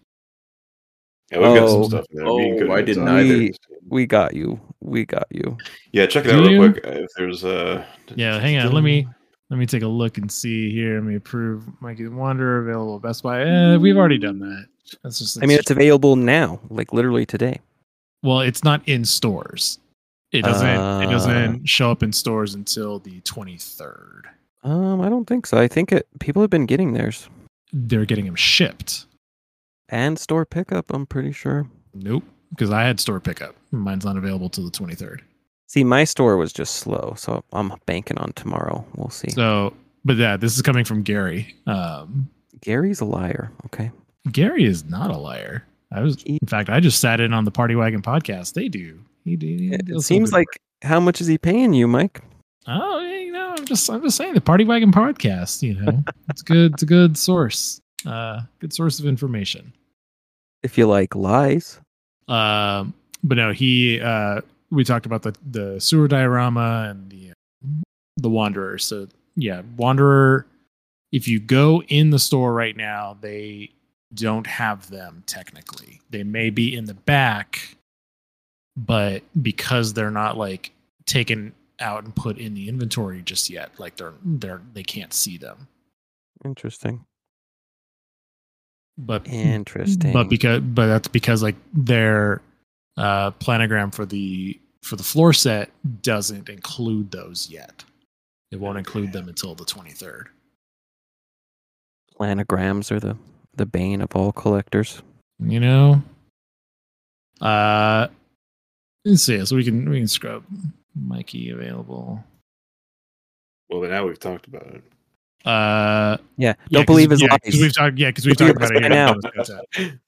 Yeah, we've got some Oh. stuff in there. Oh, Me and Cody I didn't either. we, we got you. We got you. Yeah, check it Do out real you? quick. uh, If there's uh Yeah, hang on. Let me let me take a look and see here. Let me approve Mikey the Wanderer available at Best Buy. Eh, we've already done that. That's just. I mean, it's available now, like literally today. well, it's not in stores. It doesn't. it Uh. doesn't show up in stores until the twenty third. Um, I don't think so. I think it. People have been getting theirs They're getting them shipped. and store pickup. I'm pretty sure. Nope, because I had store pickup. Mine's not available till the twenty third. See, my store was just slow, so I'm banking on tomorrow. We'll see. So, but yeah, this is coming from Gary. Um, Gary's a liar. Okay. Gary is not a liar. I was, in fact, I just sat in on the Party Wagon podcast. They do. He, do- he It seems like how much is he paying you, Mike? Oh, yeah, you know, I'm just I'm just saying the Party Wagon podcast, you know. it's good it's a good source. Uh good source of information. If you like lies. Um but no, he uh we talked about the the sewer diorama and the the wanderer. So yeah, wanderer if you go in the store right now, they don't have them technically. They may be in the back, but because they're not like taken out and put in the inventory just yet, like they're they're they can't see them. Interesting. But Interesting. but because but that's because like their uh planogram for the for the floor set doesn't include those yet. It won't include them until the 23rd. Planograms are the the bane of all collectors. You know? Uh let's see. So we can we can scrub Mikey available. Well, then now we've talked about it. Uh Yeah, yeah, don't believe his yeah, 'cause lies. We've talked yeah, because we've talked about it us here.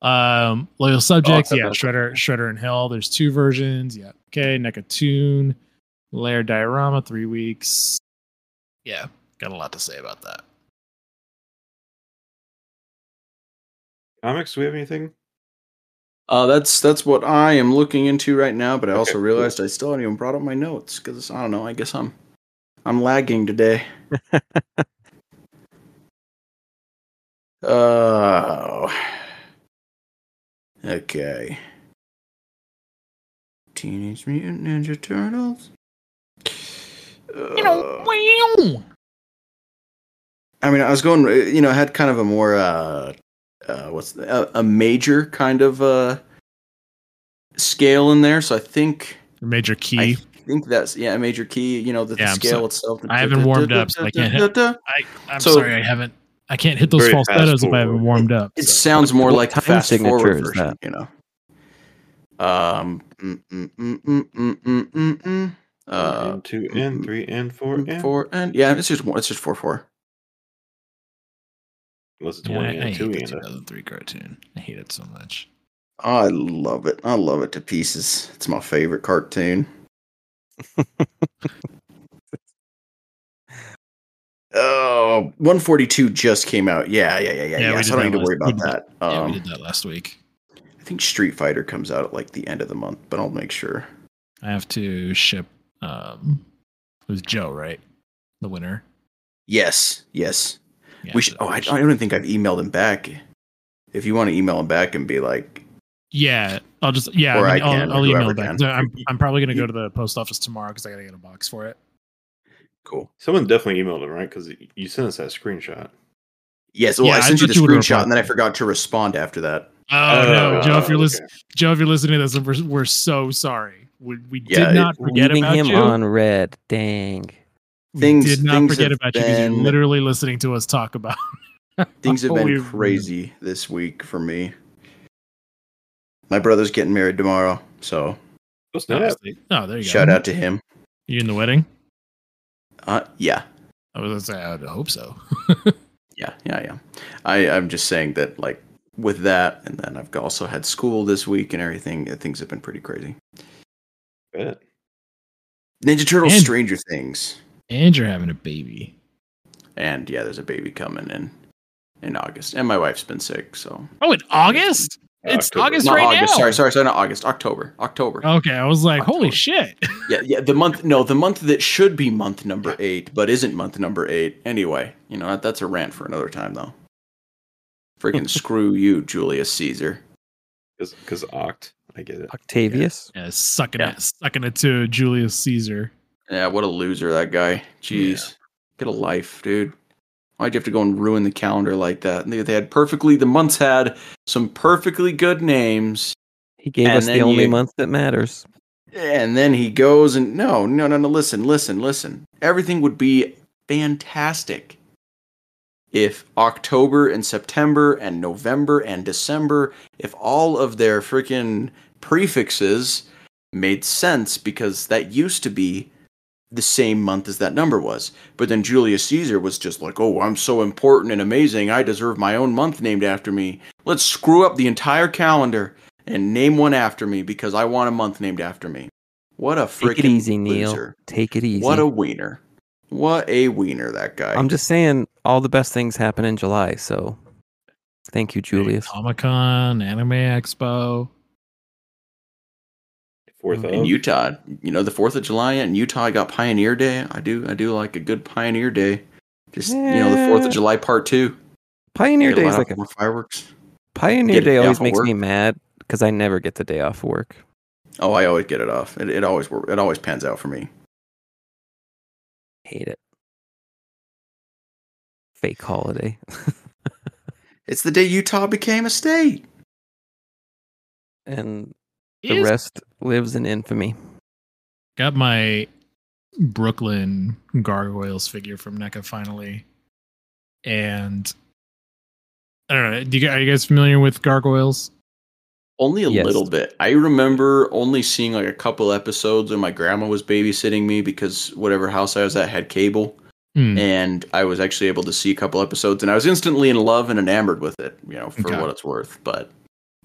by Um, loyal subjects, Oh, yeah. okay. Shredder, Shredder and Hell. There's two versions. Yeah. Okay. NECA Toon, Lair Diorama, three weeks. Yeah, got a lot to say about that. Comics, do we have anything? Uh, that's that's what I am looking into right now. But I also Okay, cool. realized I still haven't even brought up my notes because I don't know. I guess I'm I'm lagging today. Oh. Okay. Teenage Mutant Ninja Turtles. Uh, I mean, I was going. You know, I had kind of a more uh, uh, what's the, a, a, major kind of uh, scale in there. So I think major key. I think that's yeah, major key. You know the, yeah, the scale so, itself. I haven't warmed up. So I can't. Hit, I, am so, sorry, I haven't. I can't hit those falsettos if I haven't warmed up. It, so. sounds more what like the fast forward version, you know. Um. Mm, mm, mm, uh, and two and three and four and four and yeah, it's just one. It's just four four. Unless it's Yeah, one I, I and hate two the 2003 cartoon. I hate it so much. I love it. I love it to pieces. It's my favorite cartoon. Oh, 142 just came out. Yeah, yeah, yeah, yeah. Yeah, yeah, so I don't need to worry about we did that. yeah, Um, we did that last week. I think Street Fighter comes out at like the end of the month, but I'll make sure. I have to ship. Um, it was Joe, right? The winner. Yes, yes. Yeah, we should. Oh, I, I don't think I've emailed him back. If you want to email him back and be like, Yeah, I'll just yeah. Or I mean, I I'll, can, or I'll email whoever back. can. So I'm I'm probably gonna go to the post office tomorrow because I gotta get a box for it. cool. Someone definitely emailed him, right? Because you sent us that screenshot. Yes, well, Yeah, I I sent you the you screenshot and then I forgot to respond after that. Oh, no, Oh, Joe! If you're okay. listening, Joe, if you're listening to this, we're, we're so sorry. We, we Yeah, did not it- forget Leaving about him you. on red. Dang. We Things- did not things forget have about you because you're literally listening to us talk about. Things have been crazy this week for me. My brother's getting married tomorrow, so Oh, snap. Oh, there you go. shout out to him. You in the wedding? Uh, yeah, I was gonna say I would hope so. yeah, yeah, yeah. I, I'm just saying that, like, with that, and then I've also had school this week and everything. uh, Things have been pretty crazy. Bet. Ninja Turtles, And- Stranger Things, and you're having a baby. and yeah, there's a baby coming in in August, and my wife's been sick, so Oh, in August? It's October. August not right August. now. Sorry, sorry, sorry, not August. October, October. Okay, I was like, holy shit. Yeah, yeah. The month, no, the month that should be month number eight, but isn't month number eight. Anyway, you know that, that's a rant for another time, though. Freaking screw you, Julius Caesar. Because Oct. I get it. Octavius. Yeah, sucking Yeah. it, sucking it to Julius Caesar. Yeah, what a loser that guy. Jeez, get a life, dude. Why'd you have to go and ruin the calendar like that? They, they had perfectly the months had some perfectly good names. He gave us the only you- month that matters. And then he goes and no, no, no, no. Listen, listen, listen. Everything would be fantastic if October and September and November and December, if all of their freaking prefixes made sense because that used to be the same month as that number was. But then Julius Caesar was just like, oh, I'm so important and amazing. I deserve my own month named after me. Let's screw up the entire calendar and name one after me because I want a month named after me. What a freaking Take it easy, Neil. loser. Take it easy. What a wiener. What a wiener that guy. I'm just saying, all the best things happen in July. So, thank you, Julius. Comic Con, Anime Expo. Fourth in. Utah. You know, the Fourth of July in Utah, I got Pioneer Day. I do, I do like a good Pioneer Day. Just you know, the Fourth of July Part Two. Pioneer Day is of like a more fireworks. Pioneer Get Day day always off of makes me mad because I never get the day off work. Oh, I always get it off. It, it always wor- it always pans out for me. Hate it. Fake holiday. It's the day Utah became a state. and the Is- rest lives in infamy. Got my Brooklyn Gargoyles figure from NECA finally. And I don't know. Do you, are you guys familiar with Gargoyles? Only a Yes. little bit. I remember only seeing like a couple episodes when my grandma was babysitting me because whatever house I was at had cable. Hmm. And I was actually able to see a couple episodes and I was instantly in love and enamored with it, you know, for Okay. what it's worth. But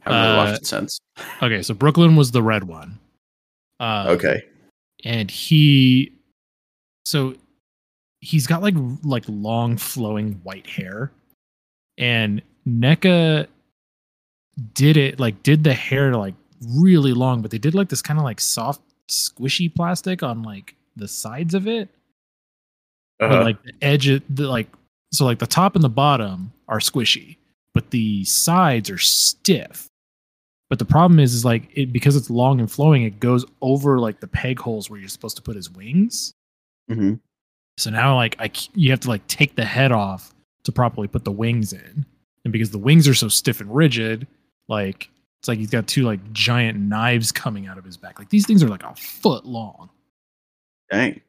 haven't really Uh, watched it since. Okay, so Brooklyn was the red one. Uh, Okay. and he so he's got like like long flowing white hair and NECA did it like did the hair like really long but they did like this kind of like soft squishy plastic on like the sides of it Uh-huh. like the edge of the like so like the top and the bottom are squishy but the sides are stiff but the problem is is like it because it's long and flowing it goes over like the peg holes where you're supposed to put his wings Mm-hmm. so now like I you have to like take the head off to properly put the wings in and because the wings are so stiff and rigid like it's like he's got two like giant knives coming out of his back like these things are like a foot long Dang.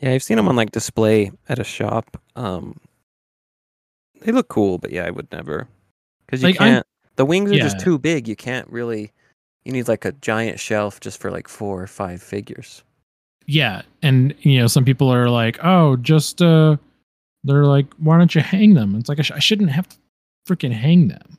Yeah, I've seen them on like display at a shop. Um, they look cool, but yeah, I would never because you Like, I'm- can't. The wings are just too big. You can't really. You need like a giant shelf just for like four or five figures. Yeah, and you know, some people are like, "Oh, just uh they're like, why don't you hang them?" It's like I, sh- I shouldn't have to freaking hang them.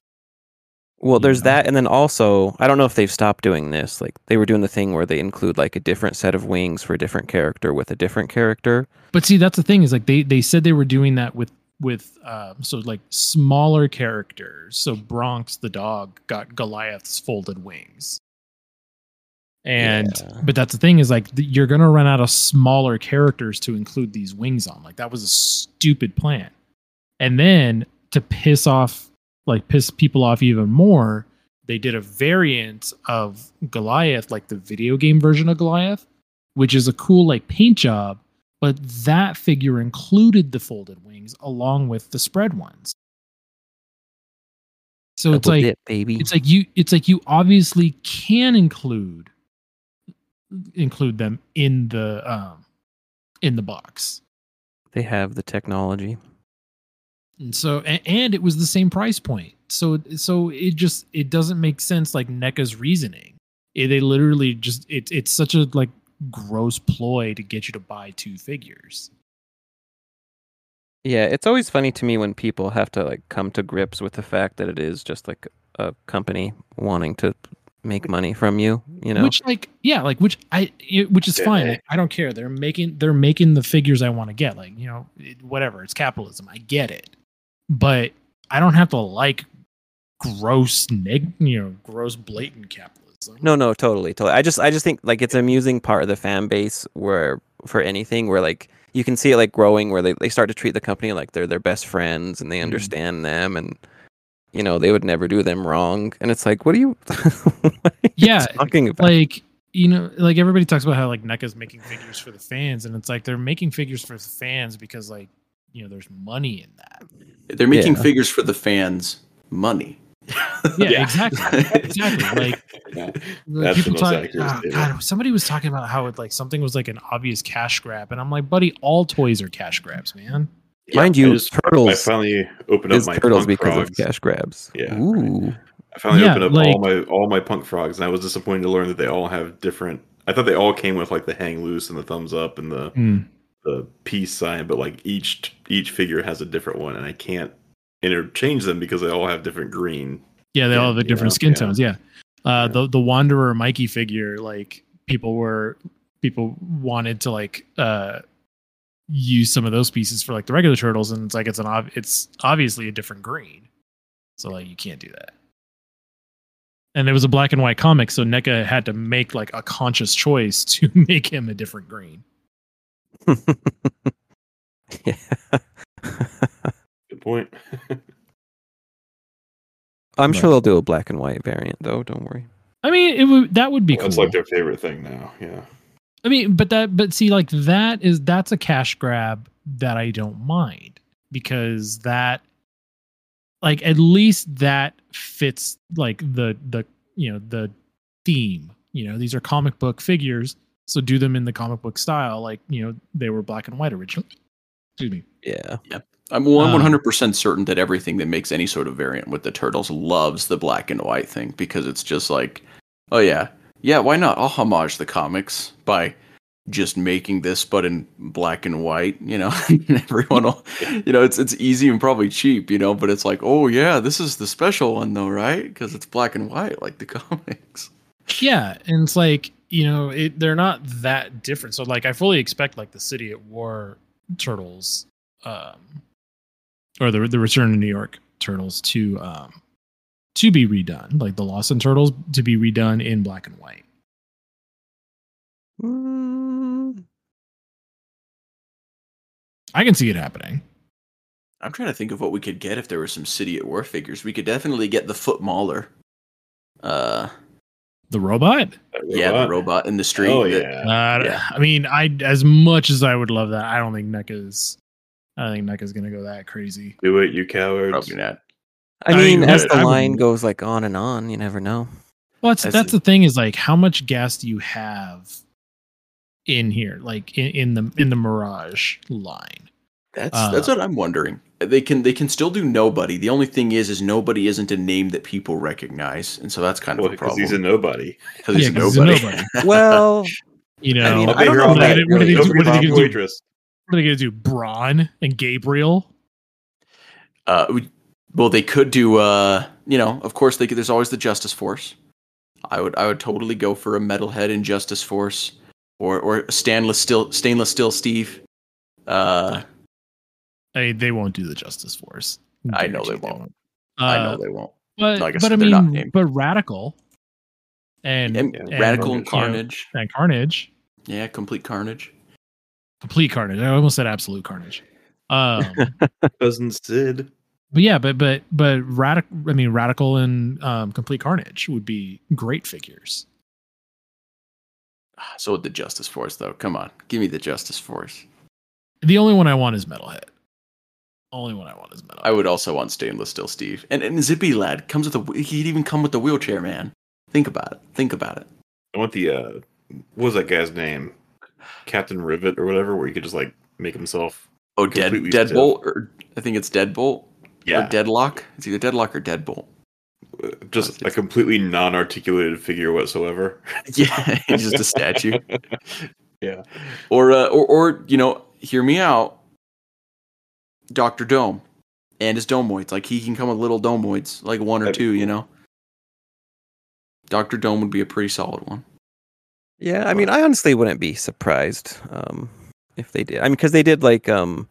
Well, there's know? that, and then also, I don't know if they've stopped doing this. Like they were doing the thing where they include like a different set of wings for a different character with a different character. But see, that's the thing is like they they said they were doing that with with um so like smaller characters. So Bronx the dog got Goliath's folded wings. And Yeah. but that's the thing is like you're gonna run out of smaller characters to include these wings on. Like that was a stupid plan. And then to piss off like piss people off even more, they did a variant of Goliath, like the video game version of Goliath, which is a cool like paint job, but that figure included the folded wings along with the spread ones. So it's like dip, baby. it's like you it's like you obviously can include include them in the um in the box. they have the technology. And so and, and it was the same price point. So so it just it doesn't make sense like NECA's reasoning. It, they literally just it, it's such a like gross ploy to get you to buy two figures. Yeah, it's always funny to me when people have to like come to grips with the fact that it is just like a company wanting to make money from you. You know, Which like yeah, like which I which is fine. Like, I don't care. They're making they're making the figures I want to get. Like you know it, whatever. It's capitalism. I get it, but I don't have to like gross neg you know gross blatant capitalism. No, no, totally, totally. I just, I just think like it's an amusing part of the fan base where for anything where like you can see it like growing where they, they start to treat the company like they're their best friends and they Mm. understand them and you know they would never do them wrong and it's like what are you, what are you Yeah, talking about like you know like everybody talks about how like NECA's making figures for the fans, and it's like they're making figures for the fans because like you know there's money in that. They're making Yeah. figures for the fans money. Yeah, Yeah. exactly, exactly. Like Yeah. Like, people most talk, accurate ah. God, somebody was talking about how it like something was like an obvious cash grab, and I'm like, buddy, all toys are cash grabs, man. Mind I you, just- I turtles finally opened up my turtles because frogs. of cash grabs. Yeah. Ooh. I finally Yeah, opened up like- all my all my punk frogs, and I was disappointed to learn that they all have different. I thought they all came with like the hang loose and the thumbs up and the Mm. the peace sign, but like each each figure has a different one, and I can't interchange them because they all have different green. Yeah, they all have the different yeah, skin yeah. tones. Yeah, uh, the the Wanderer Mikey figure, like people were people wanted to like uh use some of those pieces for like the regular turtles, and it's like it's an ob- it's obviously a different green, so like you can't do that. And it was a black and white comic, so NECA had to make like a conscious choice to make him a different green. yeah. Good point. I'm Right. sure they'll do a black and white variant though. Don't worry. I mean, it would that would be cool. That's like their favorite thing now. Yeah. I mean, but that, but see, like that is that's a cash grab that I don't mind because that, like, at least that fits like the the you know the theme. You know, these are comic book figures, so do them in the comic book style, like you know they were black and white originally. Excuse me. Yeah. I'm one Um, one hundred percent certain that everything that makes any sort of variant with the turtles loves the black and white thing because it's just like, oh yeah, yeah, why not? I'll homage the comics by just making this but in black and white, you know. everyone will, you know, it's it's easy and probably cheap, you know, but it's like, oh yeah, this is the special one though, right? Because it's black and white like the comics. Yeah, and it's like you know it, they're not that different. So like I fully expect like the City at War turtles, um, or the the Return to New York turtles to um to be redone, like the Lawson turtles to be redone in black and white. Mm, I can see it happening. I'm trying to think of what we could get if there were some City at War figures. We could definitely get the Foot Mauler. Uh, The robot. That yeah, the robot. robot in the street. Oh that- yeah. Uh, Yeah. I mean, I as much as I would love that, I don't think NECA's. I don't think NECA's gonna go that crazy. Do it, you cowards. Probably not. I I mean, would- as the I would- line goes like on and on, you never know. Well, that's That's that's the- the thing is like how much gas do you have in here, like in, in the in the Mirage line? That's Uh, that's what I'm wondering. They can they can still do nobody. The only thing is, is nobody isn't a name that people recognize, and so that's kind Well, of a because problem. he's a nobody. Because he's, Yeah, a 'cause he's a nobody. nobody. Well, You know, I mean, I'll I don't know all if night. that What are they Don't gonna do- forget what are they going to do? gonna do? Braun and Gabriel. Uh, we, well, they could do. Uh, you know, of course, they could, there's always the Justice Force. I would I would totally go for a metalhead in Justice Force, or or stainless steel stainless steel Steve. Uh, They they won't do the Justice Force. I know they Guarantee won't. I know Uh, they won't. But No, I guess but I mean, but Radical and, And and Radical and know, Carnage. and Carnage, Yeah, complete Carnage. Complete Carnage. I almost said absolute Carnage. Um, Cousin Sid. but yeah, but but but radical. I mean, Radical and um, complete Carnage would be great figures. Ah, So with the Justice Force, though, come on, give me the Justice Force. The only one I want is Metalhead. Only one I want is Metalhead. I would also want stainless steel Steve, and and Zippy Lad comes with a. He'd even come with the wheelchair, man. Think about it. Think about it. I want the uh what was that guy's name? Captain Rivet or whatever, where you could just like make himself Oh, dead Deadbolt, or I think it's Deadbolt. Yeah. or Deadlock. It's either Deadlock or Deadbolt. uh, just a completely non-articulated figure whatsoever. Yeah, he's just a statue. Yeah. Or uh, or or you know, hear me out. Doctor Dome, and his domoids. Like he can come with little domoids, like one or That'd two. You know. Doctor Dome would be a pretty solid one. Yeah, I mean, I honestly wouldn't be surprised um, if they did. I mean, because they did like um,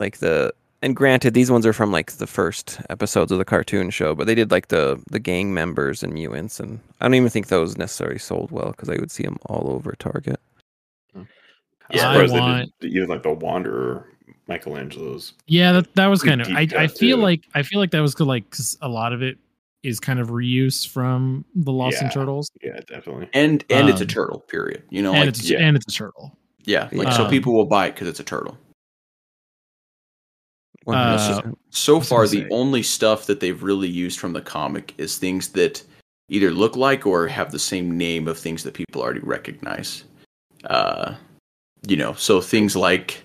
like the and granted, these ones are from like the first episodes of the cartoon show, but they did like the the gang members and mutants, and I don't even think those necessarily sold well because I would see them all over Target. I'm Yeah, I surprised want- they did even like the Wanderer Michelangelo's. Yeah, that, that was kind of. I, I feel too. like I feel like that was good, like 'cause a lot of it is kind of reuse from the Lost in Yeah. Turtles, Yeah, definitely. And and it's a Um, turtle. Period. You know, and like it's yeah. and it's a turtle. yeah, like so Um, people will buy it because it's a turtle. Uh, so, so I was far, the say- only stuff that they've really used from the comic is things that either look like or have the same name of things that people already recognize. Uh, you know, so things like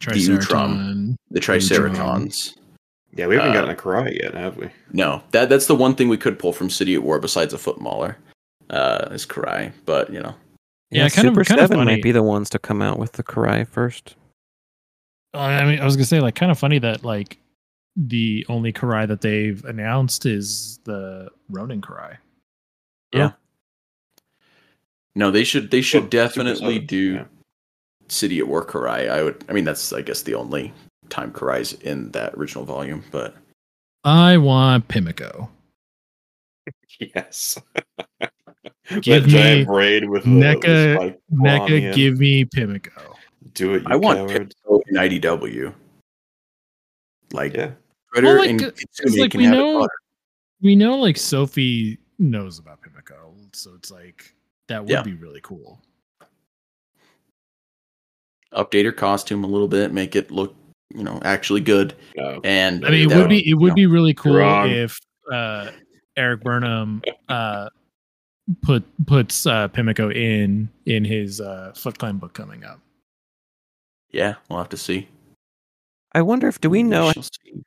the Utrum, Triceraton, the Triceratons. Yeah, we haven't Uh, gotten a Karai yet, have we? No, that that's the one thing we could pull from City at War besides a foot mauler, uh, is Karai. But you know, Yeah, kind of- Super kind of Seven funny. might be the ones to come out with the Karai first. Uh, I mean, I was gonna say like kind of funny that like the only Karai that they've announced is the Ronin Karai. Yeah. no, they should they should Well, definitely do yeah. City at War Karai. I would. I mean, that's I guess the only time Karai's in that original volume. But I want Pimiko. Yes. Give that giant me braid with the, NECA, the spike claw on the NECA, give me Pimiko. Do it, you I want coward. Pimiko in IDW. Like Yeah. Twitter Well, like, and it's like can we have it know- We know like Sophie knows about Pimiko, so it's like that would Yeah. be really cool. update her costume a little bit, make it look, you know, actually good. No. And I mean, it would be it would you be really cool wrong. if uh, Eric Burnham uh, put puts uh, Pimiko in in his uh, Foot Clan book coming up. yeah, we'll have to see. I wonder if do we know?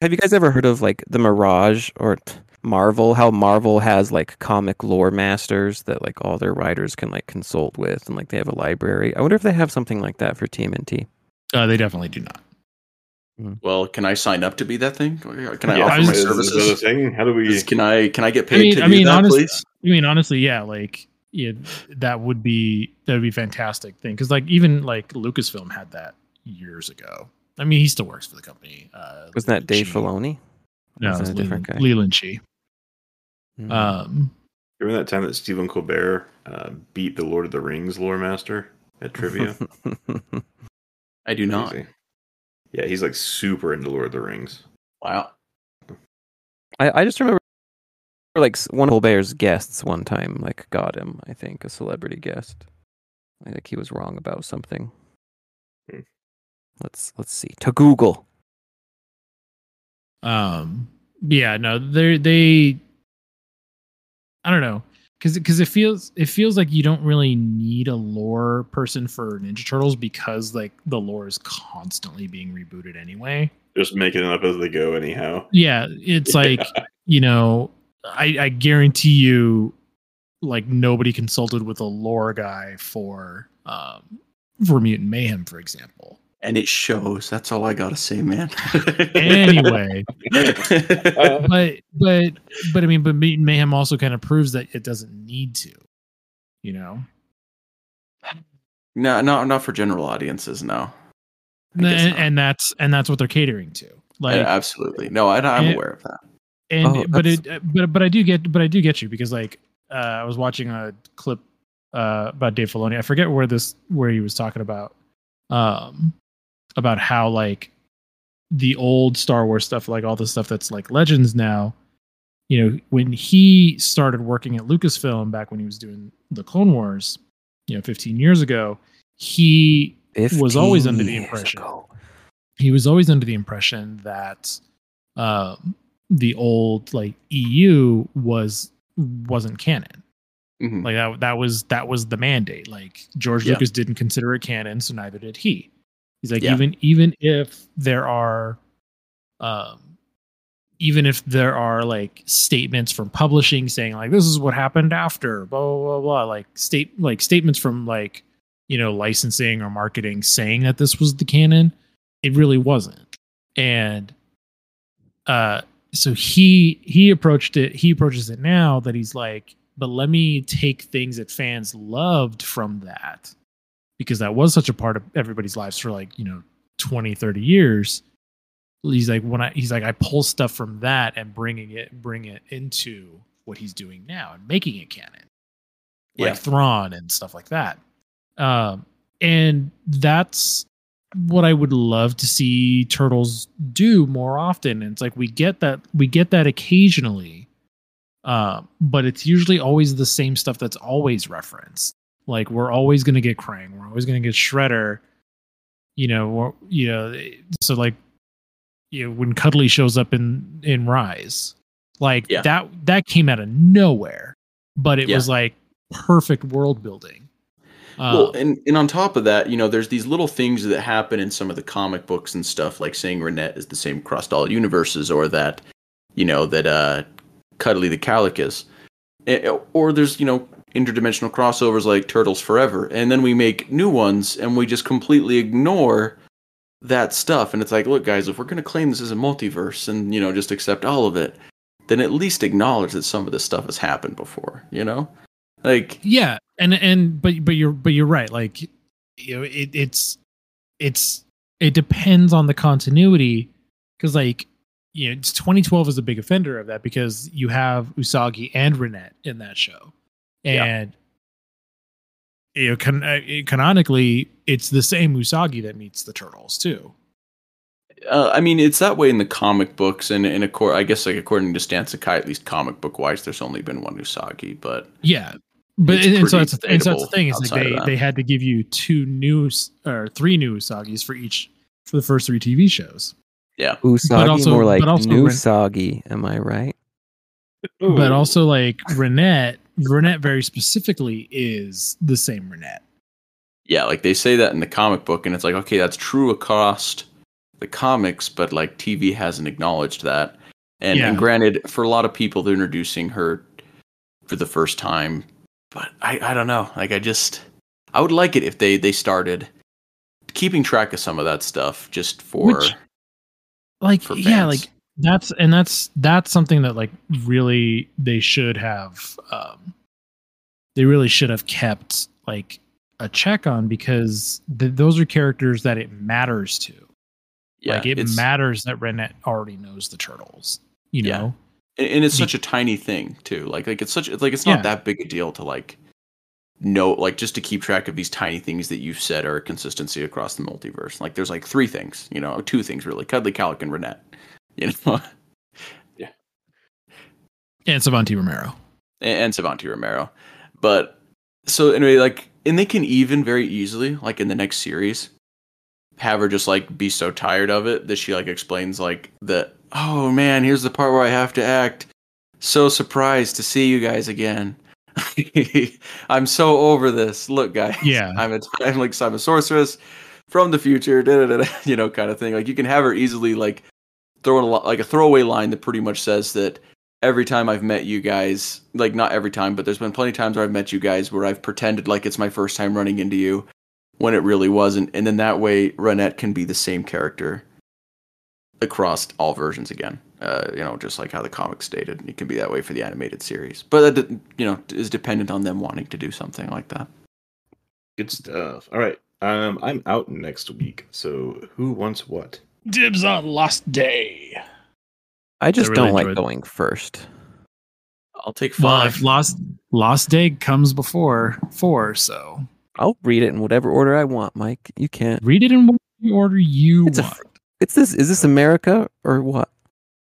Have you guys ever heard of like the Mirage or Marvel? How Marvel has like comic lore masters that like all their writers can like consult with, and like they have a library. I wonder if they have something like that for TMNT. Uh, they definitely do not. Well, can I sign up to be that thing? Can I Yeah, offer I my was- is- is that a services? thing? How do we? Is- Can I can I get I paid mean, to I do mean, that, honestly, please? I mean, honestly, yeah, like yeah, that would be that would be a fantastic thing because like even like Lucasfilm had that years ago. I mean, he still works for the company. Uh, Was that Dave Chee. Filoni? No, Was it's a different guy? Leland Chee. Mm. Um, Remember that time that Stephen Colbert uh, beat the Lord of the Rings lore master at trivia? I do not. Crazy. Yeah, he's like super into Lord of the Rings. Wow. I, I just remember like one of Colbert's guests one time like got him. I think a celebrity guest. I think he was wrong about something. Hmm. Let's let's see. To Google. um, yeah, no, they they. I don't know, because because it feels it feels like you don't really need a lore person for Ninja Turtles because like the lore is constantly being rebooted anyway. Just making it up as they go, anyhow. Yeah, it's like you know, I I guarantee you, like nobody consulted with a lore guy for um for Mutant Mayhem, for example. And it shows. That's all I gotta say, man. Anyway, but but but I mean, but Mutant Mayhem also kind of proves that it doesn't need to, you know. no, no, not for general audiences. No. I And, and that's and that's what they're catering to. Like Yeah, absolutely. No, I, I'm and- aware of that. and Oh, but that's- it but but I do get but I do get you because like uh, I was watching a clip uh, about Dave Filoni. I forget where this where he was talking about um about how like the old Star Wars stuff, like all the stuff that's like Legends now. You know, when he started working at Lucasfilm back when he was doing the Clone Wars, you know, 15 years ago, he was always under the impression ago. he was always under the impression that um, the old like EU was wasn't canon. Mhm. Like that that was that was the mandate. Like George Yeah. Lucas didn't consider it canon, so neither did he. He's like Yeah. even even if there are um even if there are like statements from publishing saying like this is what happened after blah blah blah, blah like state like statements from like you know licensing or marketing saying that this was the canon it really wasn't and uh so he he approached it he approaches it now that he's like but let me take things that fans loved from that because that was such a part of everybody's lives for like you know 20 30 years he's like when i he's like i pull stuff from that and bringing it bring it into what he's doing now and making it canon like Yeah. Thrawn and stuff like that. Um, and that's what I would love to see turtles do more often. And it's like we get that we get that occasionally, um, but it's usually always the same stuff that's always referenced. Like we're always going to get Krang, we're always going to get Shredder. You know, you know, so like you know when Cuddly shows up in in Rise, like Yeah. that that came out of nowhere, but it Yeah. was like perfect world building. Uh, well, and, and on top of that, you know, there's these little things that happen in some of the comic books and stuff, like saying Renet is the same across all universes, or that, you know, that uh, Cuddly the Cowlick is. Eh, Or there's, you know, interdimensional crossovers like Turtles Forever. And then we make new ones and we just completely ignore that stuff. And it's like, look, guys, if we're going to claim this as a multiverse and, you know, just accept all of it, then at least acknowledge that some of this stuff has happened before, you know? Like, yeah and and but but you're but you're right like you know it, it's it's it depends on the continuity because like you know it's 2012 is a big offender of that because you have usagi and renet in that show Yeah. and you know can, uh, canonically it's the same usagi that meets the turtles too Uh, I mean, it's that way in the comic books, and in a accord, I guess like according to Stan Sakai, at least comic book wise, there's only been one Usagi. But yeah but It's and, and so pretty that's the, and so that's the thing is like they they had to give you two new or three new usagis for each for the first three tv shows yeah, Usagi but also- more like but also new Ren- soggy. Am I right? but also like Renet, Renet very specifically is the same Renet. yeah, like they say that in the comic book, and it's like okay, that's true across the comics, but like TV hasn't acknowledged that. And, Yeah. and granted, for a lot of people, they're introducing her for the first time, but I I don't know. Like I just I would like it if they they started keeping track of some of that stuff just for Which- Like For yeah, like that's and that's that's something that like really they should have um they really should have kept like a check on because th- those are characters that it matters to. yeah, like it matters that Renet already knows the turtles. You Yeah. know? and, and it's such a tiny thing too like like it's such like it's not Yeah. that big a deal to like know like just to keep track of these tiny things that you've said are a consistency across the multiverse like there's like three things you know two things really cuddly cowlick and renet you know yeah. And Savanti Romero. and, and Savanti Romero. But so anyway, like, and they can even very easily, like in the next series, have her just like be so tired of it that she like explains like that. Oh man, here's the part where I have to act. So surprised to see you guys again. I'm so over this. Look, guys. Yeah. I'm a I'm like I'm a sorceress from the future. Da, da, da, da, you know, kind of thing. Like you can have her easily like throw in a lo- like a throwaway line that pretty much says that every time I've met you guys, like not every time, but there's been plenty of times where I've met you guys where I've pretended like it's my first time running into you when it really wasn't. And then that way, Renet can be the same character across all versions again. Uh, you know, just like how the comics stated, it can be that way for the animated series. But that, you know, is dependent on them wanting to do something like that. Good stuff. All right. Um, I'm out next week. So who wants what? Dibs on Lost Day. I just really don't like enjoyed- going first. I'll take Well, five. if Lost Lost Day comes before four, so I'll read it in whatever order I want, Mike. You can't. read it in whatever order you It's want. fr- It's this. Is this America or what?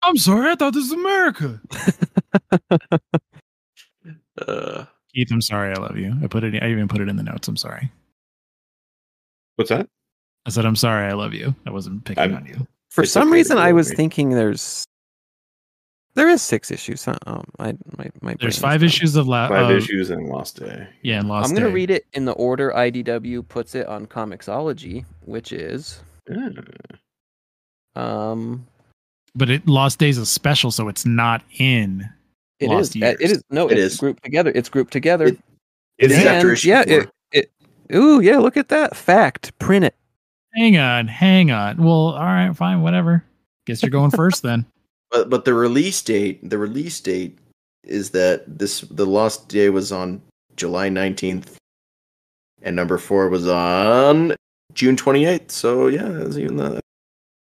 I'm sorry, I thought this was America. uh, Keith, I'm sorry, I love you. I put it. I even put it in the notes. I'm sorry. What's that? I said I'm sorry, I love you. I wasn't picking I'm- on you. For It's some okay reason, I was away. thinking there's there is six issues. Huh? Um, I my my. There's five issues of la- Five of- issues and Lost Day. Yeah, and Lost I'm gonna Day. read it in the order IDW puts it on Comixology, which is Yeah. um. but it Lost Day's a special, so it's not in. It Lost is. Years. is. No, It it's is. grouped together. It's grouped together. It- It is And, after issue yeah, four. it, it. Ooh, yeah. Look at that fact. Print it. Hang on, hang on. Well, all right, fine, whatever. Guess you're going first then. But but the release date, the release date is that this the Lost Day was on July 19th and number 4 was on June 28th. So yeah, it was even the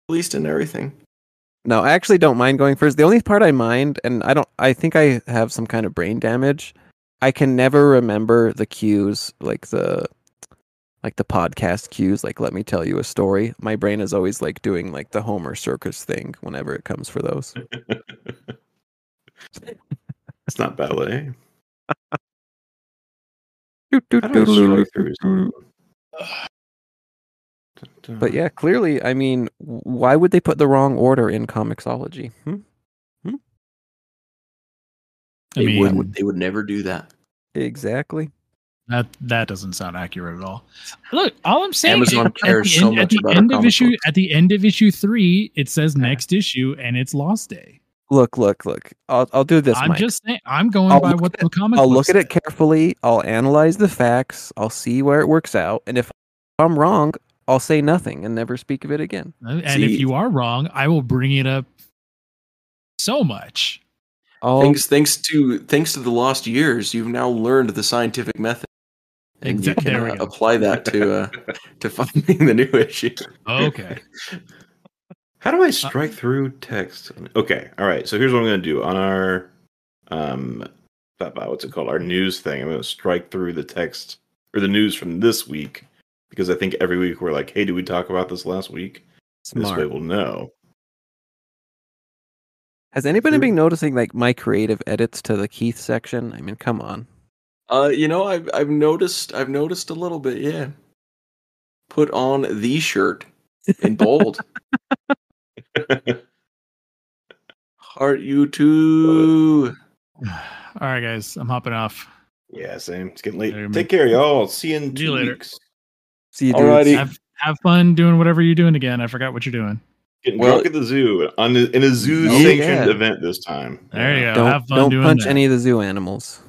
released and everything. No, I actually don't mind going first. The only part I mind, and I don't, I think I have some kind of brain damage. I can never remember the cues, like the, like the podcast cues. Like, let me tell you a story. My brain is always like doing like the Homer Circus thing whenever it comes for those. it's not ballet. Doot, doot, How do I doodle, strike through doot, doot. But yeah, clearly, I mean, why would they put the wrong order in Comixology? Hmm? I They mean, wouldn't. They would never do that. Exactly. That that doesn't sound accurate at all. Look, all I'm saying Amazon is at cares the so end, at the about end of issue books. at the end of issue three, it says next issue and it's Lost Day. Look, look, look. I'll I'll do this. I'm Mike. just saying I'm going I'll by look what at the comic I'll look at it carefully. I'll analyze the facts. I'll see where it works out, and if I'm wrong, I'll say nothing and never speak of it again. Uh, and See- if you are wrong, I will bring it up so much. I'll, Thanks, thanks to thanks to the lost years, you've now learned the scientific method, and you can uh, apply that to uh, to finding the new issue. Okay. How do I strike through text? Okay, all right. So here's what I'm going to do on our um, uh, what's it called? Our news thing. I'm going to strike through the text or the news from this week because I think every week we're like, hey, did we talk about this last week? This way smart. we'll know. Has anybody been noticing like my creative edits to the Keith section? I mean, come on. Uh, you know, I've I've noticed I've noticed a little bit. Yeah, put on the shirt in bold. Heart you too. All right, guys, I'm hopping off. yeah, same. It's getting late. Later, Take care, y'all. See you in See two you later. weeks. See you, Alrighty. Have have fun doing whatever you're doing again. I forgot what you're doing. Getting Well- drunk at the zoo on the, in a zoo sanctioned yeah. event this time. There you go. Don't have fun don't doing punch that. any of the zoo animals.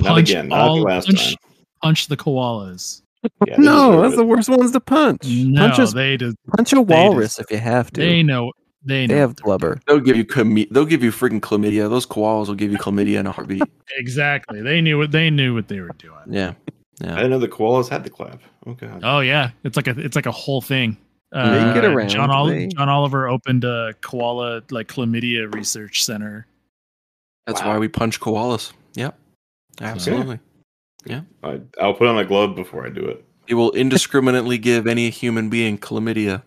Not Punch again. Not like all- the last punch- time. Punch the koalas. Yeah, no, that's the worst ones to punch. No, punch, a, they just punch a they walrus just- if you have to. they know they know They have what they're blubber. They'll give you chlamydia. They'll give you freaking chlamydia. Those koalas will give you chlamydia in a heartbeat. doing. Exactly. They knew what they knew what they were doing. Yeah, I didn't know the koalas had the clap. Oh god. Oh yeah, it's like a it's like a whole thing. They Uh, get around, John, Ol- they- John Oliver opened a koala like chlamydia research center. That's Wow. why we punch koalas. Yep, absolutely. Yeah. I, I'll put on a glove before I do it. It will indiscriminately give any human being chlamydia.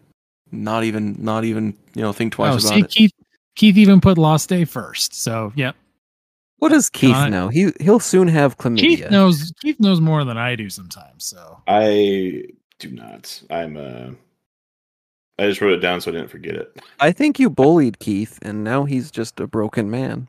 Not even, not even, you know, think twice oh, about see, it. Keith Keith even put Lost Day first. So yeah, What does Keith John- know? He he'll soon have chlamydia. Keith knows Keith knows more than I do sometimes. So I do not. I'm uh I just wrote it down so I didn't forget it. I think you bullied Keith, and now he's just a broken man.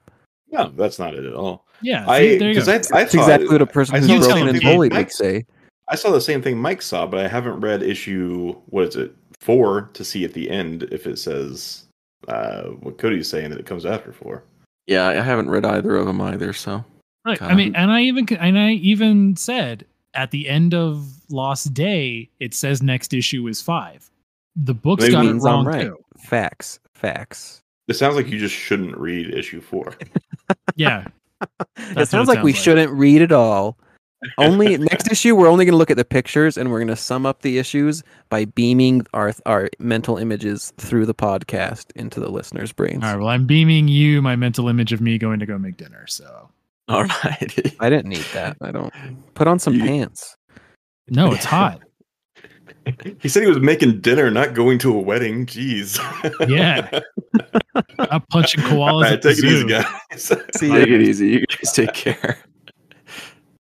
No, that's not it at all. Yeah, I see, there you because go. I, I That's thought exactly what a person I who's saw the broken same and thing bullied would say. I saw the same thing Mike saw, but I haven't read issue what is it four to see at the end if it says uh what Cody's saying that it comes after four. Yeah, I haven't read either of them either. So Right. I mean, and I even and I even said at the end of Lost Day, it says next issue is five. The book's Maybe got it wrong right. too. Facts, facts. It sounds like you just shouldn't read issue four. Yeah. it what sounds like we like. shouldn't read it all. Only next issue, we're only going to look at the pictures and we're going to sum up the issues by beaming our our mental images through the podcast into the listeners' brains. All right. Well, I'm beaming you my mental image of me going to go make dinner. So all right. I didn't need that. I don't. Put on some You- pants. no, it's hot. he said he was making dinner, not going to a wedding. Jeez. Yeah. I'm punching koalas All right, at the take it easy, guys. See Take it easy. You guys take care.